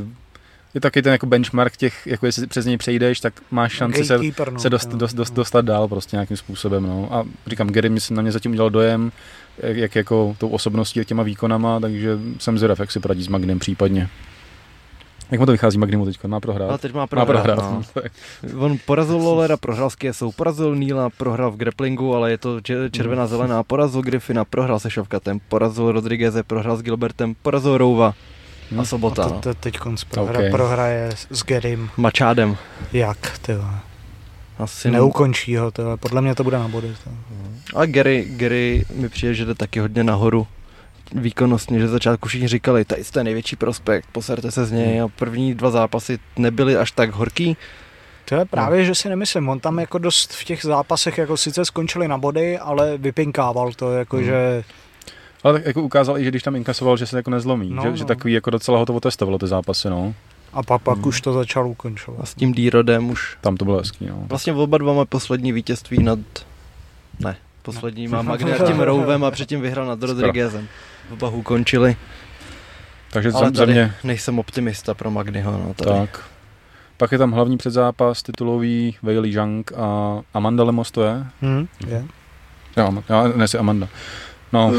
je taky ten jako benchmark těch, jako jestli přes něj přejdeš, tak máš šanci se, no, se dost, dost, dost, dostat dál prostě nějakým způsobem. No. A říkám, Gary myslím, na mě zatím udělal dojem, jak, jak jako tou osobností a těma výkonama, takže jsem zvědav, jak si poradí s Magnem případně. Jak mu to vychází Magnimu teď? Má prohrát? A teď má prohrát. Má prohrát. No. On porazil Lolera, prohrál s KSou, porazil Níla, prohrál v grapplingu, ale je to červená zelená. Porazil Griffina, prohrál se Šovkatem, porazil Rodrigueze, prohrál s Gilbertem, porazil Rouva. A sobota. A to, to teď prohra, okay. prohraje s Gerym. Mačádem. Jak, ty Asi Neukončí ho, tyhle. podle mě to bude na body. Ale Gary, Gary mi přijde, že jde taky hodně nahoru výkonnostně, že začátku všichni říkali, tady jste největší prospekt, poserte se z něj hmm. a první dva zápasy nebyly až tak horký. To je právě, no. že si nemyslím, on tam jako dost v těch zápasech jako sice skončili na body, ale vypinkával to, jako hmm. že ale tak jako ukázal i, že když tam inkasoval, že se jako nezlomí, no, že, no. že takový jako docela ho to otestovalo ty zápasy, no. A pak, pak hmm. už to začal ukončovat. A s tím D-Rodem už... Tam to bylo hezký, no. Vlastně oba dva máme poslední vítězství nad... Ne, poslední no. má Magny nad tím Rouvem a předtím vyhrál nad Rodriguezem. Oba ukončili. Takže Ale za mě... nejsem optimista pro Magnyho, no tady. Tak. Pak je tam hlavní předzápas, titulový Weili Zhang a Amanda Lemos to je? Hmm, je. Já, já ne, si Amanda. No.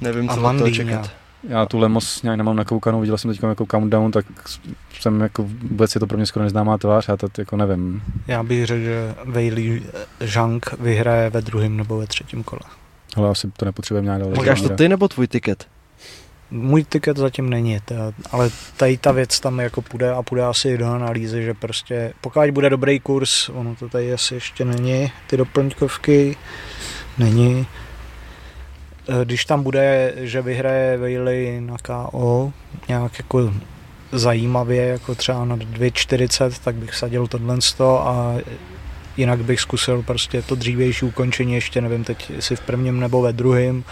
Nevím, co to čekat. Já tu Lemos nějak nemám nakoukanou, viděl jsem teď jako countdown, tak jsem jako vůbec je to pro mě skoro neznámá tvář, já to jako nevím. Já bych řekl, že Weili Zhang vyhraje ve druhém nebo ve třetím kole. Ale asi to nepotřebujeme nějak dál. Říkáš to ty nebo tvůj tiket? Můj tiket zatím není, ale tady ta věc tam jako půjde a půjde asi do analýzy, že prostě pokud bude dobrý kurz, ono to tady asi ještě není, ty doplňkovky, není, Eh, když tam bude, že vyhraje Bailey na KO nějak jako zajímavě, jako třeba na 2.40, tak bych sadil tohle a jinak bych zkusil prostě to dřívější ukončení, ještě nevím teď, jestli v prvním nebo ve druhém,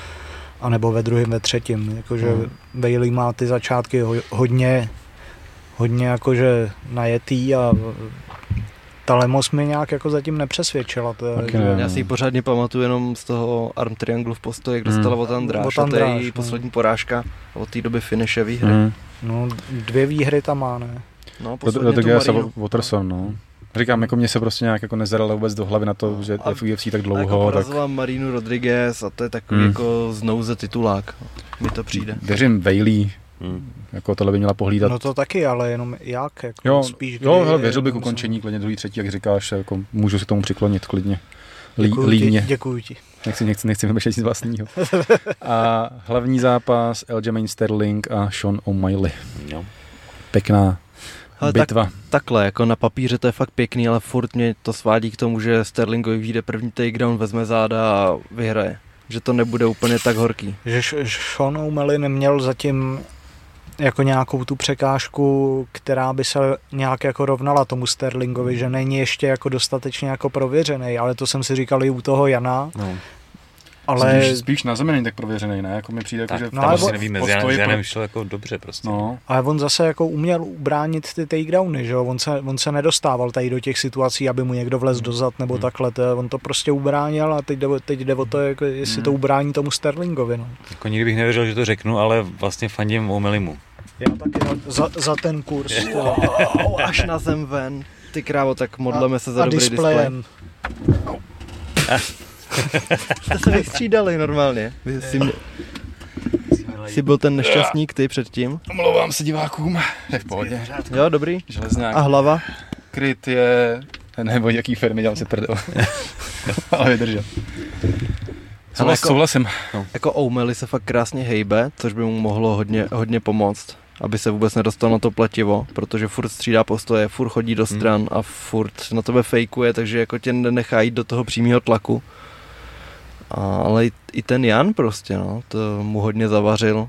a nebo ve druhém, ve třetím. Jakože hmm. Bailey má ty začátky hodně, hodně jakože najetý a ta Lemos mi nějak jako zatím nepřesvědčila. To, okay, že... Já si ji pořádně pamatuju jenom z toho arm trianglu v postoji, jak dostala hmm. od Andráš, to je její no. poslední porážka a od té doby finiše výhry. Hmm. No, dvě výhry tam má, ne? No, posledně to, to, to Waterson, no. Říkám, jako mě se prostě nějak jako nezadalo vůbec do hlavy na to, že je v UFC tak dlouho. Jako porazila tak... Marinu Rodriguez a to je takový hmm. jako znouze titulák. Mi to přijde. Věřím Bailey, Hmm. Jako tohle by měla pohlídat. No to taky, ale jenom jak? Jako jo, spíš kdy, jo hele, věřil bych ukončení klidně druhý, třetí, jak říkáš, jako můžu se tomu přiklonit klidně. Lí, děkuju líně. Ti, děkuju ti. Nechci, nechci, nechci vymýšlet nic vlastního. a hlavní zápas Aljamain Sterling a Sean O'Malley. Jo. Pěkná ale bitva. Tak, takhle, jako na papíře to je fakt pěkný, ale furt mě to svádí k tomu, že Sterlingovi vyjde první takedown, vezme záda a vyhraje. Že to nebude úplně tak horký. Že Sean O'Malley neměl zatím jako nějakou tu překážku, která by se nějak jako rovnala tomu Sterlingovi, že není ještě jako dostatečně jako prověřený, ale to jsem si říkal i u toho Jana, no. Ale... Spíš, spíš na zemi není tak prověřený, ne? Jako mi přijde, tak, jako, že no, tam asi nevíme, s Janem šlo jako dobře prostě. No. Ale on zase jako uměl ubránit ty takedowny, že jo? On se, on se nedostával tady do těch situací, aby mu někdo vlez dozad nebo hmm. takhle. To, on to prostě ubránil a teď jde, teď jde o to, jako, jestli hmm. to ubrání tomu Sterlingovi, no. Jako nikdy bych nevěřil, že to řeknu, ale vlastně fandím Omelimu. Já taky za, za ten kurz. To... Až na zem ven. Ty krávo, tak modleme a, se za a dobrý displejem. display. Jste se vystřídali normálně. Vy jsi, mě... jsi byl ten nešťastník ty předtím? Omlouvám se divákům. Je v pohodě. Jo, dobrý. Železňák. A hlava? Kryt je... Nebo jaký firmy, dělám si prdel. Ale vydržel. Souhlas, jako, souhlasím. No. Jako O'Malley se fakt krásně hejbe, což by mu mohlo hodně, hodně pomoct, aby se vůbec nedostal na to pletivo, protože furt střídá postoje, furt chodí do hmm. stran hmm. a furt na tebe fejkuje, takže jako tě nenechá jít do toho přímého tlaku. A, ale i, i ten Jan prostě, no, to mu hodně zavařil.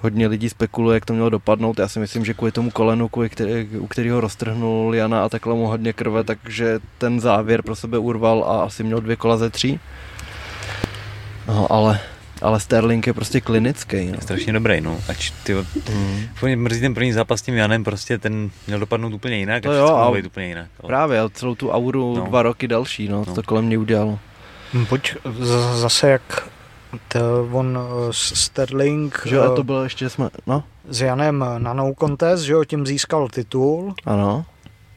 hodně lidí spekuluje, jak to mělo dopadnout. Já si myslím, že kvůli tomu kolenu, kvůli který, u kterého roztrhnul Jana a takhle mu hodně krve, takže ten závěr pro sebe urval a asi měl dvě kola ze tří. No, ale, ale Sterling je prostě klinický. No. Je strašně dobrý, no. Ač ty, mm. mrzí ten první zápas s tím Janem, prostě ten měl dopadnout úplně jinak To a jo, a- úplně jinak. Ale... Právě, a celou tu auru No. dva roky další, no, No. to kolem mě udělalo. Hm, Pojď z- zase jak to, on eh, Sterling Že a eh, to bylo ještě, jsme, no, s Janem na no contest, že jo, tím získal titul, ano.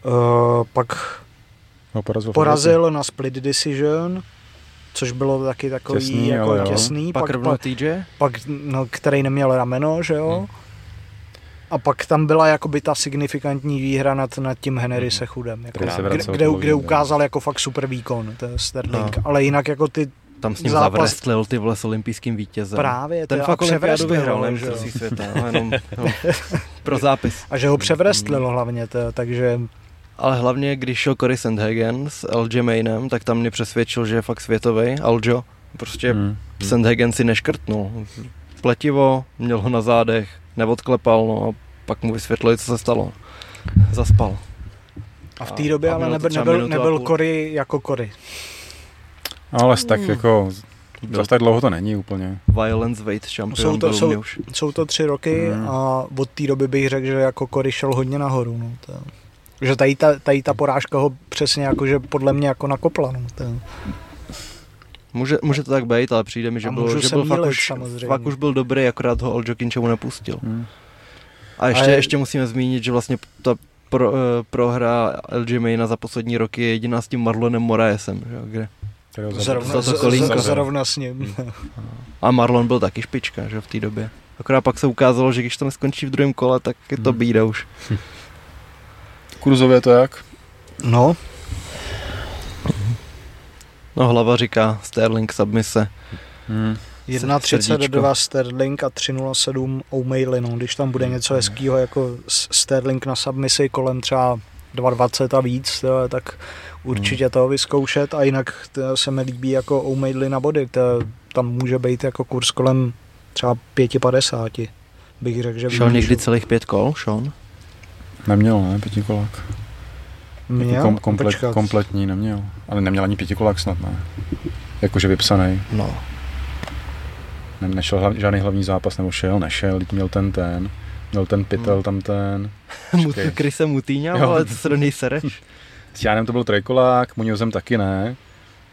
uh, pak Ho porazil. porazil na split decision, což bylo taky takový Těsný, jako těsný, Pak, pak, rovnou pak, TJ? pak no, který neměl rameno, že jo. Hmm. A pak tam byla jakoby ta signifikantní výhra nad, nad tím Henry se chudem, jako, se kde, kde, kde ukázal jako fakt super výkon, ten Sterling, No. ale jinak jako ty Tam s ním Zápas- zavrestlil ty vole s olympijským vítězem. právě, Ten to fakt olympiádu převrestlil, vyhrál, že nevím, jo. co světa, no, jenom no, pro zápis. A že ho převrestlilo hlavně, to, takže Ale hlavně, když šel Cory Sandhagen s LJ Mainem, tak tam mě přesvědčil, že je fakt světový. Aljo prostě. Hmm. Sandhagen si neškrtnul. Pletivo, měl ho na zádech, neodklepal, no a pak mu vysvětlili, co se stalo. Zaspal. a v té době a ale nebyl, nebyl, nebyl. Cory jako Cory. Ale tak jako, Byl zase tak dlouho to není úplně. Violence Weight šampion Jsou to- byl jsou- už. Jsou to tři roky Hmm. a od té doby bych řekl, že jako Cory šel hodně nahoru. No, to, že tady ta, tady ta porážka ho přesně jako, že podle mě jako nakopla. No, to, Může, může to tak být, ale přijde mi, že A byl, že byl fakt, už, samozřejmě. fakt už byl dobrý, akorát ho Aljo Kinčevu nepustil. Hmm. A ještě, Ale- ještě musíme zmínit, že vlastně ta pro, eh, prohra LG Maina za poslední roky je jediná s tím Marlonem Moraesem, že? jo, kde zrovna, to z- kolínko. z- zrovna s ním. A Marlon byl taky špička, že jo, v té době. Akorát pak se ukázalo, že když to neskončí v druhém kole, tak je to Hmm. bída už. Kurzově to jak? No, No hlava říká Sterling submise. Hmm. 1.32 Sterling a 3.07 O'Malley, no, když tam bude něco hezkýho jako s- Sterling na submisi kolem třeba 2.20 a víc, to, tak určitě to vyzkoušet a jinak se mi líbí jako O'Malley na body, to, tam může být jako kurz kolem třeba 5.50 bych řekl, že Šel někdy celých pět kol, Sean? Neměl, ne, pětikolák. Měl? Kom, komplet, Počkat. kompletní neměl. Ale neměl ani pětikolák snad, ne. Jakože vypsaný. No. Ne, nešel hlav, žádný hlavní zápas, nebo šel, nešel, teď měl ten ten. Měl ten pytel, tam ten. Krise Mutýňa, Jo. ale co se do něj sereš? S Jánem to byl trojkolák, Muňozem taky ne.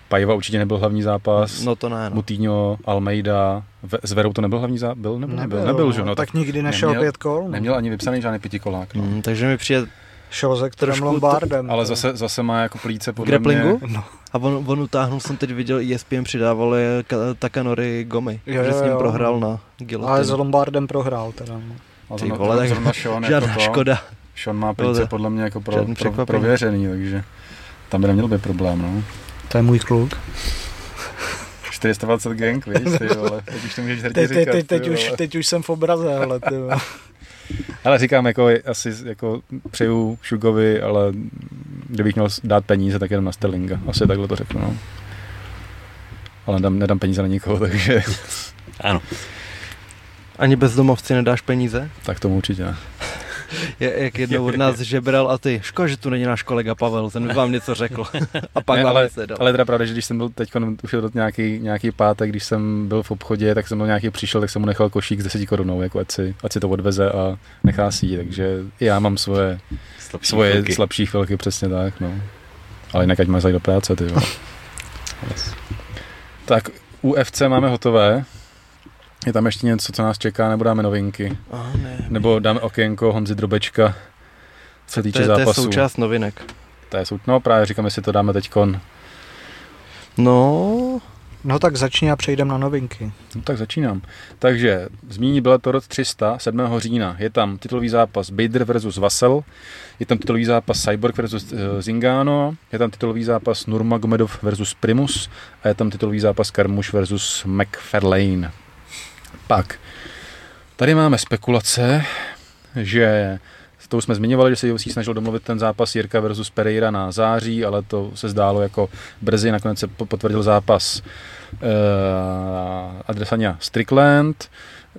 Pajva určitě nebyl hlavní zápas. No to ne, no. Mutíňo, Almeida, Ve- s Verou to nebyl hlavní zápas? Byl nebo nebyl? Nebyl, Nebyl, že? No, tak, nikdy nešel neměl- pět kol. No. Neměl ani vypsaný žádný pětikolák. No. Mm, takže mi přijde, Šel se kterým Trošku Lombardem. Ale zase, zase má jako plíce podle grapplingu? mě. No. A on, on utáhnul, jsem teď viděl, ESPN přidával Takanori Gomi, Jo, že jo, s ním jo. prohrál na Ale s gilotinu. Lombardem prohrál teda. No. Ty zrovna, vole, tak zrovna Sean, jako Žádná to, škoda. Sean má plíce podle mě jako pro, pro, prověřený, takže tam by neměl být problém, no. To je můj kluk. 420 gang, víš, ty vole, teď už to můžeš hrdě Teď, teď, říkat, teď, teď, ty už, teď už jsem v obraze, hele, ty. Ale říkám, jako asi jako přeju Šugovi, ale kdybych měl dát peníze, tak jenom na Sterlinga. Asi takhle to řeknu, no. Ale nedám, nedám peníze na nikoho, takže Ano. Ani bezdomovci nedáš peníze? tak tomu určitě ne. Je, jak jednou od nás žebral a ty, škoda, že tu není náš kolega Pavel, ten by vám něco řekl. A pak Ne, ale, nic nedal. ale teda pravda, že když jsem byl teď, už je to nějaký, nějaký pátek, když jsem byl v obchodě, tak jsem byl nějaký přišel, tak jsem mu nechal košík s 10 korunou, jako ať si, ať si to odveze a nechá si ji, takže i já mám svoje, Slabší svoje chvilky. slabší chvilky, přesně tak, no. Ale jinak ať má zajít do práce, ty jo. Tak UFC máme hotové. Je tam ještě něco, co nás čeká, nebo dáme novinky? A ne. Nebo dáme okénko Honzi Drobečka, co se to, týče je, to je zápasu. součást novinek. To je sou... No právě říkám, jestli to dáme teďkon. No, No tak začni a přejdeme na novinky. No tak začínám. Takže zmíní Bellator 300 7. října. Je tam titulový zápas Bader versus Vassel, je tam titulový zápas Cyborg versus uh, Zingano, je tam titulový zápas Nurmagomedov versus Primus a je tam titulový zápas Karmuš versus McFarlane. Pak, tady máme spekulace, že to jsme zmiňovali, že se UFC snažil domluvit ten zápas Jirka versus Pereira na září, ale to se zdálo jako brzy, nakonec se po- potvrdil zápas uh, Adresania Strickland.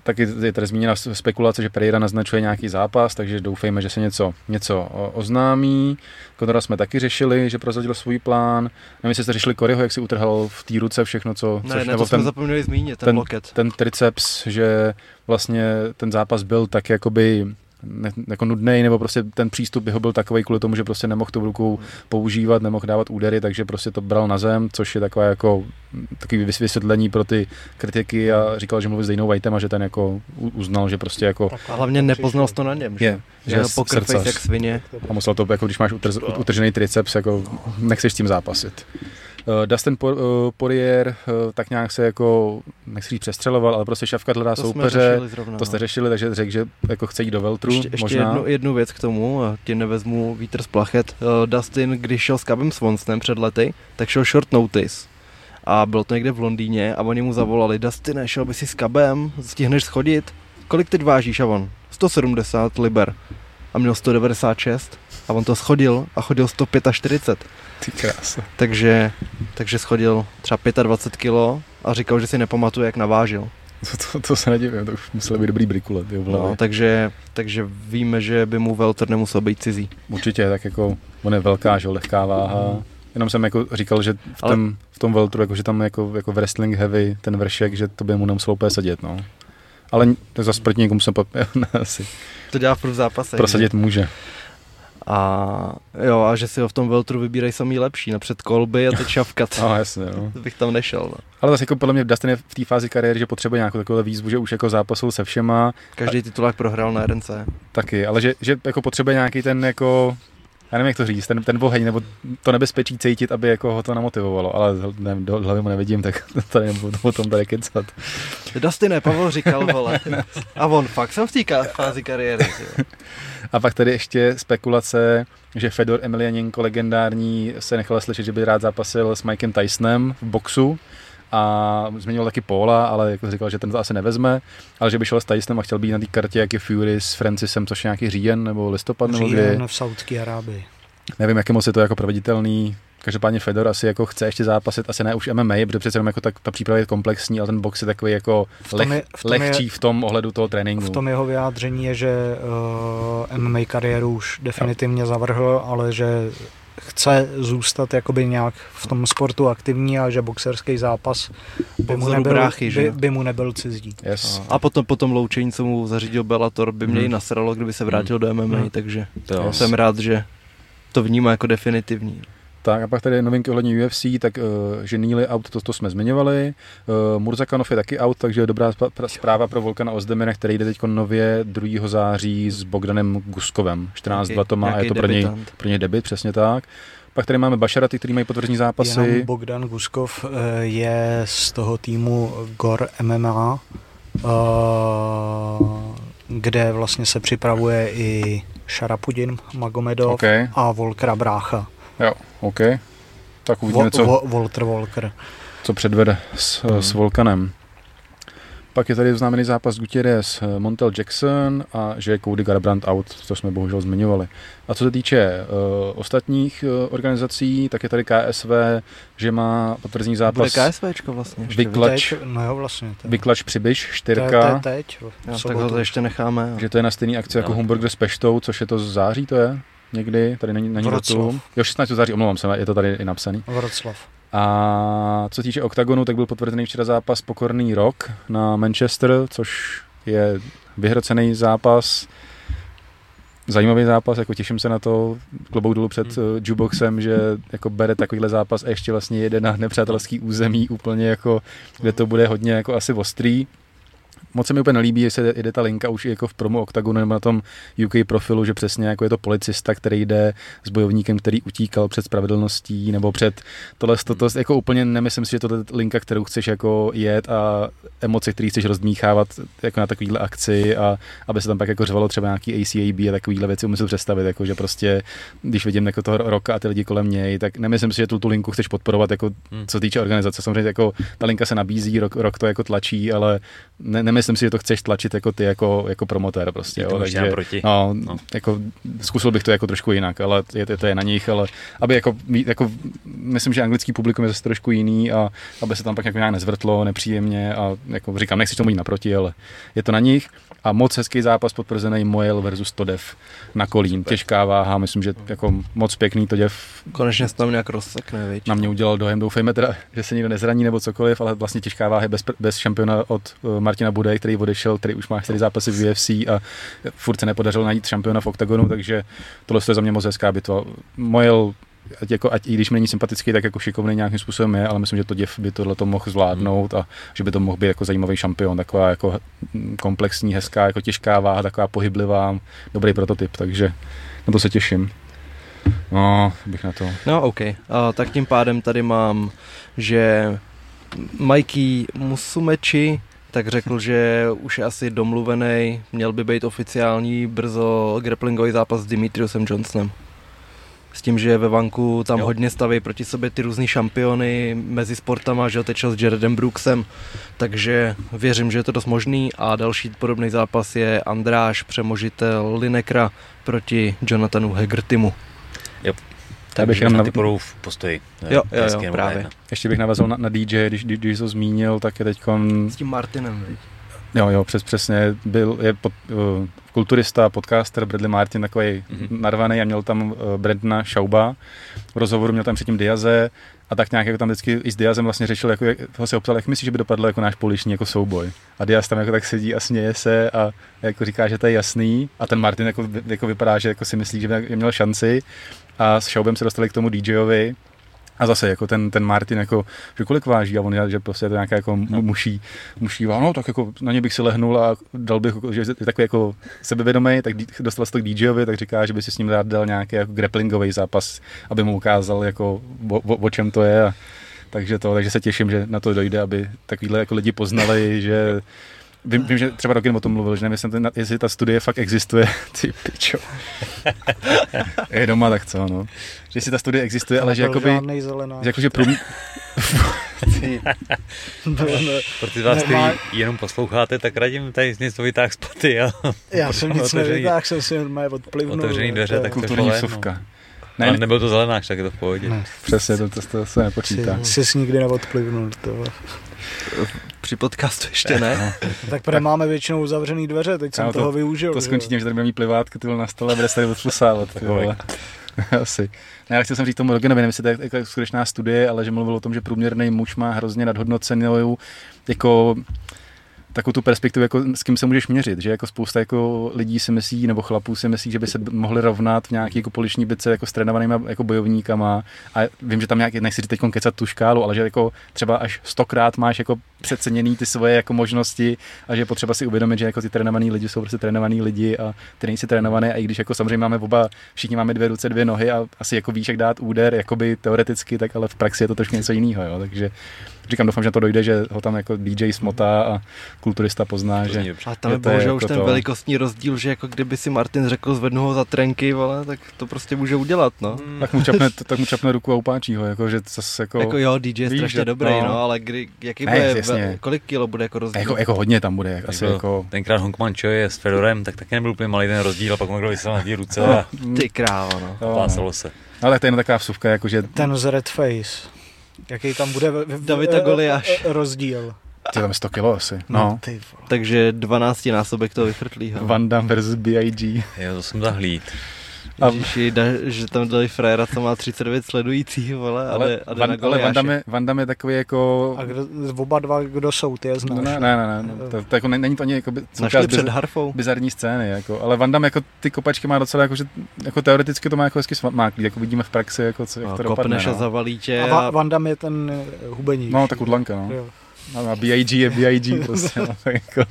Taky je tady zmíněna spekulace, že Pereira naznačuje nějaký zápas, takže doufejme, že se něco, něco oznámí. Konora jsme taky řešili, že prozradil svůj plán. Nevím, jestli jste řešili Koryho, jak si utrhal v té ruce všechno, co... Ne, což, ne, to jsme ten, zapomněli zmínit, ten, ten loket. Ten triceps, že vlastně ten zápas byl tak jakoby ne, jako nudný, nebo prostě ten přístup jeho byl takový kvůli tomu, že prostě nemohl tu ruku používat, nemohl dávat údery, takže prostě to bral na zem, což je takové jako takový vysvětlení pro ty kritiky a říkal, že mluvil s Dejnou Whiteem a že ten jako uznal, že prostě jako... Tak a hlavně nepoznal to na něm, že? Je, že, poker jak svině. A musel to, jako když máš utržený triceps, jako nechceš s tím zápasit. Uh, Dustin uh, Poirier uh, tak nějak se jako, nechci říct přestřeloval, ale prostě šavka hledá to soupeře, zrovna, to jste no. řešili, takže řekl, že jako chce jít do Veltru. Ještě, ještě možná. Jednu, jednu věc k tomu, ti nevezmu vítr z plachet. Uh, Dustin, když šel s Kabem Swansonem před lety, tak šel short notice a bylo to někde v Londýně a oni mu zavolali, Dustin, šel by si s Kabem, stihneš schodit? Kolik teď vážíš? A on, 170 liber. A měl 196 a on to schodil a chodil 145. Ty krása. Takže, takže schodil třeba 25 kg a říkal, že si nepamatuje, jak navážil. To, to, to se nedivím, to už musel být dobrý brikule. No, takže, takže víme, že by mu Welter nemusel být cizí. Určitě, tak jako on je velká, že lehká váha. Mm. Jenom jsem jako říkal, že v, Ale... tom, v tom Welteru, jako, že tam jako, jako wrestling heavy, ten vršek, že to by mu nemuselo úplně sedět, no. Ale zase proti někomu jsem asi. To dělá v zápase. Prosadit může. A jo, a že si ho v tom Veltru vybírají samý lepší, napřed kolby a teď šavkat. no, jasně, no. To bych tam nešel. No. Ale zase jako podle mě Dustin je v té fázi kariéry, že potřebuje nějakou takovou výzvu, že už jako zápasil se všema. Každý titulák prohrál na RNC. Taky, ale že, že jako potřebuje nějaký ten jako já nevím, jak to říct, ten, ten boheň, nebo to nebezpečí cítit, aby jako ho to namotivovalo, ale ne, do hlavy mu nevidím, tak tady nebudu o tom tady kecat. ne, Pavel říkal, vole. A on fakt jsem v té fázi kariéry. A pak tady ještě spekulace, že Fedor Emelianenko legendární se nechal slyšet, že by rád zápasil s Mikem Tysonem v boxu a změnil taky Paula, ale jako říkal, že ten to asi nevezme, ale že by šel s Tysonem a chtěl být na té kartě, jak je Fury s Francisem, což je nějaký říjen nebo listopad nebo kdy. v Saudské Arábii. Nevím, jak je moc je to jako proveditelný. Každopádně Fedor asi jako chce ještě zápasit, asi ne už MMA, protože přece jenom jako ta, ta příprava je komplexní, ale ten box je takový jako v leh, je, v lehčí je, v tom ohledu toho tréninku. V tom jeho vyjádření je, že uh, MMA kariéru už definitivně zavrhl, ale že chce zůstat jakoby nějak v tom sportu aktivní a že boxerský zápas by mu, nebyl, bráchy, by, by mu nebyl cizí. Yes. A potom potom loučení, co mu zařídil Bellator, by mě hmm. i nasralo, kdyby se vrátil hmm. do MMA, hmm. takže to jsem rád, že to vnímá jako definitivní. Tak a pak tady novinky ohledně UFC, tak uh, že Neely out, to, to jsme zmiňovali. Uh, Murzakanov je taky out, takže dobrá zpráva pro Volkana Ozdemira, který jde teď nově 2. září s Bogdanem Guskovem. 14-2 to má a je to pro něj, pro něj debit, přesně tak. Pak tady máme Bašaraty, který mají potvrzení zápasy. Jenom Bogdan Guskov eh, je z toho týmu GOR MMA, kde vlastně se připravuje i Šarapudin Magomedov okay. a Volkra Brácha. Jo, OK. Tak uvidíme, co... Walter Walker. Co předvede s, hmm. s Volkanem. Pak je tady známený zápas Gutierrez, eh, Montel Jackson a že je Cody Garbrandt out, to jsme bohužel zmiňovali. A co se týče uh, ostatních uh, organizací, tak je tady KSV, že má potvrzení zápas. Bude KSVčko vlastně. Vyklač, no jo, vlastně. To Vyklač Přibyš, čtyřka. To je teď. Jo, tak ho to ještě necháme. Že to je na stejný akci jako Humburger s Peštou, což je to z září, to je? Někdy, tady není, není datum. Jo, 16. září, omlouvám se, je to tady i napsaný. Vroclav. A co týče OKTAGONu, tak byl potvrzený včera zápas Pokorný rok na Manchester, což je vyhrocený zápas, zajímavý zápas, jako těším se na to, klobouk dolů před hmm. uh, jukeboxem, že jako bere takovýhle zápas a ještě vlastně jede na nepřátelský území úplně jako, kde to bude hodně jako asi ostrý moc se mi úplně nelíbí, jestli jde ta linka už jako v promo Octagonu nebo na tom UK profilu, že přesně jako je to policista, který jde s bojovníkem, který utíkal před spravedlností nebo před tohle, to, to, jako úplně nemyslím si, že to je linka, kterou chceš jako jet a emoce, které chceš rozdmíchávat jako na takovýhle akci a aby se tam pak jako řvalo třeba nějaký ACAB a takovýhle věci umím si představit, jako že prostě, když vidím jako toho roka a ty lidi kolem něj, tak nemyslím si, že tu, tu linku chceš podporovat, jako hmm. co týče organizace. Samozřejmě jako ta linka se nabízí, rok, rok to jako tlačí, ale ne, nemyslím si, že to chceš tlačit jako ty jako, jako promotér prostě. Jo, takže, proti. No, no. Jako, zkusil bych to jako trošku jinak, ale je, to je na nich, ale aby jako, jako myslím, že anglický publikum je zase trošku jiný a aby se tam pak jako nějak nezvrtlo nepříjemně a jako říkám, nechci tomu jít naproti, ale je to na nich a moc hezký zápas potvrzený Mojel versus Todev na Kolín. Těžká váha, myslím, že jako moc pěkný Todev. Konečně se tam nějak rozsekne, viď? Na mě udělal dojem, doufejme teda, že se nikdo nezraní nebo cokoliv, ale vlastně těžká váha bez, bez šampiona od uh, Martina Bude, který odešel, který už má čtyři zápasy v UFC a furt se nepodařilo najít šampiona v OKTAGONu, takže tohle je za mě moc hezká bitva. Mojel ať, jako, ať i když mi není sympatický, tak jako šikovný nějakým způsobem je, ale myslím, že to děv by tohle to mohl zvládnout a že by to mohl být jako zajímavý šampion, taková jako komplexní, hezká, jako těžká váha, taková pohyblivá, dobrý prototyp, takže na to se těším. No, bych na to. No, OK. A, tak tím pádem tady mám, že Mikey Musumeči tak řekl, že už je asi domluvený, měl by být oficiální brzo grapplingový zápas s Dimitriusem Johnsonem s tím, že ve Vanku tam jo. hodně staví proti sobě ty různý šampiony mezi sportama, že tečel s Jaredem Brooksem, takže věřím, že je to dost možný a další podobný zápas je Andráš, přemožitel Linekra proti Jonathanu Hegertimu. Jo. Tak bych jenom na ty v postoji. Jo, jo, jo, právě. Ještě bych navazal na, na DJ, když, když, když to zmínil, tak je teď. S tím Martinem? Jo, jo, přes, přesně. Byl, je pod, uh, kulturista, podcaster Bradley Martin, takový mm-hmm. narvaný a měl tam uh, Brandna Šauba. V rozhovoru měl tam předtím Diaze a tak nějak jako tam vždycky i s Diazem vlastně řešil, jako, jak, ho se optal, jak myslíš, že by dopadlo jako náš poliční jako souboj. A Diaz tam jako tak sedí a směje se a jako říká, že to je jasný a ten Martin jako, jako vypadá, že jako si myslí, že by měl šanci a s Šaubem se dostali k tomu DJovi a zase jako ten, ten Martin, jako, že kolik váží? A on že prostě je to nějaká jako no. muší, muší no tak jako na ně bych si lehnul a dal bych, že je takový jako sebevědomý, tak dostal se to k DJovi, tak říká, že by si s ním rád dal nějaký jako grapplingový zápas, aby mu ukázal jako o, o, o čem to je. A takže to, takže se těším, že na to dojde, aby takovýhle jako lidi poznali, že Vím, vím, že třeba Rokin o tom mluvil, že nevím, jestli, ten, jestli ta studie fakt existuje. Ty pičo. je doma, tak co, no. Že si ta studie existuje, ale že jakoby... Že jakože prům... Pro ty vás, kteří jenom posloucháte, tak radím tady nic to vytáh z paty. A Já jsem nic nevytáhl, jsem si normálně odplivnul. Otevřený dveře, tak Kulturní vsuvka. No. Ne, ale nebyl to zelenáč, tak je to v pohodě. Ne. Přesně, to, to, to se nepočítá. Jsi, jsi nikdy neodplivnul. To při podcastu ještě ne. tak protože máme většinou zavřený dveře, teď jsem to, toho využil. To skončí tím, že tady budeme mít plivátky tyhle na stole a bude se tady odflusávat. Asi. Ne, já chtěl jsem říct tomu Rogenovi, nevím, jestli to je jako skutečná studie, ale že mluvil o tom, že průměrný muž má hrozně nadhodnocenou jako takovou tu perspektivu, jako s kým se můžeš měřit, že jako spousta jako lidí si myslí, nebo chlapů si myslí, že by se mohli rovnat v nějaký jako poliční bitce jako s trénovanými jako bojovníkama. A vím, že tam nějak, nechci teď kecat tu škálu, ale že jako třeba až stokrát máš jako přeceněný ty svoje jako možnosti a že je potřeba si uvědomit, že jako ty trénovaný lidi jsou prostě trénovaný lidi a ty nejsi trénovaný. A i když jako samozřejmě máme oba, všichni máme dvě ruce, dvě nohy a asi jako víš, jak dát úder, jakoby teoreticky, tak ale v praxi je to trošku něco jiného, jo, takže říkám, doufám, že to dojde, že ho tam jako DJ smotá a kulturista pozná, to že... A tam je bohužel už jako ten to... velikostní rozdíl, že jako kdyby si Martin řekl zvednu ho za trenky, vole, tak to prostě může udělat, no. Hmm. Tak, mu čapne, tak mu čapne ruku a upáčí ho, jako, že zase jako... Jako jo, DJ je víš, strašně že, dobrý, no. no, ale kdy, jaký ne, bude, jasně. kolik kilo bude jako rozdíl? Jako, jako hodně tam bude, asi jako... jako... Tenkrát Honkman Choi s Fedorem, tak taky nebyl úplně malý ten rozdíl a pak mohl vysel na ruce a... Ty krávo, no. Pásalo se. Ale to je jen taková vsuvka, jakože... Ten z Red Face. Jaký tam bude v, v, Davida Goliáš. rozdíl? Ty tam 100 kilo asi. No. no. Ty Takže 12 násobek toho vychrtlýho. Van Damme versus B.I.G. Jo, to jsem zahlíd. A... Ježiši, da, že tam dali frajera, co má 39 sledujících, vole, ale, a jde, a jde Van, ale Van Damme, Van Damme je takový jako... A kdo, oba dva, kdo jsou, ty je znáš? Ne, ne, ne, ne. To, to, jako není to ani jako Našli před harfou. bizarní scény, jako, ale Van Damme jako ty kopačky má docela, jako, že jako teoreticky to má jako hezky smáklý, jako vidíme v praxi, jako, co, jak no, to dopadne. No. a zavalí tě. A, a Van Damme je ten eh, hubeník. No, tak udlanka, no. Jo. A B.I.G. je B.I.G. prostě, no, jako,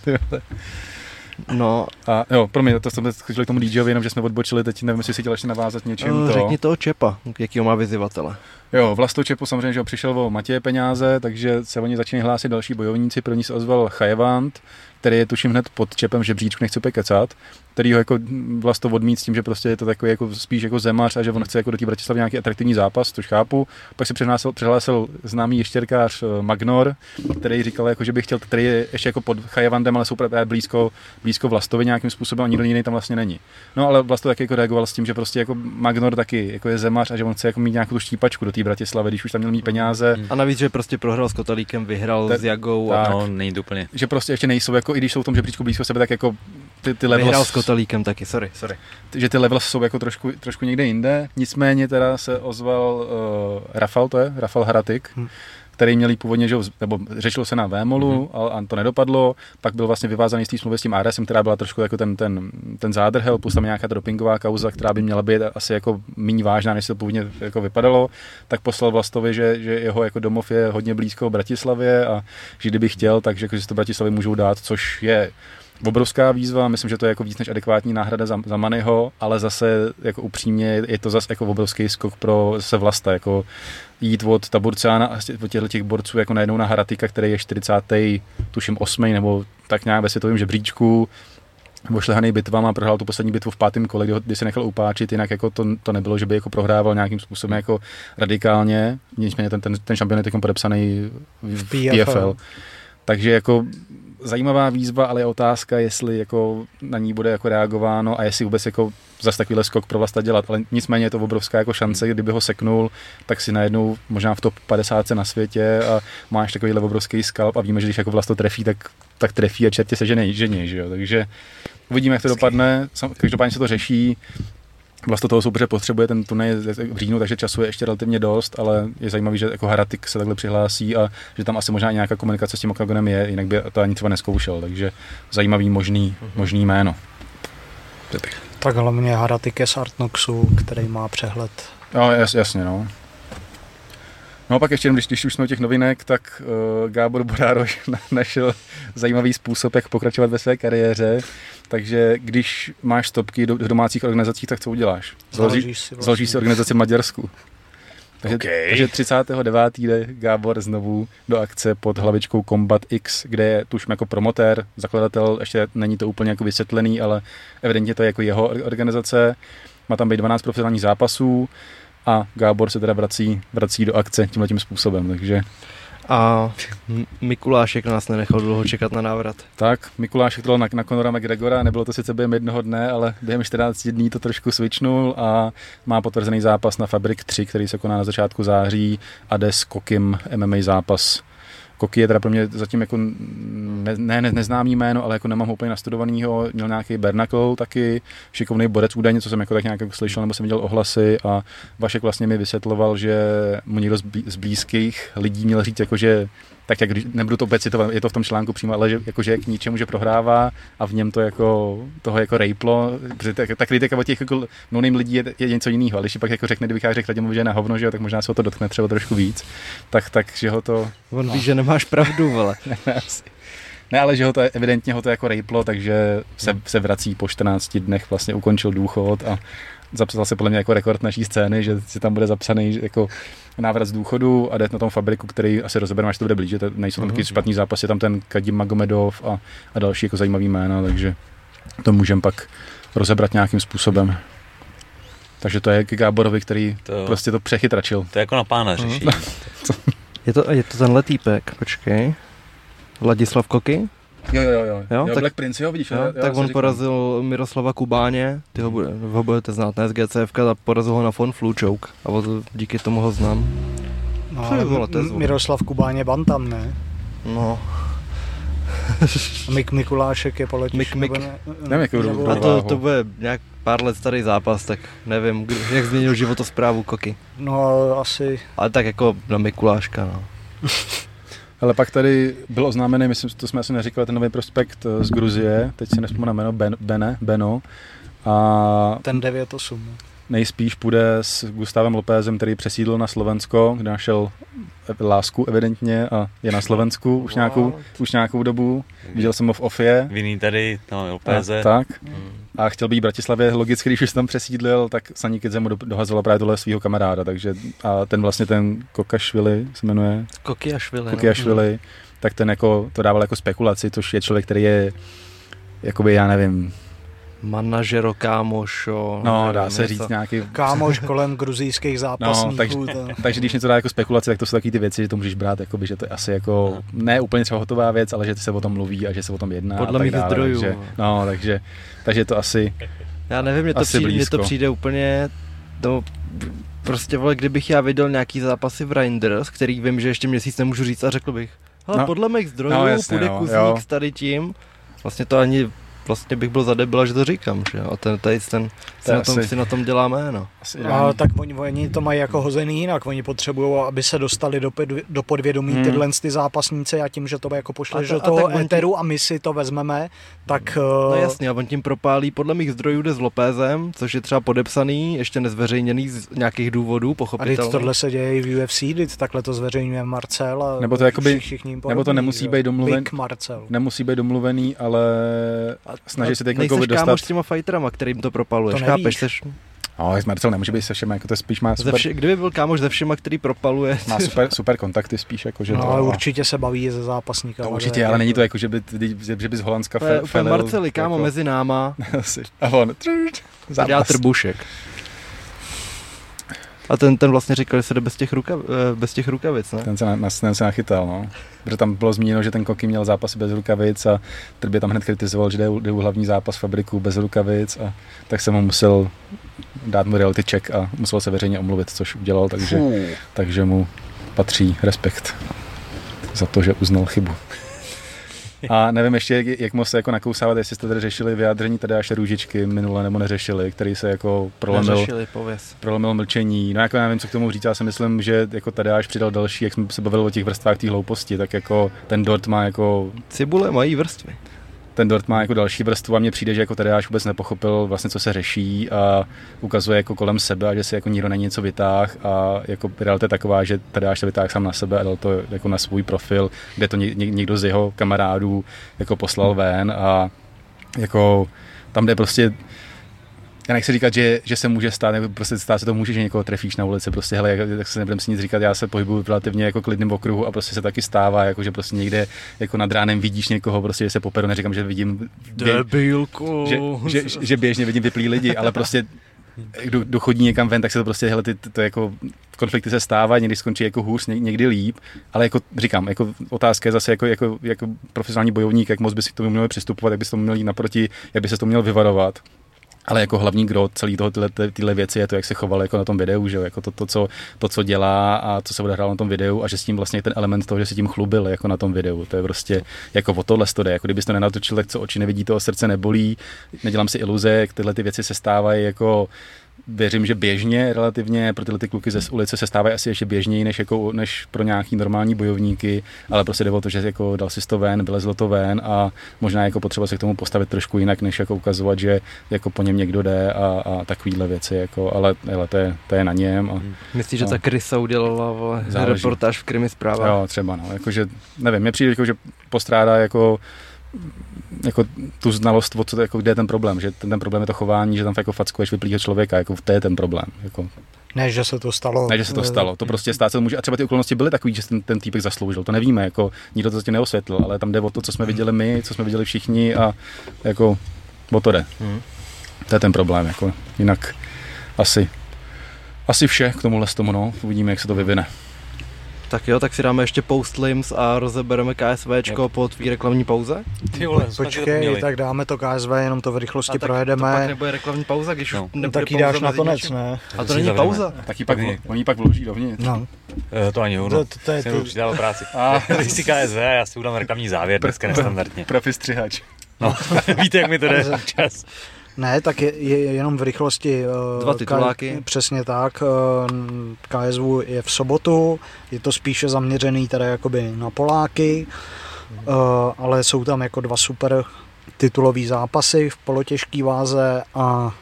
No. A jo, promiň, to jsme chtěli k tomu DJovi, jenom že jsme odbočili, teď nevím, jestli si chtěl ještě navázat něčím. No, řekni toho Čepa, jakýho má vyzývatele. Jo, Vlasto Čepu samozřejmě, že přišel o Matěje peníze, takže se oni začínají hlásit další bojovníci. První se ozval Chajevant, který je tuším hned pod čepem žebříčku, nechci opět kecat, který ho jako vlasto odmít s tím, že prostě je to takový jako spíš jako zemař a že on chce jako do té Bratislavy nějaký atraktivní zápas, což chápu. Pak si přihlásil, přihlásil známý ještěrkář eh, Magnor, který říkal, jako, že by chtěl, který je ještě jako pod Chajavandem, ale jsou právě blízko, blízko Vlastovi nějakým způsobem a nikdo jiný tam vlastně není. No ale Vlasto taky jako reagoval s tím, že prostě jako Magnor taky jako je zemař a že on chce jako mít nějakou tu štípačku do té Bratislavy, když už tam měl mít peníze. A navíc, že prostě prohrál s Kotalíkem, vyhrál Tak- s Jagou tak. a No, není to úplně. Že prostě ještě nejsou, jako, i když jsou v tom žebříčku blízko sebe, tak jako ty, ty s Kotalíkem taky, sorry, sorry. že ty levels jsou jako trošku, trošku někde jinde. Nicméně teda se ozval uh, Rafal, to je, Rafal Haratik, Hm. který měl jít původně, že, nebo řešilo se na Vémolu, ale a to nedopadlo. Pak byl vlastně vyvázaný z té smlouvy s tím ARSem, která byla trošku jako ten, ten, ten zádrhel, plus tam nějaká dopingová kauza, která by měla být asi jako méně vážná, než se to původně jako vypadalo. Tak poslal Vlastovi, že, že jeho jako domov je hodně blízko Bratislavě a že kdyby chtěl, takže jako, že si to Bratislavě můžou dát, což je obrovská výzva, myslím, že to je jako víc než adekvátní náhrada za, za Manyho, ale zase jako upřímně je to zase jako obrovský skok pro zase vlasta, jako jít od Taburcána a od těchto těch borců jako najednou na Haratika, který je 40. tuším 8. nebo tak nějak ve světovém žebříčku, ošlehaný bitvama, prohrál tu poslední bitvu v pátém kole, kdy, ho, kdy se nechal upáčit, jinak jako to, to nebylo, že by jako prohrával nějakým způsobem jako radikálně, nicméně ten, ten, ten šampion je teď podepsaný v, v PFL. PFL. Takže jako zajímavá výzva, ale je otázka, jestli jako na ní bude jako reagováno a jestli vůbec jako zase takovýhle skok pro vlasta dělat. Ale nicméně je to obrovská jako šance, kdyby ho seknul, tak si najednou možná v top 50 na světě a máš takovýhle obrovský skalp a víme, že když jako vlasto trefí, tak, tak trefí a čertě se žení, žení, že jo. Takže uvidíme, jak to dopadne. Každopádně se to řeší. Vlastně toho soupeře potřebuje ten turnaj v říjnu, takže času je ještě relativně dost, ale je zajímavý, že jako Haratik se takhle přihlásí a že tam asi možná nějaká komunikace s tím Oktagonem je, jinak by to ani třeba neskoušel, takže zajímavý možný, možný jméno. Tak hlavně Haratik je z Artnoxu, který má přehled. No, jas, jasně, no. No a pak ještě, jenom, když, když už jsme u těch novinek, tak uh, Gábor Borároš na- našel zajímavý způsob, jak pokračovat ve své kariéře. Takže když máš stopky do, v domácích organizacích, tak co uděláš? Založí, Založíš si vlastně- založíš si organizaci v Maďarsku. Takže, Okay. takže 39. jde Gábor znovu do akce pod hlavičkou Combat X, kde je tuším jako promotér, zakladatel, ještě není to úplně jako vysvětlený, ale evidentně to je jako jeho organizace. Má tam být 12 profesionálních zápasů a Gábor se teda vrací, vrací do akce tímhle tím způsobem. Takže A Mikulášek nás nenechal dlouho čekat na návrat. tak, Mikuláš to na, na Conora McGregora, nebylo to sice během jednoho dne, ale během 14 dní to trošku switchnul a má potvrzený zápas na Fabrik 3, který se koná na začátku září a jde s Kokim MMA zápas. Koki je teda pro mě zatím jako ne, ne, ne, neznámý jméno, ale jako nemám ho úplně nastudovanýho. Měl nějaký Bernacle taky, šikovný borec údajně, co jsem jako tak nějak jako slyšel, nebo jsem viděl ohlasy a Vašek vlastně mi vysvětloval, že mu někdo z blízkých lidí měl říct, jako, že tak jak když, nebudu to opět citovat, je to v tom článku přímo, ale že, jako, že k ničemu, že prohrává a v něm to jako, toho jako rejplo, protože ta, ta kritika od těch jako no lidí je, je, něco jiného, ale když si pak jako řekne, kdybych já řekl že je na hovno, že jo, tak možná se ho to dotkne třeba trošku víc, tak, tak že ho to, On ví, že nemáš pravdu, vole. Ne, ale že ho to evidentně ho to jako rejplo, takže se, se vrací po 14 dnech, vlastně ukončil důchod a zapsal se podle mě jako rekord naší scény, že si tam bude zapsaný jako návrat z důchodu a jde na tom fabriku, který asi rozebereme, až to bude blíže, to nejsou tam Mhm. taky špatný zápasy, je tam ten Kadim Magomedov a, a další jako zajímavý jména, takže to můžeme pak rozebrat nějakým způsobem. Takže to je k Gáborovi, který To, prostě to přechytračil. to je jako na pána Mhm. řeší. Je to, je to tenhle týpek, počkej. Vladislav Koky? Jo, jo, jo. jo. Jo, jo tak- Black Prince, jo, vidíš. Jo, já tak on říkám. porazil Miroslava Kubáně, ty ho, bude, ho budete znát, ne z GCF, a porazil ho na Fon Fluchouk a od, díky tomu ho znám. No, ale vole, to. Miroslav Kubán je Bantam, ne? No, A Mik Mikulášek je poletiš. Mik- Mik. ne- Nevím, jakou nebo- a to, to bude nějak pár let starý zápas, tak nevím, kdy, jak změnil životosprávu Koky. No asi, Ale tak jako na Mikuláška, no. Ale pak tady byl oznámený, myslím, to jsme asi neříkali, ten nový prospekt eh, z Gruzie, teď si nespomínám jméno, ben, Bene, Beno. A ten 9-8. Nejspíš půjde s Gustavem Lopézem, který přesídl na Slovensko, kde našel lásku evidentně a je na Slovensku už nějakou, už nějakou dobu. Viděl jsem ho v Ofie. Vinný tady, no, A, LPZ. tak. Mm. A chtěl být v Bratislavě, logicky, když už tam přesídlil, tak Saní Kidze mu do- dohazovala právě tohle svého kamaráda, takže a ten vlastně ten Kokašvili se jmenuje, Koky a Švili, no. Kokiašvili, tak ten jako to dával jako spekulaci, což je člověk, který je jakoby, já nevím, manažero, kámošo. No, nevím, dá se něco. říct nějaký... Kámoš kolem gruzijských zápasníků. No, takže, to... takže když něco dá jako spekulaci, tak to jsou taky ty věci, že to můžeš brát, jakoby, že to je asi jako ne úplně třeba hotová věc, ale že se o tom mluví a že se o tom jedná. Podle mých dále, zdrojů. Takže, no, takže, takže to asi, Já nevím, mně to, Asi přijde, mně to přijde úplně, no, prostě vole, kdybych já viděl nějaký zápasy v Reinders, který vím, že ještě měsíc nemůžu říct a řekl bych, ale No. no, podle mých zdrojů No, no, jasně, půjde no, kuzník jo. s tady tím, vlastně to ani, vlastně bych byl zadebila, že to říkám, že jo, a ten, tady ten, To je na, tom, asi- si na tom dělá jméno. A, tak oni, oni to mají jako hozený jinak, oni potřebují, aby se dostali do, podvě- do podvědomí Hmm. tyhle ty zápasníci a tím, že to jako pošleš A ta- do a toho ti- éteru a my si to vezmeme, tak No eh, jasně, a on tím propálí, podle mých zdrojů jde s Lopézem, což je třeba podepsaný, ještě nezveřejněný z nějakých důvodů, a teď pochopitelně. tohle se děje i v UFC, teď takhle to zveřejňuje Marcel a Nebo to jakoby- všichni ním nebo to nemusí být domluven- Big Marcel. Nemusí být domluvený, ale A- snaží se teď nejseš jako dostat... kámoš s těma fighterama, kterým to propaluješ, To chápeš? Seš, No, Marcel nemůže být se všema, jako to spíš má super, vši, kdyby byl kámoš ze všema, který propaluje, má super, super kontakty spíš, jako že No, to, ale určitě se baví ze zápasníka. to určitě, ale není to jako, že by, že by z Holandska to je fe, úplně felil, Marceli, kámo, jako, mezi náma, A on, dělá zápas. trbušek. A ten, ten vlastně říkal, že se jde bez těch, rukav, eh, bez těch rukavic, ne? Ten se, na, na- ten se nachytal, no. Protože tam bylo zmíněno, že ten Koky měl zápasy bez rukavic a Trbě tam hned kritizoval, že jde, jde u hlavní zápas fabriku bez rukavic a tak jsem mu musel dát mu reality check a musel se veřejně omluvit, což udělal, takže, takže mu patří respekt za to, že uznal chybu. A nevím ještě, jak, moc se jako nakousávat, jestli jste tady řešili vyjádření Tadeáše Růžičky minule nebo neřešili, který se jako prolomil, Neřešili, pověz. prolomil mlčení. No jako já nevím, co k tomu říct, já si myslím, že jako Tadeáš přidal další, jak jsme se bavili o těch vrstvách té hlouposti, tak jako ten dort má jako Cibule mají vrstvy. Ten dort má jako další vrstvu a mně přijde, že jako Tadeáš vůbec nepochopil vlastně, co se řeší a ukazuje jako kolem sebe a že si jako nikdo není něco vytáh a jako realita je taková, že Tadeáš to vytáhl sám na sebe a dal to jako na svůj profil, kde to ně- ně- někdo z jeho kamarádů jako poslal ven a jako tam jde prostě já nechci říkat, že, že se může stát, nebo prostě stát se to může, že někoho trefíš na ulici, prostě hele, jak- tak se nebudem si nic říkat, já se pohybuju v relativně jako klidným okruhu a prostě se taky stává, jako že prostě někde jako nad ránem vidíš někoho, prostě že se poperu, neříkám, že vidím bě, Debilku. že, že, že, běžně vidím vyplý lidi, ale prostě kdo, kdo chodí někam ven, tak se to prostě, hele, ty, to, to jako, konflikty se stávají, někdy skončí jako hůř, ně- někdy líp, ale jako říkám, jako otázka je zase jako, jako, jako profesionální bojovník, jak moc by si k tomu měl přistupovat, jak by se tomu měl jít naproti, jak by se to měl vyvarovat. Ale jako hlavní gro celý toho tyhle, tyhle věci je to, jak se choval jako na tom videu, že jo? jako to, to, co, to, co dělá a co se odehrálo na tom videu a že s tím vlastně ten element toho, že se tím chlubil jako na tom videu, to je prostě jako o tohle to jde, jako kdybyste to nenatočil, tak co oči nevidí, toho srdce nebolí, nedělám si iluze, jak tyhle ty věci se stávají jako věřím, že běžně relativně pro tyhle ty kluky ze ulice se stávají asi ještě běžněji než, jako, než pro nějaký normální bojovníky, ale prostě jde o to, že jako dal si to ven, vylezlo to ven a možná jako potřeba se k tomu postavit trošku jinak, než jako ukazovat, že jako po něm někdo jde a, a takovýhle věci, jako, ale, ale to, je, to je na něm. A, Myslíš, že No. ta Krysa udělala vole, reportáž v krimi zprávách? Jo, třeba, no, jakože, nevím, mě přijde, jako, že postrádá jako jako tu znalost, o co, jako, kde je ten problém, že ten, ten problém je to chování, že tam jako fackuješ vyplýho člověka, jako to je ten problém. Jako, Ne, že se to stalo. ne, že se to stalo, to prostě stát se může, a třeba ty okolnosti byly takový, že ten, ten týpek zasloužil, to nevíme, jako nikdo to zatím neosvětlil, ale tam jde o to, co jsme viděli my, co jsme viděli všichni a jako o to jde. Hmm. To je ten problém, jako jinak asi, asi vše k tomuhle z tomu, no, uvidíme, jak se to vyvine. Tak jo, tak si dáme ještě postlims a rozebereme KSVčko po tvý reklamní pauze. Ty vole, Počkej, tak dáme to KSV, jenom to v rychlosti a tak projedeme. to pak nebude reklamní pauza, když No. už nebude tak ji pauza dáš nakonec, něčím. ne? A to není pauza. Taky pak, Tak oni pak vloží dovnitř. No, Eh, to ani hovno. to, to, to je Jsem to, přidával práci. A Ty jsi KSV, já si udám reklamní závěr dneska nestandardně. profi střihač. No, víte, jak mi to jde čas. Ne, tak je, je jenom v rychlosti. eh, Dva tituláky. K, přesně tak. eh, KSV je v sobotu, je to spíše zaměřený teda jakoby na Poláky, eh, ale jsou tam jako dva super titulový zápasy v polotěžký váze a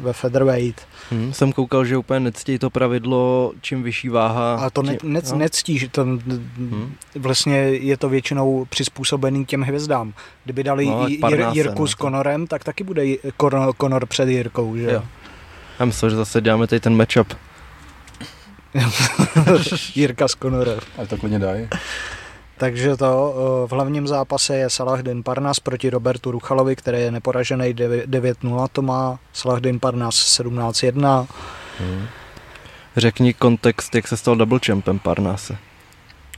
ve featherweight. Hmm, jsem koukal, že úplně nectějí to pravidlo, čím vyšší váha. A to ne, tím, ne, no. nectí, že to, Hmm. vlastně je to většinou přizpůsobený těm hvězdám. Kdyby dali No, Parnase, Jirku no, s Konorem, tak taky bude Conor, Conor před Jirkou, že Jo. Já myslel, že zase děláme tady ten matchup. Jirka s Conorem. Ale to klidně dají. Takže to eh, v hlavním zápase je Salahdin Parnas proti Robertu Ruchalovi, který je neporažený 9-0, to má Salahdin Parnas 17-1. Hmm. Řekni kontext, jak se stal double champem Parnase.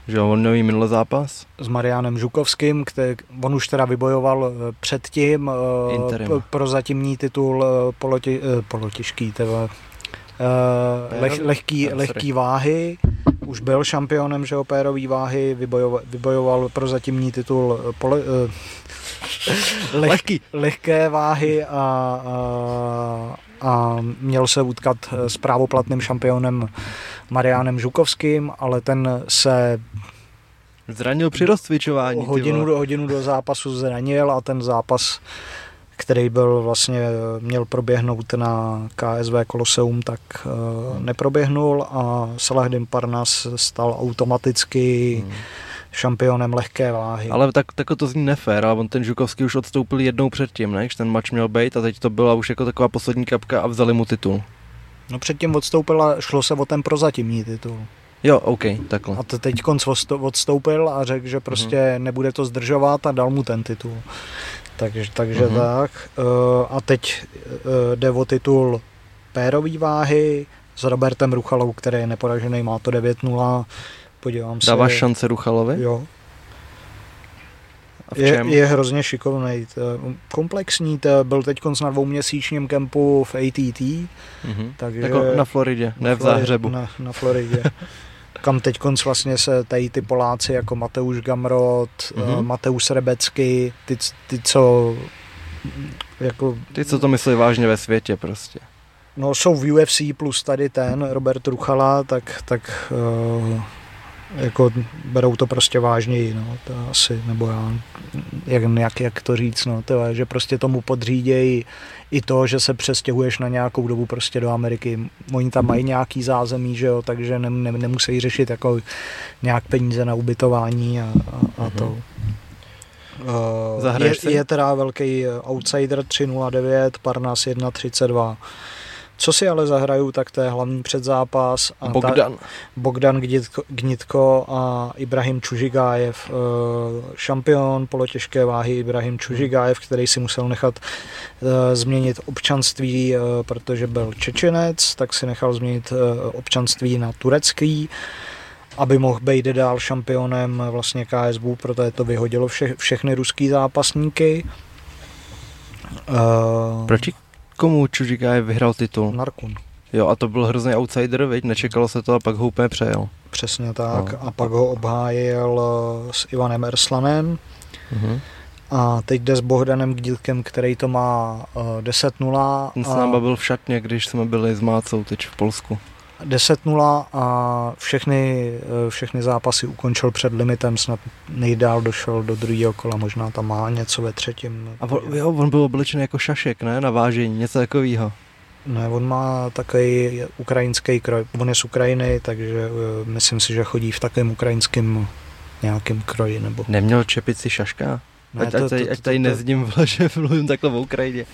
Že on měl minulý zápas? S Marianem Žukovským, který, on už teda vybojoval eh, předtím uh, pro zatímní titul poloti, polotěžký, teda, leh, lehký, lehký váhy už byl šampionem že opérový váhy, vybojoval, vybojoval pro zatímní titul eh, pole, uh, leh, Lehký. lehké váhy a, a, a měl se utkat eh, s právoplatným šampionem Mariánem Žukovským, ale ten se Zranil při rozcvičování. Hodinu, do, hodinu do zápasu zranil a ten zápas který byl vlastně, měl proběhnout na KSV Koloseum, tak uh, neproběhnul a Salahdin Parnas stal automaticky hmm šampionem lehké váhy. Ale tak, tak to zní nefér, ale on ten Žukovský už odstoupil jednou předtím, ne? ten mač měl být a teď to byla už jako taková poslední kapka a vzali mu titul. No předtím odstoupil a šlo se o ten prozatímní titul. Jo, OK, takhle. A teď konc odstoupil a řekl, že prostě hmm. nebude to zdržovat a dal mu ten titul. Takže, takže uh-huh. tak. Uh, a teď uh, jde o titul pérový váhy s Robertem Ruchalou, který je neporažený, má to 9-0. Podívám se. Dáváš šance Ruchalovi? Jo. A v čem? Je, je hrozně šikovný. Komplexní, to byl teď na dvouměsíčním kempu v ATT. Mm-hmm. Takže jako na Floridě, ne v Záhřebu. Na, na Floridě. kam teď vlastně se tady ty Poláci jako Mateusz Gamrot, mm-hmm. Mateusz Rebecky, ty, ty co jako... Ty, co to myslí vážně ve světě prostě. No jsou v UFC plus tady ten Robert Ruchala, tak, tak uh, jako berou to prostě vážněji, no, to asi, nebo já, jak, jak, jak to říct, no, to je, že prostě tomu podřídějí i to, že se přestěhuješ na nějakou dobu prostě do Ameriky. Oni tam mají nějaký zázemí, že jo, takže ne, ne, nemusí řešit jako nějak peníze na ubytování a, a, a to. Uh, je, je teda velký outsider 309, Parnas 132. Co si ale zahraju, tak to je hlavní předzápas. A Bogdan. Ta, Bogdan Gnitko, Gnitko a Ibrahim Čužigájev, eh, šampion polotěžké váhy Ibrahim Čužigájev, který si musel nechat eh, změnit občanství, eh, protože byl Čečenec, tak si nechal změnit občanství na turecký aby mohl být dál šampionem vlastně KSB, protože to vyhodilo vše, všechny ruský zápasníky. Uh, Proti komu Čužikáje vyhrál titul? Narkun. Jo, a to byl hrozný outsider, veď? Nečekalo se to a pak ho úplně přejel. Přesně tak. No. A pak ho obhájil eh, s Ivanem Erslanem. Uh-huh. A teď jde s Bohdanem Gdílkem, který to má uh, eh, 10-0. Ten s náma byl v šatně, když jsme byli s Mácou teď v Polsku. 10-0 a všechny, eh, všechny zápasy ukončil před limitem, snad nejdál došel do druhého kola, možná tam má něco ve třetím. A on, jo, on byl oblečený jako šašek, ne, na vážení, něco takového. Ne, on má takový ukrajinský kroj, on je z Ukrajiny, takže uh, myslím si, že chodí v takovém ukrajinském nějakém kroji. Nebo... Neměl čepici šaška? Ne, ať, to, ať, tady, to, ať tady to, nezdím, že mluvím takhle v Ukrajině.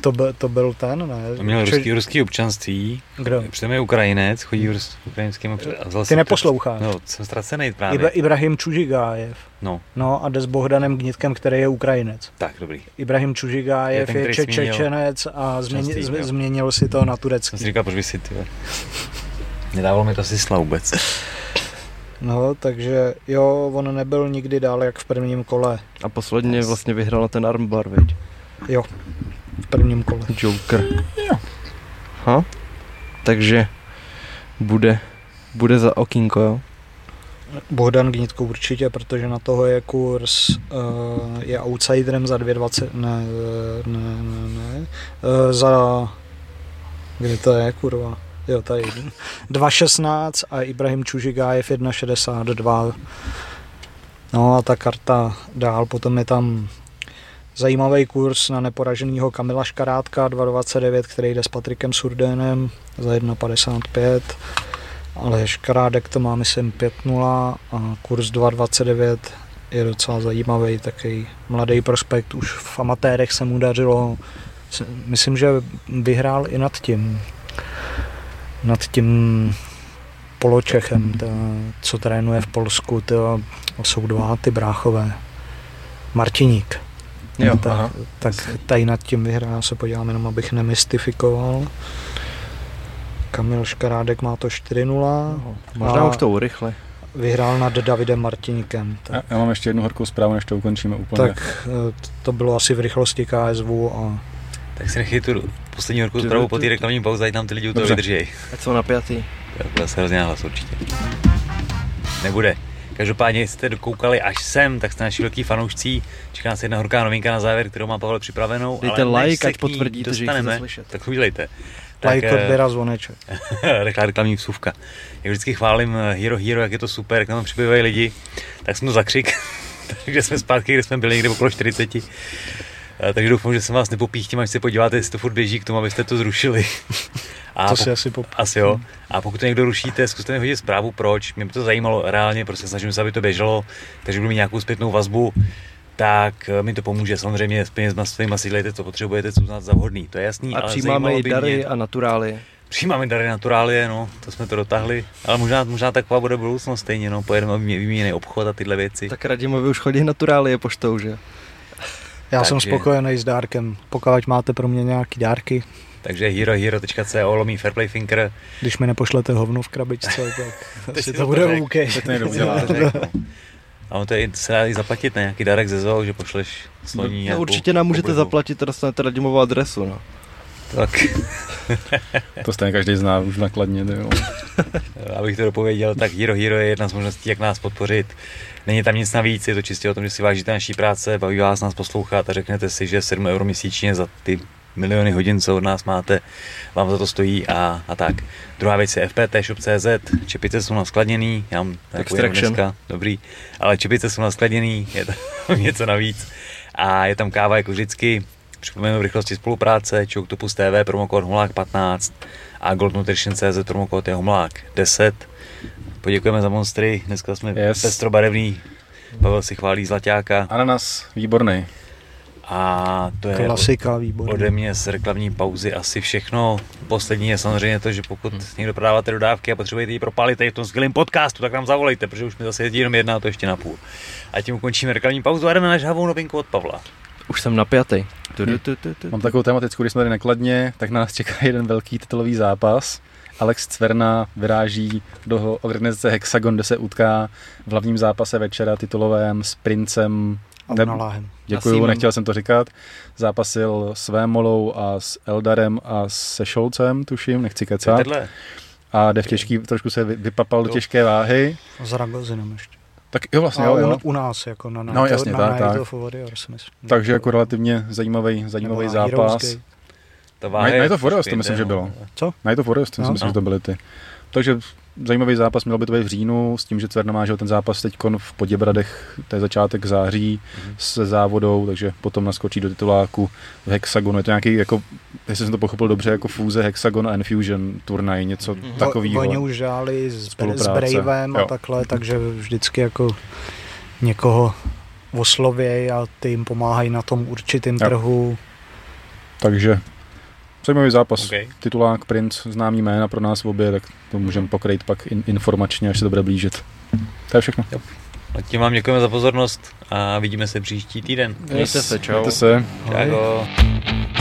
To, byl, to byl ten, ne? To měl ruský, ruský občanství. Kdo? Přitom je Ukrajinec, chodí v ukrajinským občanství. Ty neposloucháš. No, jsem ztracený právě. Ibra, Ibrahim Čužigájev. No. No a jde s Bohdanem Gnitkem, který je Ukrajinec. Tak, dobrý. Ibrahim Čužigájev je, je če- Čečenec a změni, z, změnil si to na turecký. Jsem si říkal, proč by si ty. Nedával mi to sysla vůbec. No, takže jo, on nebyl nikdy dál jak v prvním kole. A posledně vlastně vyhrál ten armbar, viď? Jo v prvním kole. Joker. Jo. Ha? Takže bude, bude za okýnko, jo? Bohdan Gnitko určitě, protože na toho je kurz, uh, je outsiderem za 2,20, ne, ne, ne, ne, uh, za, kde to je, kurva, jo, tady, 2,16 a Ibrahim Čužigájev 1,62. No a ta karta dál, potom je tam Zajímavý kurz na neporaženého Kamila Škarátka 2,29, který jde s Patrikem Surdénem za 1,55. Ale Škarádek to má myslím 5,0 a kurz 2,29 je docela zajímavý, takový mladý prospekt, už v amatérech se mu dařilo, myslím, že vyhrál i nad tím, nad tím poločechem, to, co trénuje v Polsku, to jsou dva ty bráchové. Martiník. Jo, No, tak, aha. tak tady nad tím vyhrál, já se podívám jenom, abych nemystifikoval. Kamil Škarádek má to 4-0, Možná A- už to urychli. vyhrál nad Davidem Martiníkem. Já, Tak, já mám ještě jednu horkou zprávu, než to ukončíme úplně. tak eh, to bylo asi v rychlosti KSV a Tak si nechej tu poslední horkou zprávu po té reklamní pauze, ať nám ty lidi u toho vydrží. Ať jsou napjatý. To bude se hrozně hlas určitě. Nebude. Každopádně, jestli jste dokoukali až sem, tak jste naši velký fanoušcí. Čeká nás jedna horká novinka na závěr, kterou má Pavel připravenou. Dejte ale like, ať potvrdíte, že slyšet. Tak udělejte. like, eh, odběr a zvoneček. rekla reklamní vsuvka. Jak vždycky chválím eh, Hero Hero, jak je to super, jak nám přibývají lidi, tak jsem to zakřik. Takže jsme zpátky, kde jsme byli někde okolo 40. Eh, Takže doufám, že jsem vás nepopíchtím, až se podíváte, jestli to furt běží k tomu, abyste to zrušili. A To si asi pop... asi jo. A pokud to někdo rušíte, zkuste mi hodit zprávu, proč. Mě by to zajímalo reálně, prostě snažím se, aby to běželo, takže budu mít nějakou zpětnou vazbu, tak eh, mi to pomůže. Samozřejmě s penězma svýma si dělejte, co potřebujete, co uznat za vhodný, to je jasný. A ale přijímáme i dary Mě, a naturály. přijímáme dary naturálie, no, to jsme to dotáhli, ale možná, možná taková bude budoucnost stejně, no, pojedeme vyměněný obchod a tyhle věci. Tak Radimovi už chodí naturálie poštou, že? Já jsem Takže- spokojený s dárkem. Pokud máte pro mě nějaký dárky, Takže herohero.co lomí Fairplay Thinker. když mi nepošlete hovno v krabičce, tak si to to bude řekl. OK. To někdo udělá. A on to je, se dá i zaplatit na nějaký dárek ze zoo, že pošleš sloní No, nějakou určitě nám můžete oblibu. zaplatit dostanete Radimovu adresu, no. Tak, To stejně každý zná už nakladně. Jo. abych to dopověděl, tak Hero Hero je jedna z možností, jak nás podpořit. Není tam nic navíc, je to čistě o tom, že si vážíte naší práce, baví vás nás poslouchat a řeknete si, že 7 euro měsíčně za ty miliony hodin, co od nás máte, vám za to stojí a, a tak. Druhá věc je fptshop.cz, čepice jsou naskladněný, já mám dneska, dobrý, ale čepice jsou naskladněný, je tam něco navíc a je tam káva jako vždycky, připomenu v rychlosti spolupráce, Choctopus TV, promokód Homlák 15 a Gold Nutrition.cz, promokód je Homlák 10. Poděkujeme za monstry, dneska jsme Yes. pestrobarevný, Pavel si chválí zlaťáka Ananas, výborný. a to je Klasika, výborně. ode mě z reklamní pauzy asi všechno. Poslední je samozřejmě to, že pokud hmm. někdo prodáváte dodávky a potřebujete ji propálit tady v tom skvělém podcastu, tak nám zavolejte, protože už mi zase jezdí jenom jedna a to ještě na půl. A tím ukončíme reklamní pauzu a jdeme na žhavou novinku od Pavla. Už jsem napjatý. Tu, tu, tu, tu. Mám takovou tematickou, když jsme tady nakladně, tak na nás čeká jeden velký titulový zápas. Alex Cverna vyráží do organizace Hexagon, kde se utká v hlavním zápase večera titulovém s Princem. A Ne- naláhem. Děkuju, Nasímem. nechtěl jsem to říkat. Zápasil s Vémolou a s Eldarem a se Šolcem, tuším, nechci kecat. A jde v těžký, trošku se vy- vypapal do těžké váhy. S Ragozinem ještě. Tak jo, vlastně, jo, jo. u, u, nás, jako na, na, No, jasně, na tak, Night tak. of Warriors, myslím. Takže jako relativně zajímavý, zajímavý zápas. Night je of Warriors to trošku myslím, že bylo. no. Night of Warriors, to No. myslím, že to byly ty. Takže zajímavý zápas, měl by to být v říjnu, s tím, že Cverna má že ten zápas teď v Poděbradech, to je začátek září Mhm. se závodou, takže potom naskočí do tituláku v Hexagonu. Je to nějaký, jako, jestli jsem to pochopil dobře, jako fúze Hexagon a Infusion turnaj, něco Mhm. Vo- takového. Oni už dělali s, s. Bravem a Jo. takhle, takže vždycky jako někoho oslověj a ty jim pomáhají na tom určitým Jo. trhu. Takže zajímavý zápas. Okay. Titulák, Prince, známý jména pro nás obě, tak to můžeme pokrýt pak in, informačně, až se to bude blížit. To je všechno. A tím vám děkujeme za pozornost a vidíme se příští týden. Mějte se, čau. Mějte se. Čau.